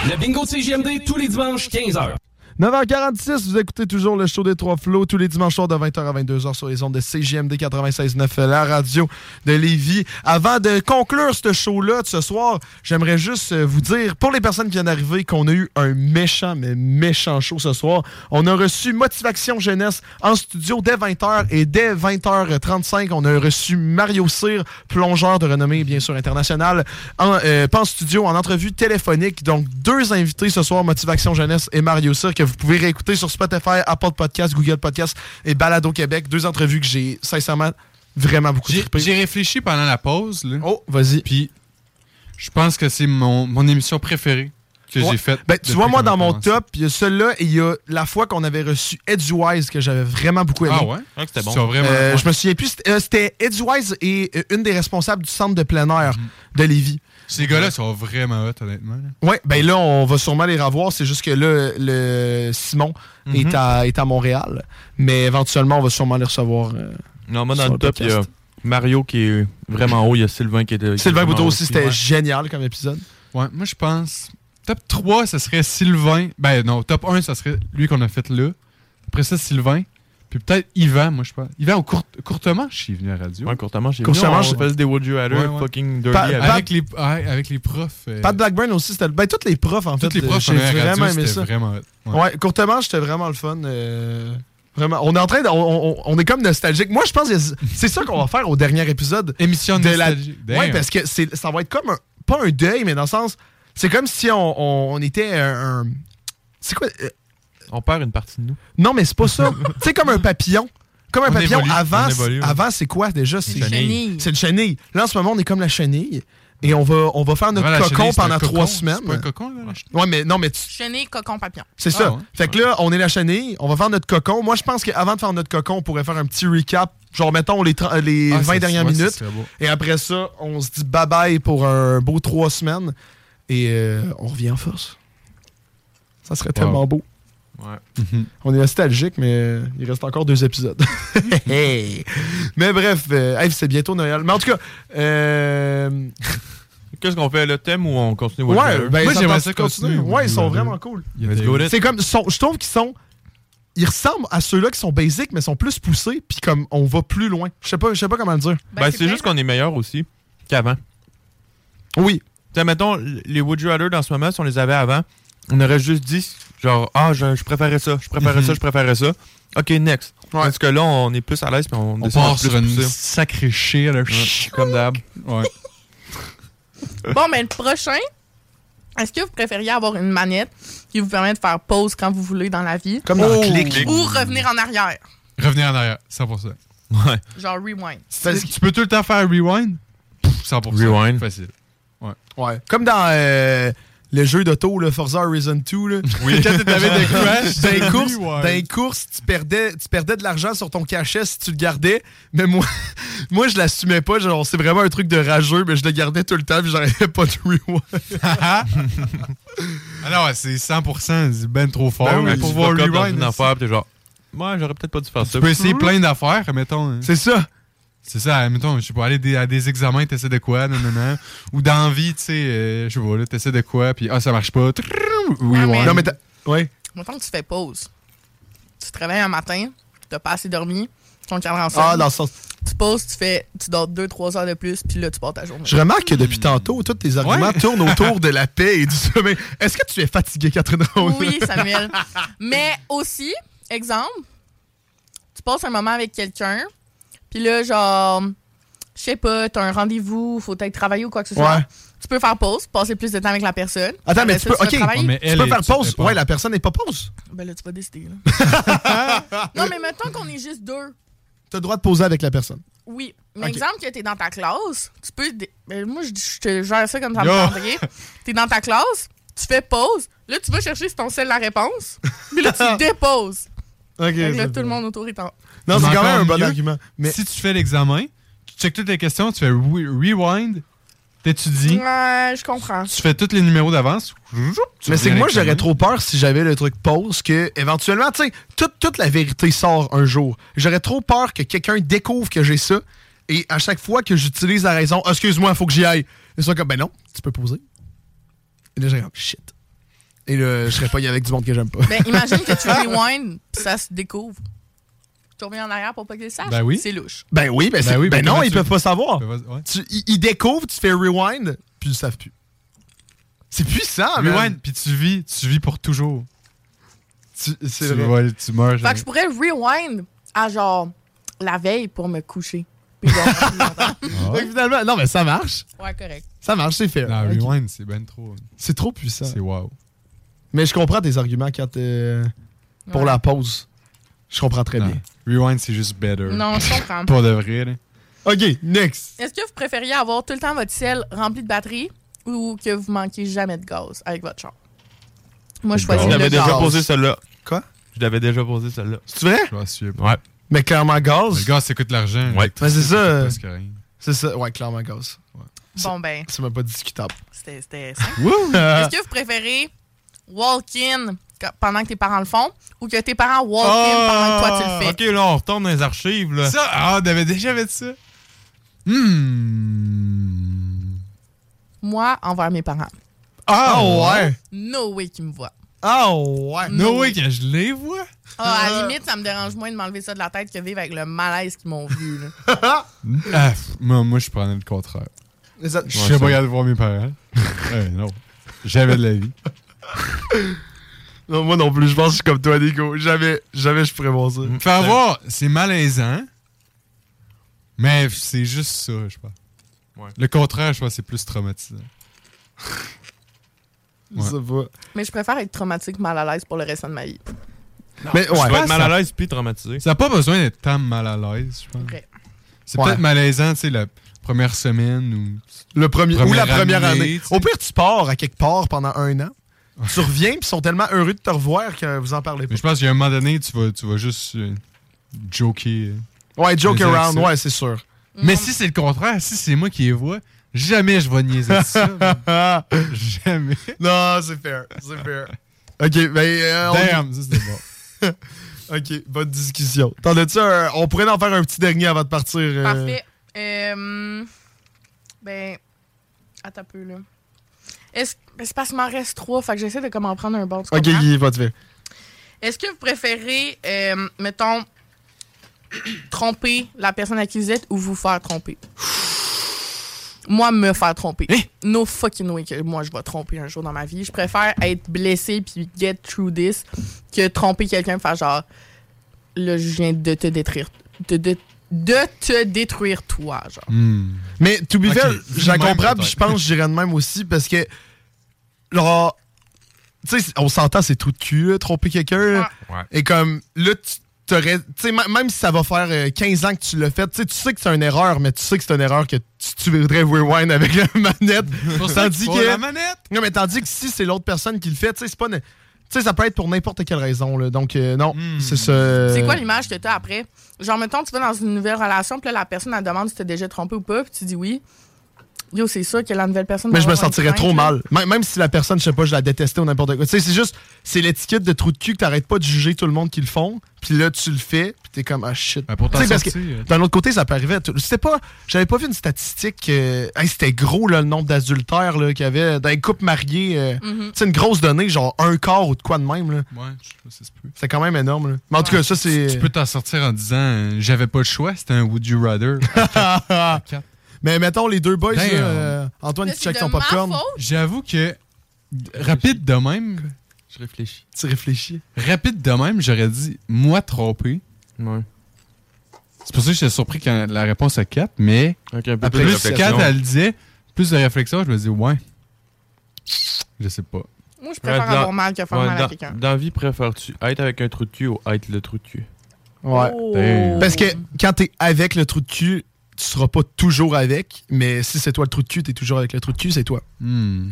Le bingo de CGMD tous les dimanches 15h. 9h46, vous écoutez toujours le show des Trois Flots tous les dimanches soirs de 20h à 22h sur les ondes de CGMD 96.9, la radio de Lévis. Avant de conclure ce show-là de ce soir, j'aimerais juste euh, vous dire, pour les personnes qui viennent d'arriver, qu'on a eu un méchant, mais méchant show ce soir. On a reçu Motivation Jeunesse en studio dès 20h et dès 20h35, on a reçu Mario Cyr, plongeur de renommée bien sûr internationale, en, euh, studio, en entrevue téléphonique. Donc, deux invités ce soir, Motivation Jeunesse et Mario Cyr, vous pouvez réécouter sur Spotify, Apple Podcast, Google Podcast et Balado Québec. Deux entrevues que j'ai sincèrement vraiment beaucoup J'ai trippé. j'ai réfléchi pendant la pause, là. Oh, vas-y. Puis, je pense que c'est mon, mon émission préférée que Ouais. j'ai faites. Ben, tu vois, moi, dans mon top, il y a celui-là et il y a la fois qu'on avait reçu Edgewise que j'avais vraiment beaucoup aimé. Ah ouais? Ah, c'était bon. Vraiment. Euh, ouais. Je me souviens plus. C'était euh, Edgewise et euh, une des responsables du centre de plein air Mm-hmm. de Lévis. Ces gars-là sont vraiment hot, honnêtement. Ouais, ben là, on va sûrement les revoir. C'est juste que là, le Simon Mhm. est, à, est à Montréal. Mais éventuellement, on va sûrement les recevoir. euh, Non, moi, dans sur le top, il y a. Mario qui est vraiment haut. Il y a Sylvain qui est Sylvain haut aussi, c'était Ouais. génial comme épisode. Ouais, moi, je pense. Top 3, ça serait Sylvain. Ben non, top 1, ça serait lui qu'on a fait là. Après ça, Sylvain. Puis peut-être Yvan, moi, je pense. Yvan, au court, courtement, je suis venu à la radio. Ouais, courtement, j'ai Courtement, on je- faisait des Would You Rather Ouais, ouais. fucking dirty. Pa- avec- les, ouais, avec les profs. euh, Pat Blackburn aussi, c'était. Ben, tous les profs, en tous fait. les profs j'ai à la vraiment radio, aimé c'était ça. vraiment. Ouais. Ouais, courtement, c'était vraiment le fun. euh, Vraiment. On est en train de. On, on- on est comme nostalgique. Moi, je pense que c'est ça qu'on va faire au dernier épisode. Émission de la. Ouais, parce que c'est- ça va être comme un. Pas un deuil, mais dans le sens. C'est comme si on, on- on était un. un- c'est quoi euh, On perd une partie de nous. Non, mais c'est pas ça. *laughs* tu sais, comme un papillon. Comme un On papillon. évolue, avant, on évolue, ouais. avant c'est quoi déjà? C'est Une chenille. C'est une chenille. Là, en ce moment, on est comme la chenille. Et on va, on va faire notre cocon chenille, c'est un pendant cocon. trois semaines. C'est pas un cocon, là, la chenille? Ouais, mais non, mais tu- Chenille, cocon, papillon. c'est Ah ça. ouais. Fait que là, on est la chenille, on va faire notre cocon. Moi, je pense qu'avant de faire notre cocon, on pourrait faire un petit recap. Genre, mettons les, tra- les Ah, 20 ça- dernières minutes. Et après ça, on se dit bye bye pour un beau trois semaines. Et euh, on revient en force. Ça serait tellement beau. Ouais. Mhm. On est nostalgique, mais il reste encore deux épisodes. *laughs* Hey. mais bref, euh, hey, c'est bientôt Noël. Mais en tout cas, euh, *laughs* Qu'est-ce qu'on fait, le thème ou on continue ouais, ben, Moi, ça j'aimerais ça de continuer. Ouais, ils sont vraiment cool. C'est comme, sont- je trouve qu'ils sont, ils ressemblent à ceux-là qui sont basiques, mais sont plus poussés, puis comme on va plus loin. Je sais pas, je sais pas comment le dire. Ben, c'est juste qu'on est meilleur aussi qu'avant. Oui. Mettons, les Would You Rather dans ce moment, si on les avait avant, on aurait juste dit, genre, ah, je, je préférais ça, je préférais Mhm. ça, je préférais ça. OK, next. Parce que là, on est plus à l'aise, puis on, On descend part sur une sacrée chire, là. Ouais, comme d'hab. Ouais. *laughs* Bon, mais le prochain, est-ce que vous préfériez avoir une manette qui vous permet de faire pause quand vous voulez dans la vie? Comme dans Oh. Click. Ou revenir en arrière? Revenir en arrière, 100%. Ouais. Genre rewind. Tu tu peux tout le temps faire rewind? Pff, 100%. Rewind. Facile. Ouais. Ouais. Comme dans euh, le jeu d'auto, le Forza Horizon 2. Là. Oui. Quand t'avais des *laughs* crash, dans courses, ouais. dans les courses, tu perdais, tu perdais de l'argent sur ton cachet si tu le gardais. Mais moi, *laughs* moi je l'assumais pas. Genre, c'est vraiment un truc de rageux, mais je le gardais tout le temps, puis j'arrivais pas de rewind. *laughs* Ah non, c'est 100%, c'est ben trop fort. Ben oui, mais tu pour voir rewind, une affaire, genre, ouais, j'aurais peut-être pas dû faire ça. tu peux essayer plein d'affaires, mettons. hein. C'est ça. C'est ça, mettons, je sais pas, aller des- à des examens, t'essaies de quoi, non, non, non. Ou dans la vie, tu sais, euh, je sais pas, là, t'essaies de quoi, puis ah, ça marche pas. Trrrr, Oui, mais-. Non, mais t'as- ouais. Mettons que tu fais pause. Tu te réveilles un matin, t'as pas assez dormi, ton cadran ensemble. Ah, dans le sens. Tu poses, tu fais, tu dors 2-3 heures de plus, puis là, tu pars ta journée. Je remarque que depuis tantôt, tous tes arguments Ouais. tournent autour de la *laughs* paix et du sommeil. Est-ce que tu es fatigué, Catherine Rose? Oui, Samuel. Mais aussi, exemple, tu passes un moment avec quelqu'un, puis là, genre, je sais pas, t'as un rendez-vous, faut peut-être travailler ou quoi que ce soit. Ouais. Tu peux faire pause, passer plus de temps avec la personne. Attends, mais tu ça, peux. Ouais, mais tu peux faire tu pause. Ouais, la personne n'est pas pause. Ben là, tu vas décider. Là. *laughs* non, mais mettons qu'on est juste deux. T'as le droit de poser avec la personne. Oui. Mais exemple que t'es dans ta classe, tu peux. ben, moi, je, je te gère ça comme ça me. T'es dans ta classe, tu fais pause, là, tu vas chercher sur ton sel la réponse, puis là, tu *laughs* déposes. Ok. Que là, tout le monde autour est en. Non, c'est quand même un bon argument. Mais Si tu fais l'examen, tu checkes toutes les questions, tu fais re- rewind, t'étudies, Ouais, je comprends. tu fais tous les numéros d'avance. Mais c'est que moi, j'aurais trop peur si j'avais le truc pause que, éventuellement, tu sais, toute, toute la vérité sort un jour. J'aurais trop peur que quelqu'un découvre que j'ai ça et à chaque fois que j'utilise la raison, excuse-moi, il faut que j'y aille. Et soit comme, ben non, tu peux poser. Et là, j'ai comme, shit. Et là, je serais pas y avec du monde que j'aime pas. Ben, imagine que tu *laughs* rewind, ça se découvre. Tu reviens en arrière pour pas qu'ils le sachent. Ben oui. C'est louche. Ben oui, ben, Ben oui, ben ben non, ils tu- peuvent pas savoir. Ouais. Tu- ils, ils découvrent, tu fais rewind, puis ils savent plus. C'est puissant, man. Rewind, puis tu vis, tu vis pour toujours. Tu- C'est Tu, vrai. ouais, tu meurs. Fait que jamais. je pourrais rewind à genre la veille pour me coucher. Puis *laughs* que finalement, non, mais ça marche. ouais, correct. Ça marche, c'est fait. Non, rewind, c'est ben trop. C'est trop puissant. C'est wow. Mais je comprends tes arguments quand euh, pour Ouais. la pause. Je comprends très Non. bien. Rewind, c'est juste better. Non, je comprends. Pas de vrai, là. OK, next. Est-ce que vous préfériez avoir tout le temps votre ciel rempli de batterie ou que vous manquiez jamais de gaz avec votre char? Moi, je choisis Je le l'avais déjà gaz. posé celle-là. Quoi? Je l'avais déjà posé celle-là. C'est vrai? Je m'en souviens pas. Ouais. Mais clairement, gaz? Le gaz, ça coûte de l'argent. Ouais. Ben, c'est ça. Presque rien. C'est ça. Ouais, clairement, gaz. Ouais. Bon, ben, C'est même pas discutable. c'était c'était ça. Wouh! Est-ce que vous préférez walk-in pendant que tes parents le font ou que tes parents walk-in pendant que toi tu le fais? Ok, là, on retourne dans les archives. Là. Ça, ah, on avait déjà fait ça. Hmm. Moi, envers mes parents. Ah, ouais! No way qu'ils me voient. Ah, ouais! No way que je les vois. Ah, à la *laughs* limite, ça me dérange moins de m'enlever ça de la tête que vivre avec le malaise qu'ils m'ont vu. là. *laughs* Ah, moi, moi, je prenais le contraire. Je sais pas regarder voir mes parents. Ouais, *laughs* non. J'avais de la vie. Non, moi non plus, je pense que je suis comme toi, Nico. Jamais, jamais je pourrais voir ça. Faire voir, c'est malaisant. Mais c'est juste ça, je pense. Le contraire, je pense, c'est plus traumatisant. Je sais pas. Mais je préfère être traumatique mal à l'aise pour le restant de ma vie. Mais Je vais être mal à l'aise puis traumatisé. Ça n'a pas besoin d'être tant mal à l'aise, je pense. C'est Ouais. peut-être malaisant, tu sais, la première semaine ou. Le premier, ou la première année. Au pire, tu pars à quelque part pendant un an. Tu reviens, puis ils sont tellement heureux de te revoir que vous en parlez pas. Mais je pense qu'à un moment donné, tu vas, tu vas juste euh, joker. euh, Ouais, joke around, ça. ouais, c'est sûr. Mais si c'est le contraire, si c'est moi qui les vois, jamais je vais niaiser ça. *laughs* jamais. Non, c'est fair. C'est fair. Ok, ben. euh, on- Damn, ça c'était bon. *laughs* ok, bonne discussion. T'en as-tu un- On pourrait en faire un petit dernier avant de partir. euh, Parfait. Euh, ben, attends un peu, là. Est-ce c'est parce qu'il m'en reste trois, fait que j'essaie de comment prendre un bon. tu Ok? Guy, va te faire. Est-ce que vous préférez, euh, mettons, *clears throat* tromper la personne à qui vous êtes ou vous faire tromper? *sighs* Moi, me faire tromper. No fucking way que moi, je vais tromper un jour dans ma vie. Je préfère être blessé puis get through this que tromper quelqu'un et faire genre, là, je viens de te détruire. De, de, de te détruire toi, genre. Hmm. Mais to be fair, je la comprends, puis je pense que j'irais de même aussi parce que. Genre. Tu sais, on s'entend, c'est trou de cul, tromper quelqu'un. Ouais. Et comme, là, tu t'aurais. Tu sais, même si ça va faire euh, 15 ans que tu l'as fait, tu sais, tu sais que c'est une erreur, mais tu sais que c'est une erreur que tu, tu voudrais rewind avec la *laughs* manette. pour tandis que. la manette. Non, mais tandis que si c'est l'autre personne qui le fait, tu sais, c'est pas. Tu sais, ça peut être pour n'importe quelle raison, là. Donc, euh, non, c'est ça. C'est quoi l'image que tu as après? Genre, mettons, tu vas dans une nouvelle relation, puis là, la personne, elle demande si tu déjà trompé ou pas, puis tu dis oui. Yo, c'est sûr que la nouvelle personne. Mais je me sentirais trop mal. Même, même si la personne, je sais pas, je la détestais ou n'importe quoi. Tu sais, c'est juste, c'est l'étiquette de trou de cul que t'arrêtes pas de juger tout le monde qui le font. Puis là, tu le fais, puis t'es comme, ah shit. sais, sortir, euh. d'un autre côté, ça peut arriver. à tout- C'était pas, j'avais pas vu une statistique. euh, hey, c'était gros, là, le nombre d'adultères qu'il y avait dans les couples mariés. euh, Mhm. Tu sais, une grosse donnée, genre un quart ou de quoi de même. Là. Ouais, je sais. C'est quand même énorme. Là. Mais en tout cas, ça, c'est. Tu peux t'en sortir en disant euh, j'avais pas le choix, c'était un Would You Rather. *laughs* Mais mettons les deux boys, là, euh, Antoine qui check son popcorn. J'avoue que rapide de même. Je réfléchis. Tu réfléchis. Rapide de même, j'aurais dit moi trompé. Ouais. C'est pour ça que j'étais surpris quand la réponse à 4, mais Ok, un peu après plus de plus réflexion. quand elle le disait, plus de réflexion, je me dis ouais. Je sais pas. Moi, je préfère Ouais, dans- avoir mal que faire ouais, mal à dans- quelqu'un. Dans la vie, préfères-tu être avec un trou de cul ou être le trou de cul? Ouais. Oh. Parce que quand t'es avec le trou de cul, tu seras pas toujours avec, mais si c'est toi le trou de cul, t'es toujours avec le trou de cul, c'est toi. Hmm.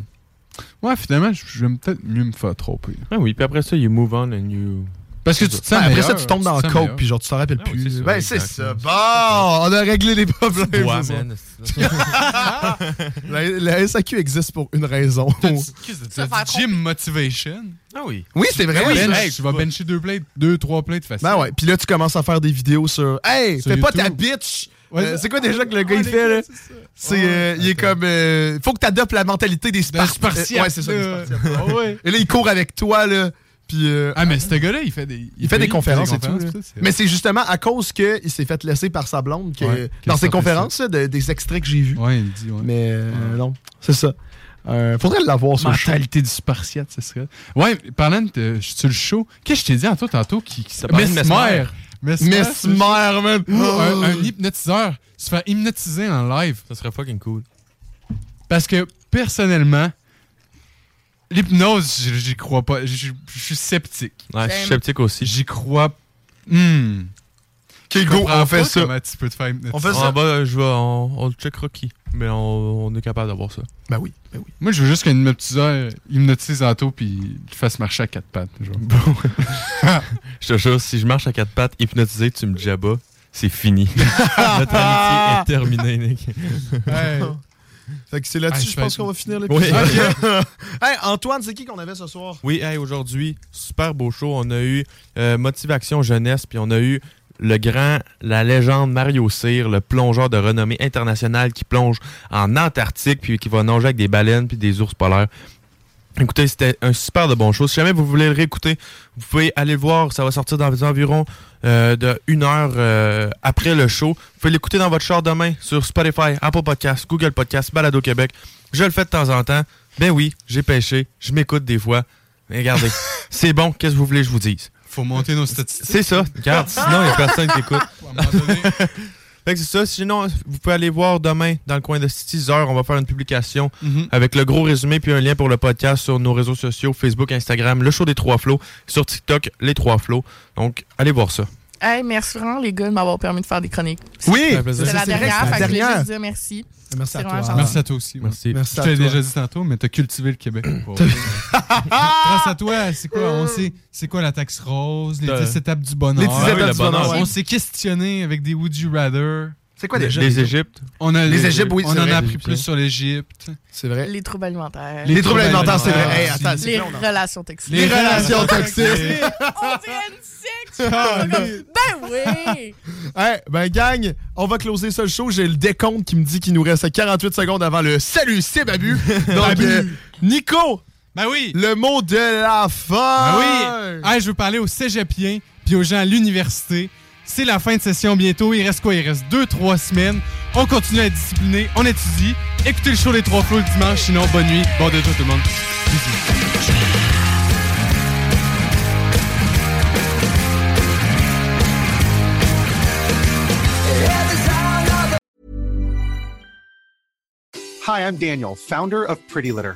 Ouais, finalement, je vais peut-être mieux me faire tromper. Ah oui, puis après ça, you move on and you. Parce que tu te sens Ouais, après ça, tu tombes dans le coke, puis genre, tu t'en rappelles Ah plus. c'est ben, c'est ça. Bon, on a réglé les problèmes. soir. *laughs* man. *laughs* la, la SAQ existe pour une raison. Dit Gym Motivation? Ah oui. Oui, c'est vrai. Oui. hey, tu vas bencher deux plates, deux, trois plates facile. Ben ouais, puis là, tu commences à faire des vidéos sur Hey, Sur fais pas ta bitch! Ouais, Euh, ça- c'est quoi déjà que le gars il fait là? C'est euh, il est comme euh, faut que tu adoptes la mentalité des Spartiates. Ouais, c'est ça, des là. Spartiates. Ah. Et là il court avec toi là, puis euh, Ah, mais ce gars-là, il fait des. il fait des conférences et tout. ça, c'est- Mais c'est justement à cause qu'il s'est fait laisser par sa blonde que, Ouais, dans ses conférences, de- des extraits que j'ai vus. Ouais, il dit, ouais. Mais euh, non, c'est ça. Euh, faudrait l'avoir show. Mentalité du Spartiate, ça serait. Ouais, parlant de. Sur le show? Qu'est-ce que je t'ai dit en toi tantôt qui, qui Mesmer? Mesmer. Mesmer, man! Un, un hypnotiseur se faire hypnotiser en live. Ça serait fucking cool. Parce que personnellement, l'hypnose, j'y crois pas. Je suis sceptique. Ouais, je suis sceptique aussi. J'y crois. Hmm. Ok, go, comprends on fait ça. tu peux te faire hypnotiser. On fait Ah, ça. bah, je vais, on, checkera qui. Mais on, on est capable d'avoir ça. Ben oui, ben oui. Moi, je veux juste qu'un hypnotiseur hypnotise Anto puis le fasse marcher à quatre pattes. genre. *laughs* Je te jure, si je marche à quatre pattes hypnotisé, tu me jabas, c'est fini. *laughs* Notre amitié est terminée, Nick. Fait que c'est là-dessus, Ah, je pense qu'on va finir Oui. l'épisode. *laughs* hey, Antoine, c'est qui qu'on avait ce soir? Oui, hey, aujourd'hui, super beau show. On a eu euh, Motivation Jeunesse, puis on a eu le grand, la légende Mario Cyr, le plongeur de renommée internationale qui plonge en Antarctique, puis qui va nager avec des baleines puis des ours polaires. Écoutez, c'était un super de bon show. Si jamais vous voulez le réécouter, vous pouvez aller le voir. Ça va sortir dans les environs euh, de une heure euh, après le show. Vous pouvez l'écouter dans votre char demain sur Spotify, Apple Podcasts, Google Podcasts, Balado Québec. Je le fais de temps en temps. Ben oui, j'ai pêché. Je m'écoute des fois. Mais regardez, *laughs* c'est bon. Qu'est-ce que vous voulez que je vous dise? Faut monter nos statistiques. C'est ça. Regarde, sinon, il n'y a personne qui écoute. *laughs* Fait que c'est ça. Sinon, vous pouvez aller voir demain dans le coin de 6 heures. On va faire une publication Mhm. avec le gros résumé puis un lien pour le podcast sur nos réseaux sociaux Facebook, Instagram, le show des trois flots, sur TikTok, les trois flots. Donc, allez voir ça. Hey, merci vraiment, les gars, de m'avoir permis de faire des chroniques. Oui! C'est la dernière, c'est la fait que je voulais dernière. juste dire merci. Merci à toi. Merci à toi aussi. ouais. Merci. Merci Je à te l'ai toi. déjà dit tantôt, mais t'as cultivé le Québec. *laughs* Grâce à toi, c'est quoi? On sait c'est quoi la taxe rose, les T'as- 10 étapes du bonheur? Les 10 étapes du bonheur. bonheur. On s'est questionné avec des Would You Rather. C'est quoi déjà? Les Égyptes? On a Les Égyptes, oui, On en a appris plus sur l'Égypte. C'est vrai. Les troubles alimentaires. Les troubles alimentaires, c'est vrai. alimentaires. Hey, attends, c'est Les relations toxiques. Les relations toxiques. On dirait une secte. Ben oui. Hey, ben gang, on va closer le show. J'ai le décompte qui me dit qu'il nous reste 48 secondes avant le salut, c'est Babu. *laughs* Donc, Babu. euh, Nico, Ben oui! le mot de la fin. Ben oui! Hey, je veux parler aux cégepiens puis aux gens à l'université. C'est la fin de session bientôt. Il reste quoi? Il reste 2-3 semaines. On continue à être discipliné. On étudie. Écoutez le show des trois flots le dimanche. Sinon, bonne nuit. Bon de tout le monde. Hi, I'm Daniel, founder of Pretty Litter.